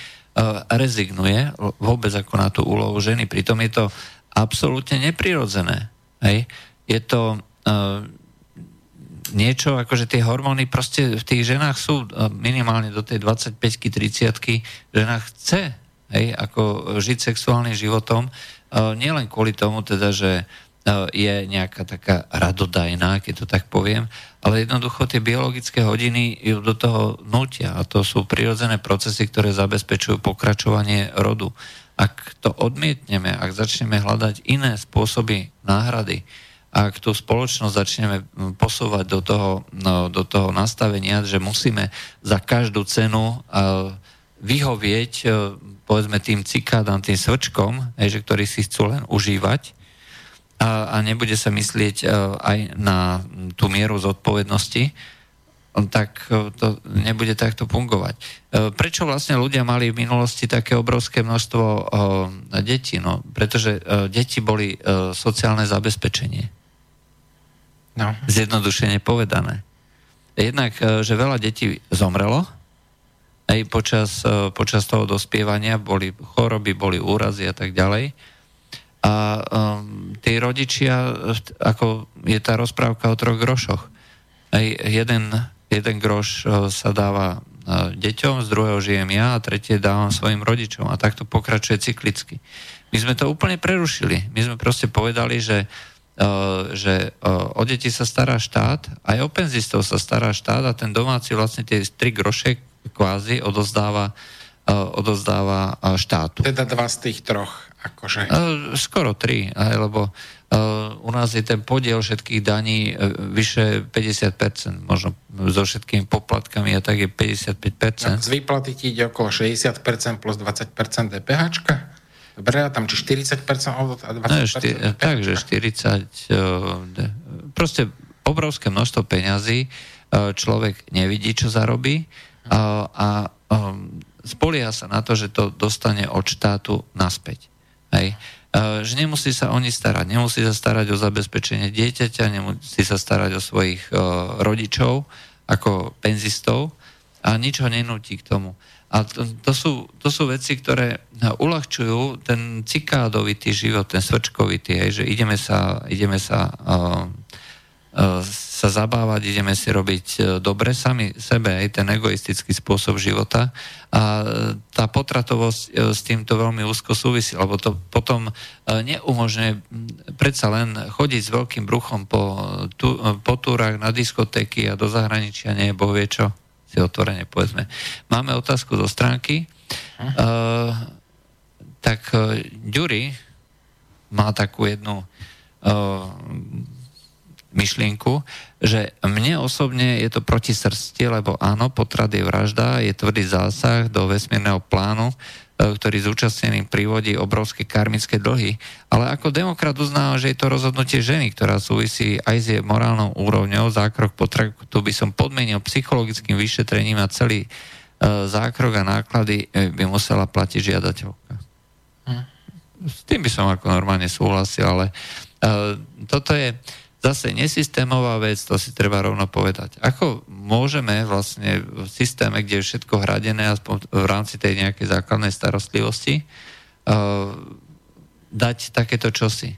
rezignuje vôbec ako na tú úlohu ženy. Pritom je to absolútne neprirodzené. Hej? Je to niečo, akože tie hormóny proste v tých ženách sú minimálne do tej 25 30 žena chce hej, ako žiť sexuálnym životom, nielen kvôli tomu teda, že je nejaká taká radodajná, keď to tak poviem, ale jednoducho tie biologické hodiny ju do toho nutia a to sú prirodzené procesy, ktoré zabezpečujú pokračovanie rodu. Ak to odmietneme, ak začneme hľadať iné spôsoby náhrady, ak tú spoločnosť začneme posúvať do toho, no, do toho nastavenia, že musíme za každú cenu uh, vyhovieť, uh, povedzme, tým cikádam, tým svrčkom, že ktorí si chcú len užívať a, a nebude sa myslieť uh, aj na tú mieru zodpovednosti, tak e, to nebude takto fungovať. E, prečo vlastne ľudia mali v minulosti také obrovské množstvo e, detí? No, pretože deti boli sociálne zabezpečenie. No. Zjednodušene povedané. Jednak, že veľa detí zomrelo, aj počas, počas toho dospievania boli choroby, boli úrazy a tak ďalej. A um, tí rodičia, ako je tá rozprávka o troch grošoch, aj jeden jeden groš e, sa dáva e, deťom, z druhého žijem ja a tretie dávam svojim rodičom a takto pokračuje cyklicky. My sme to úplne prerušili. My sme proste povedali, že, e, že o deti sa stará štát, aj o penzistov sa stará štát a ten domáci vlastne tie tri groše kvázi odozdáva, odozdáva štátu. Teda dva z tých troch, akože? Skoro tri, lebo u nás je ten podiel všetkých daní e, vyše 50%, možno so všetkými poplatkami a tak je 55%. z výplaty ti ide okolo 60% plus 20% DPH? Dobre, a tam či 40% a 20% no, šty, DPH? Takže 40, e, proste obrovské množstvo peňazí e, človek nevidí, čo zarobí a, a spolieha sa na to, že to dostane od štátu naspäť. Hej. Eh, že nemusí sa o ni starať. Nemusí sa starať o zabezpečenie dieťaťa, nemusí sa starať o svojich uh, rodičov ako penzistov a nič ho nenúti k tomu. A to, to, sú, to sú veci, ktoré uľahčujú ten cikádovitý život, ten svrčkovitý, hej, že ideme sa, ideme sa uh, sa zabávať, ideme si robiť e, dobre sami sebe, aj ten egoistický spôsob života. A e, tá potratovosť e, s týmto veľmi úzko súvisí, lebo to potom neumožňuje predsa len chodiť s veľkým bruchom po, tu, po túrach na diskotéky a do zahraničia, nie boh vie čo, si otvorene povedzme. Máme otázku zo stránky. Uh, tak Ďuri má takú jednu uh, myšlienku, že mne osobne je to proti srsti, lebo áno, potrat je vražda, je tvrdý zásah do vesmírneho plánu, e, ktorý zúčastneným privodí obrovské karmické dlhy. Ale ako demokrat uznávam, že je to rozhodnutie ženy, ktorá súvisí aj s jej morálnou úrovňou. Zákrok potratu by som podmenil psychologickým vyšetrením a celý uh, zákrok a náklady e, by musela platiť žiadateľka. Hm. S tým by som ako normálne súhlasil, ale toto je zase nesystémová vec, to si treba rovno povedať. Ako môžeme vlastne v systéme, kde je všetko hradené, aspoň v rámci tej nejakej základnej starostlivosti, uh, dať takéto čosi.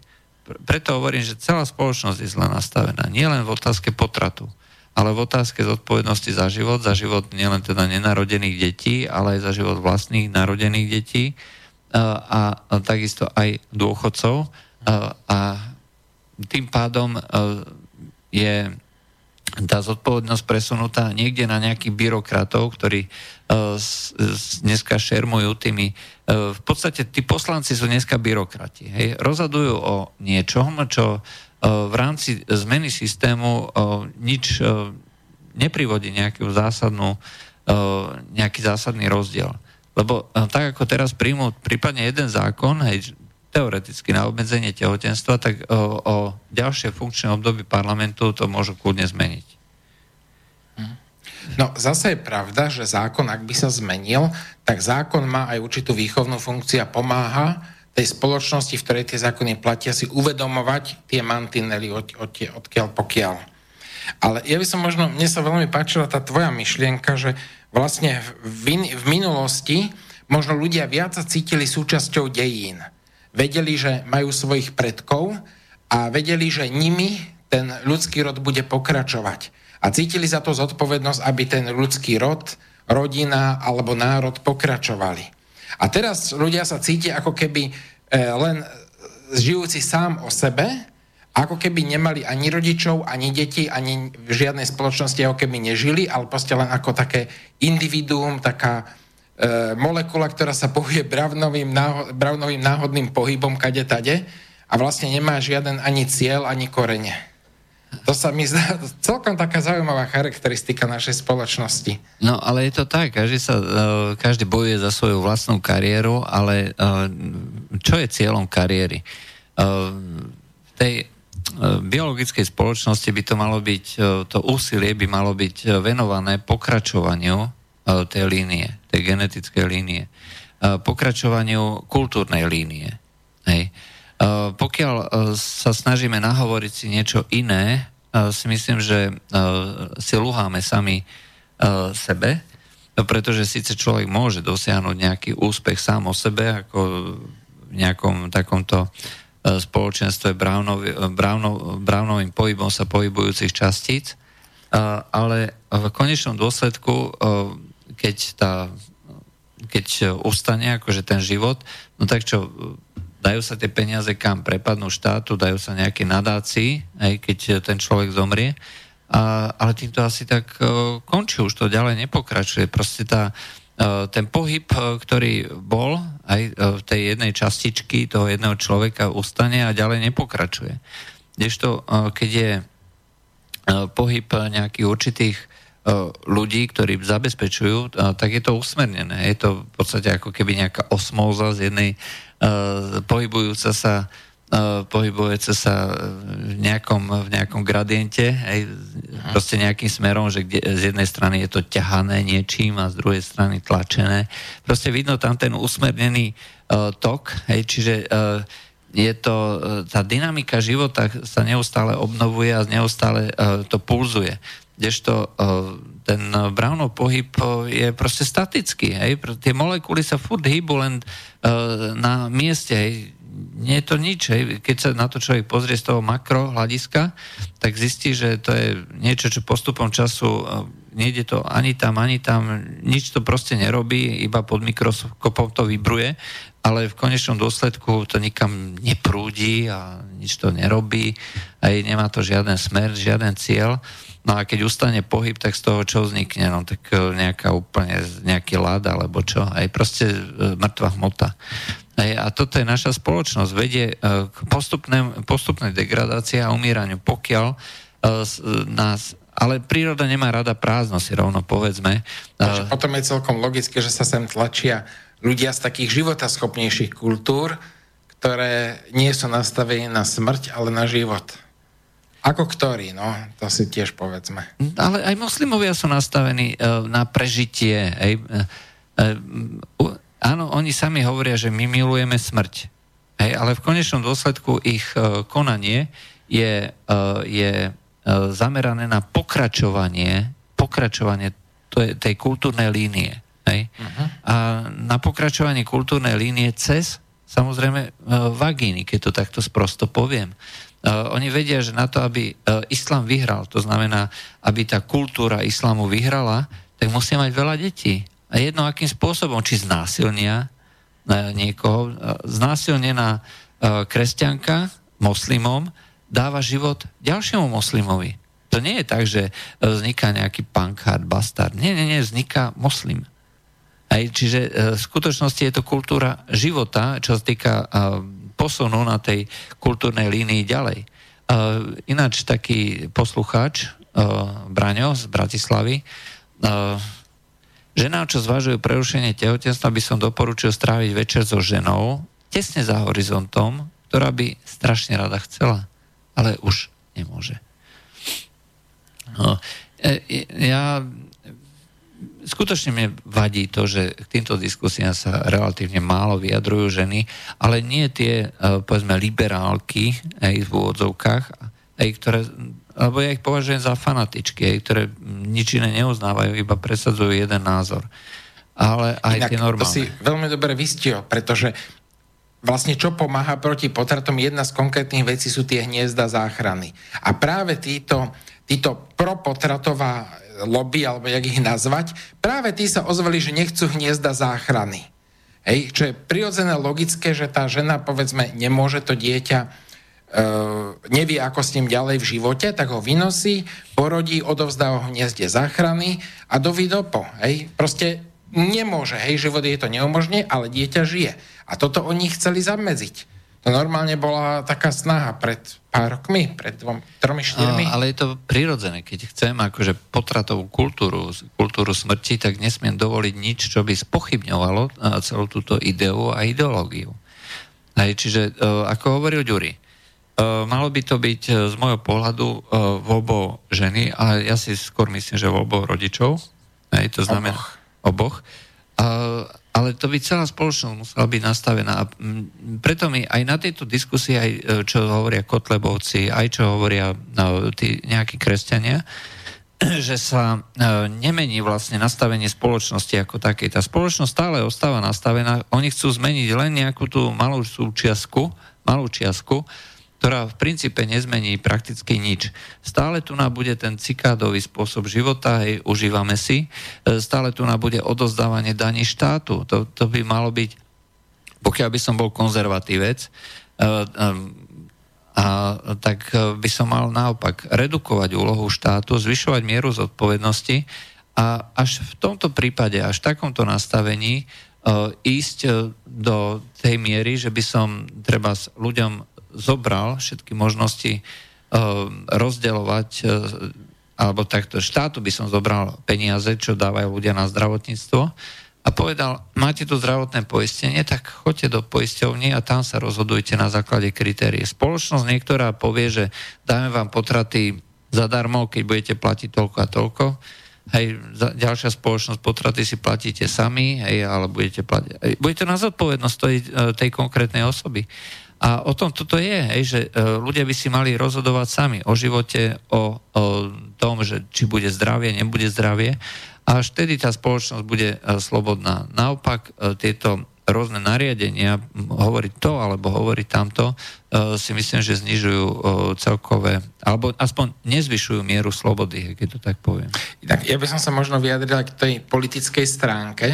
Preto hovorím, že celá spoločnosť je zle nastavená. Nie len v otázke potratu, ale v otázke zodpovednosti za život, za život nielen teda nenarodených detí, ale aj za život vlastných narodených detí uh, a, a takisto aj dôchodcov. Uh, a tým pádom e, je tá zodpovednosť presunutá niekde na nejakých byrokratov, ktorí uh, dneska šermujú tými... Uh, v podstate tí poslanci sú dneska byrokrati. Hej? Rozhodujú o niečom, čo v rámci zmeny systému nič neprivodí nejakú zásadnú, nejaký zásadný rozdiel. Lebo tak ako teraz príjmu prípadne jeden zákon, hej, teoreticky na obmedzenie tehotenstva, tak o, o ďalšie funkčné obdobie parlamentu to môžu kľudne zmeniť. No zase je pravda, že zákon, ak by sa zmenil, tak zákon má aj určitú výchovnú funkciu a pomáha tej spoločnosti, v ktorej tie zákony platia, si uvedomovať tie mantinely od, od, odkiaľ pokiaľ. Ale ja by som možno, mne sa veľmi páčila tá tvoja myšlienka, že vlastne v, v minulosti možno ľudia viac cítili súčasťou dejín. Vedeli, že majú svojich predkov a vedeli, že nimi ten ľudský rod bude pokračovať. A cítili za to zodpovednosť, aby ten ľudský rod, rodina alebo národ pokračovali. A teraz ľudia sa cítia ako keby e, len žijúci sám o sebe, ako keby nemali ani rodičov, ani deti, ani v žiadnej spoločnosti ako keby nežili, ale proste len ako také individuum, taká molekula, ktorá sa pohuje bravnovým, náho, bravnovým náhodným pohybom kade tade a vlastne nemá žiaden ani cieľ, ani korene. To sa mi zdá celkom taká zaujímavá charakteristika našej spoločnosti. No, ale je to tak, každý, sa, e, každý bojuje za svoju vlastnú kariéru, ale e, čo je cieľom kariéry? E, v tej biologickej spoločnosti by to malo byť, to úsilie by malo byť venované pokračovaniu tej línie, tej genetickej línie, pokračovaniu kultúrnej línie. Hej. Pokiaľ sa snažíme nahovoriť si niečo iné, si myslím, že si luháme sami sebe, pretože síce človek môže dosiahnuť nejaký úspech sám o sebe, ako v nejakom takomto spoločenstve Brownovým pohybom sa pohybujúcich častíc, ale v konečnom dôsledku, keď, tá, keď ustane akože ten život, no tak čo, dajú sa tie peniaze kam prepadnú štátu, dajú sa nejaké nadácii, aj keď ten človek zomrie, a, ale týmto asi tak uh, končí, už to ďalej nepokračuje. Proste tá, uh, ten pohyb, uh, ktorý bol aj uh, v tej jednej častičky toho jedného človeka ustane a ďalej nepokračuje. Kdežto, uh, keď je uh, pohyb nejakých určitých ľudí, ktorí zabezpečujú, tak je to usmernené. Je to v podstate ako keby nejaká osmóza z jednej Eh, pohybujúca sa uh, pohybujúca sa v nejakom, v nejakom gradiente, aj proste nejakým smerom, že kde, z jednej strany je to ťahané niečím a z druhej strany tlačené. Proste vidno tam ten usmernený uh, tok, hej, čiže uh, je to, tá dynamika života sa neustále obnovuje a neustále uh, to pulzuje. Kdežto uh, ten Brownov pohyb je proste statický. Hej? Tie molekuly sa furt hýbu len uh, na mieste. Hej? Nie je to nič. Hej? Keď sa na to človek pozrie z toho makro hľadiska, tak zistí, že to je niečo, čo postupom času nejde to ani tam, ani tam, nič to proste nerobí, iba pod mikroskopom to vybruje, ale v konečnom dôsledku to nikam neprúdi a nič to nerobí, aj nemá to žiaden smer, žiaden cieľ. No a keď ustane pohyb, tak z toho čo vznikne? No tak e, nejaká úplne, nejaký lád alebo čo? Aj proste e, mŕtva hmota. Aj, a toto je naša spoločnosť. Vedie e, k postupnej degradácii a umíraniu, pokiaľ nás ale príroda nemá rada prázdno, si rovno povedzme. Takže potom je celkom logické, že sa sem tlačia ľudia z takých životaschopnejších kultúr, ktoré nie sú nastavení na smrť, ale na život. Ako ktorý, no, to si tiež povedzme. Ale aj moslimovia sú nastavení uh, na prežitie. Hej. Uh, uh, áno, oni sami hovoria, že my milujeme smrť. Hej, ale v konečnom dôsledku ich konanie je, je zamerané na pokračovanie, pokračovanie tej, kultúrnej línie. Hej. Uh-huh. A na pokračovanie kultúrnej línie cez samozrejme vagíny, keď to takto sprosto poviem. Uh, oni vedia, že na to, aby uh, islám vyhral, to znamená, aby tá kultúra islámu vyhrala, tak musia mať veľa detí. A jedno akým spôsobom, či znásilnia uh, niekoho, znásilnená kresťanka moslimom dáva život ďalšiemu moslimovi. To nie je tak, že vzniká nejaký pankard, bastard. Nie, nie, nie, vzniká moslim. Aj, čiže v skutočnosti je to kultúra života, čo sa týka posunú na tej kultúrnej línii ďalej. Uh, ináč taký poslucháč, uh, Braňo z Bratislavy, uh, ženám, čo zvažujú prerušenie tehotenstva, by som doporučil stráviť večer so ženou, tesne za horizontom, ktorá by strašne rada chcela, ale už nemôže. No, ja skutočne mne vadí to, že k týmto diskusiám sa relatívne málo vyjadrujú ženy, ale nie tie, e, povedzme, liberálky aj v úvodzovkách, aj ktoré, alebo ja ich považujem za fanatičky, aj ktoré nič iné neuznávajú, iba presadzujú jeden názor. ale aj Inak, tie normálne. To si veľmi dobre vystihol, pretože vlastne čo pomáha proti potratom, jedna z konkrétnych vecí sú tie hniezda záchrany. A práve títo, títo propotratová lobby, alebo jak ich nazvať, práve tí sa ozvali, že nechcú hniezda záchrany. Hej, čo je prirodzené logické, že tá žena, povedzme, nemôže to dieťa e, nevie, ako s ním ďalej v živote, tak ho vynosí, porodí, odovzdá ho hniezde záchrany a doví dopo. Hej. Proste nemôže, hej, život je to neumožne, ale dieťa žije. A toto oni chceli zamedziť. To normálne bola taká snaha pred pár rokmi, pred dvom, tromi, štyrmi. Ale je to prirodzené. Keď chcem akože potratovú kultúru, kultúru smrti, tak nesmiem dovoliť nič, čo by spochybňovalo celú túto ideu a ideológiu. Hej, čiže, e, ako hovoril Ďuri, e, malo by to byť e, z môjho pohľadu voľbou ženy, ale ja si skôr myslím, že voľbou rodičov. Hej, to znamená oboch. oboch ale to by celá spoločnosť musela byť nastavená. A preto mi aj na tejto diskusii, aj čo hovoria Kotlebovci, aj čo hovoria no, tí nejakí kresťania, že sa e, nemení vlastne nastavenie spoločnosti ako takej. Tá spoločnosť stále ostáva nastavená, oni chcú zmeniť len nejakú tú malú súčiastku, malú čiastku, ktorá v princípe nezmení prakticky nič. Stále tu nám bude ten cikádový spôsob života, hej, užívame si, e, stále tu nám bude odozdávanie daní štátu. To, to by malo byť, pokiaľ by som bol konzervatívec, e, e, a tak by som mal naopak redukovať úlohu štátu, zvyšovať mieru zodpovednosti a až v tomto prípade, až v takomto nastavení ísť do tej miery, že by som treba s ľuďom zobral všetky možnosti uh, rozdeľovať, uh, alebo takto štátu by som zobral peniaze, čo dávajú ľudia na zdravotníctvo a povedal, máte tu zdravotné poistenie, tak choďte do poisťovny a tam sa rozhodujte na základe kritérií. Spoločnosť niektorá povie, že dáme vám potraty zadarmo, keď budete platiť toľko a toľko. Hej, ďalšia spoločnosť potraty si platíte sami, hej, ale budete platiť. Budete na zodpovednosť tej, tej konkrétnej osoby. A o tom toto je, že e, ľudia by si mali rozhodovať sami o živote, o, o tom, že či bude zdravie, nebude zdravie. A až vtedy tá spoločnosť bude e, slobodná. Naopak e, tieto rôzne nariadenia, hovoriť to alebo hovoriť tamto, si myslím, že znižujú celkové, alebo aspoň nezvyšujú mieru slobody, keď to tak poviem. Tak ja by som sa možno vyjadril k tej politickej stránke,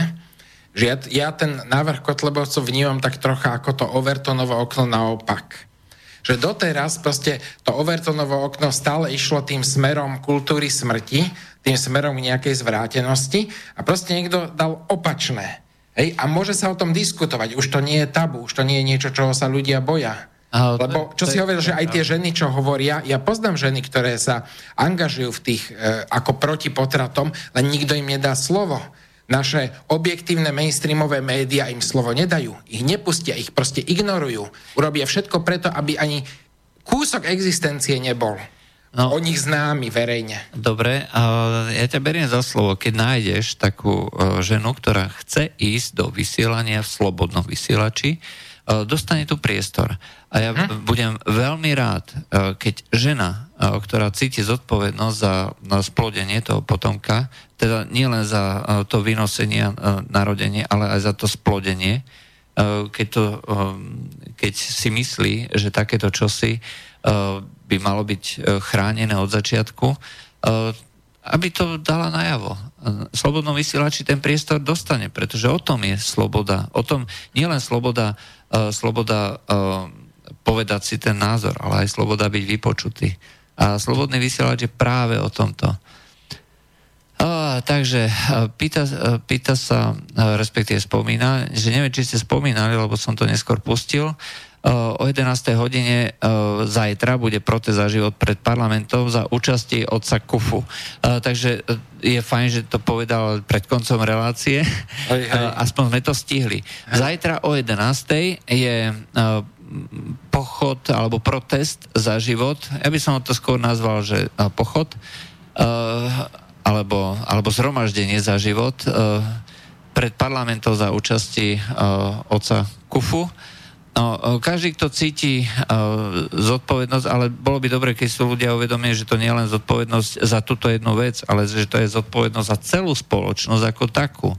že ja, ja ten návrh Kotlebovcov vnímam tak trocha ako to Overtonovo okno naopak. Že doteraz proste to Overtonovo okno stále išlo tým smerom kultúry smrti, tým smerom k nejakej zvrátenosti a proste niekto dal opačné. Hej? A môže sa o tom diskutovať. Už to nie je tabu, už to nie je niečo, čoho sa ľudia boja. Ale Lebo čo si hovoril, že aj tie ženy, čo hovoria, ja poznám ženy, ktoré sa angažujú v tých, e, ako proti potratom, len nikto im nedá slovo naše objektívne mainstreamové médiá im slovo nedajú, ich nepustia, ich proste ignorujú. Urobia všetko preto, aby ani kúsok existencie nebol. No, o nich známy verejne. Dobre, ja ťa beriem za slovo, keď nájdeš takú e, ženu, ktorá chce ísť do vysielania v slobodnom vysielači, e, dostane tu priestor. A ja hm? budem veľmi rád, e, keď žena, ktorá cíti zodpovednosť za splodenie toho potomka, teda nielen za e, to vynosenie narodenie, ale aj za to splodenie, keď, to, keď si myslí, že takéto čosi by malo byť chránené od začiatku, aby to dala najavo. Slobodnom vysielači ten priestor dostane, pretože o tom je sloboda. O tom nielen sloboda, sloboda povedať si ten názor, ale aj sloboda byť vypočutý. A slobodný vysielač je práve o tomto. A, takže pýta, pýta sa, respektíve spomína, že neviem, či ste spomínali, lebo som to neskôr pustil, o 11. hodine zajtra bude protest za život pred parlamentom za účasti otca Kufu. Takže je fajn, že to povedal pred koncom relácie. Hej, hej. Aspoň sme to stihli. Zajtra o 11. je pochod alebo protest za život. Ja by som to skôr nazval, že pochod alebo, alebo zhromaždenie za život pred parlamentom za účasti oca Kufu. No, každý, kto cíti uh, zodpovednosť, ale bolo by dobre, keď sú ľudia uvedomia, že to nie je len zodpovednosť za túto jednu vec, ale že to je zodpovednosť za celú spoločnosť ako takú.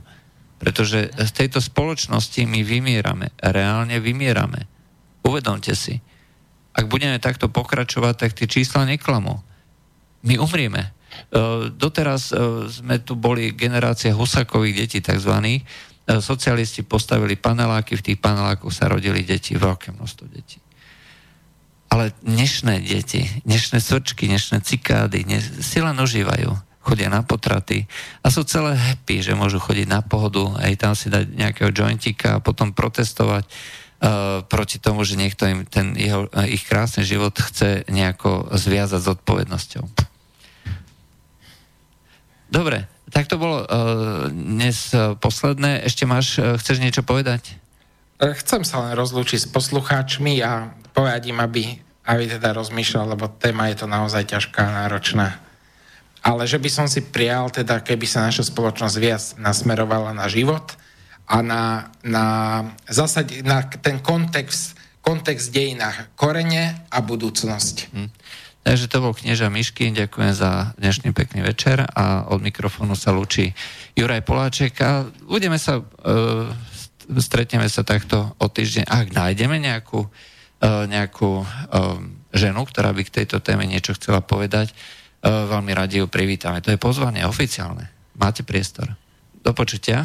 Pretože z tejto spoločnosti my vymierame, reálne vymierame. Uvedomte si. Ak budeme takto pokračovať, tak tie čísla neklamú. My umrieme. E, doteraz e, sme tu boli generácia husakových detí, takzvaných. E, socialisti postavili paneláky, v tých panelákoch sa rodili deti, veľké množstvo detí. Ale dnešné deti, dnešné svrčky, dnešné cikády ne, si len užívajú chodia na potraty a sú celé happy, že môžu chodiť na pohodu, aj tam si dať nejakého jointika a potom protestovať proti tomu, že niekto im ten jeho, uh, ich krásny život chce nejako zviazať s odpovednosťou. Dobre, tak to bolo uh, dnes posledné. Ešte máš, chceš niečo povedať? Chcem sa len rozlúčiť s poslucháčmi a povedať im, aby, aby teda rozmýšľal, lebo téma je to naozaj ťažká, náročná ale že by som si prijal, teda keby sa naša spoločnosť viac nasmerovala na život a na, na, zasad, na ten kontext, kontext dejina, korene a budúcnosť. Hm. Takže to bol knieža Mišky, ďakujem za dnešný pekný večer a od mikrofónu sa lúči Juraj Poláček a budeme sa, uh, stretneme sa takto o týždeň, ak nájdeme nejakú, uh, nejakú uh, ženu, ktorá by k tejto téme niečo chcela povedať, E, veľmi radi ju privítame. To je pozvanie oficiálne. Máte priestor. Do počutia.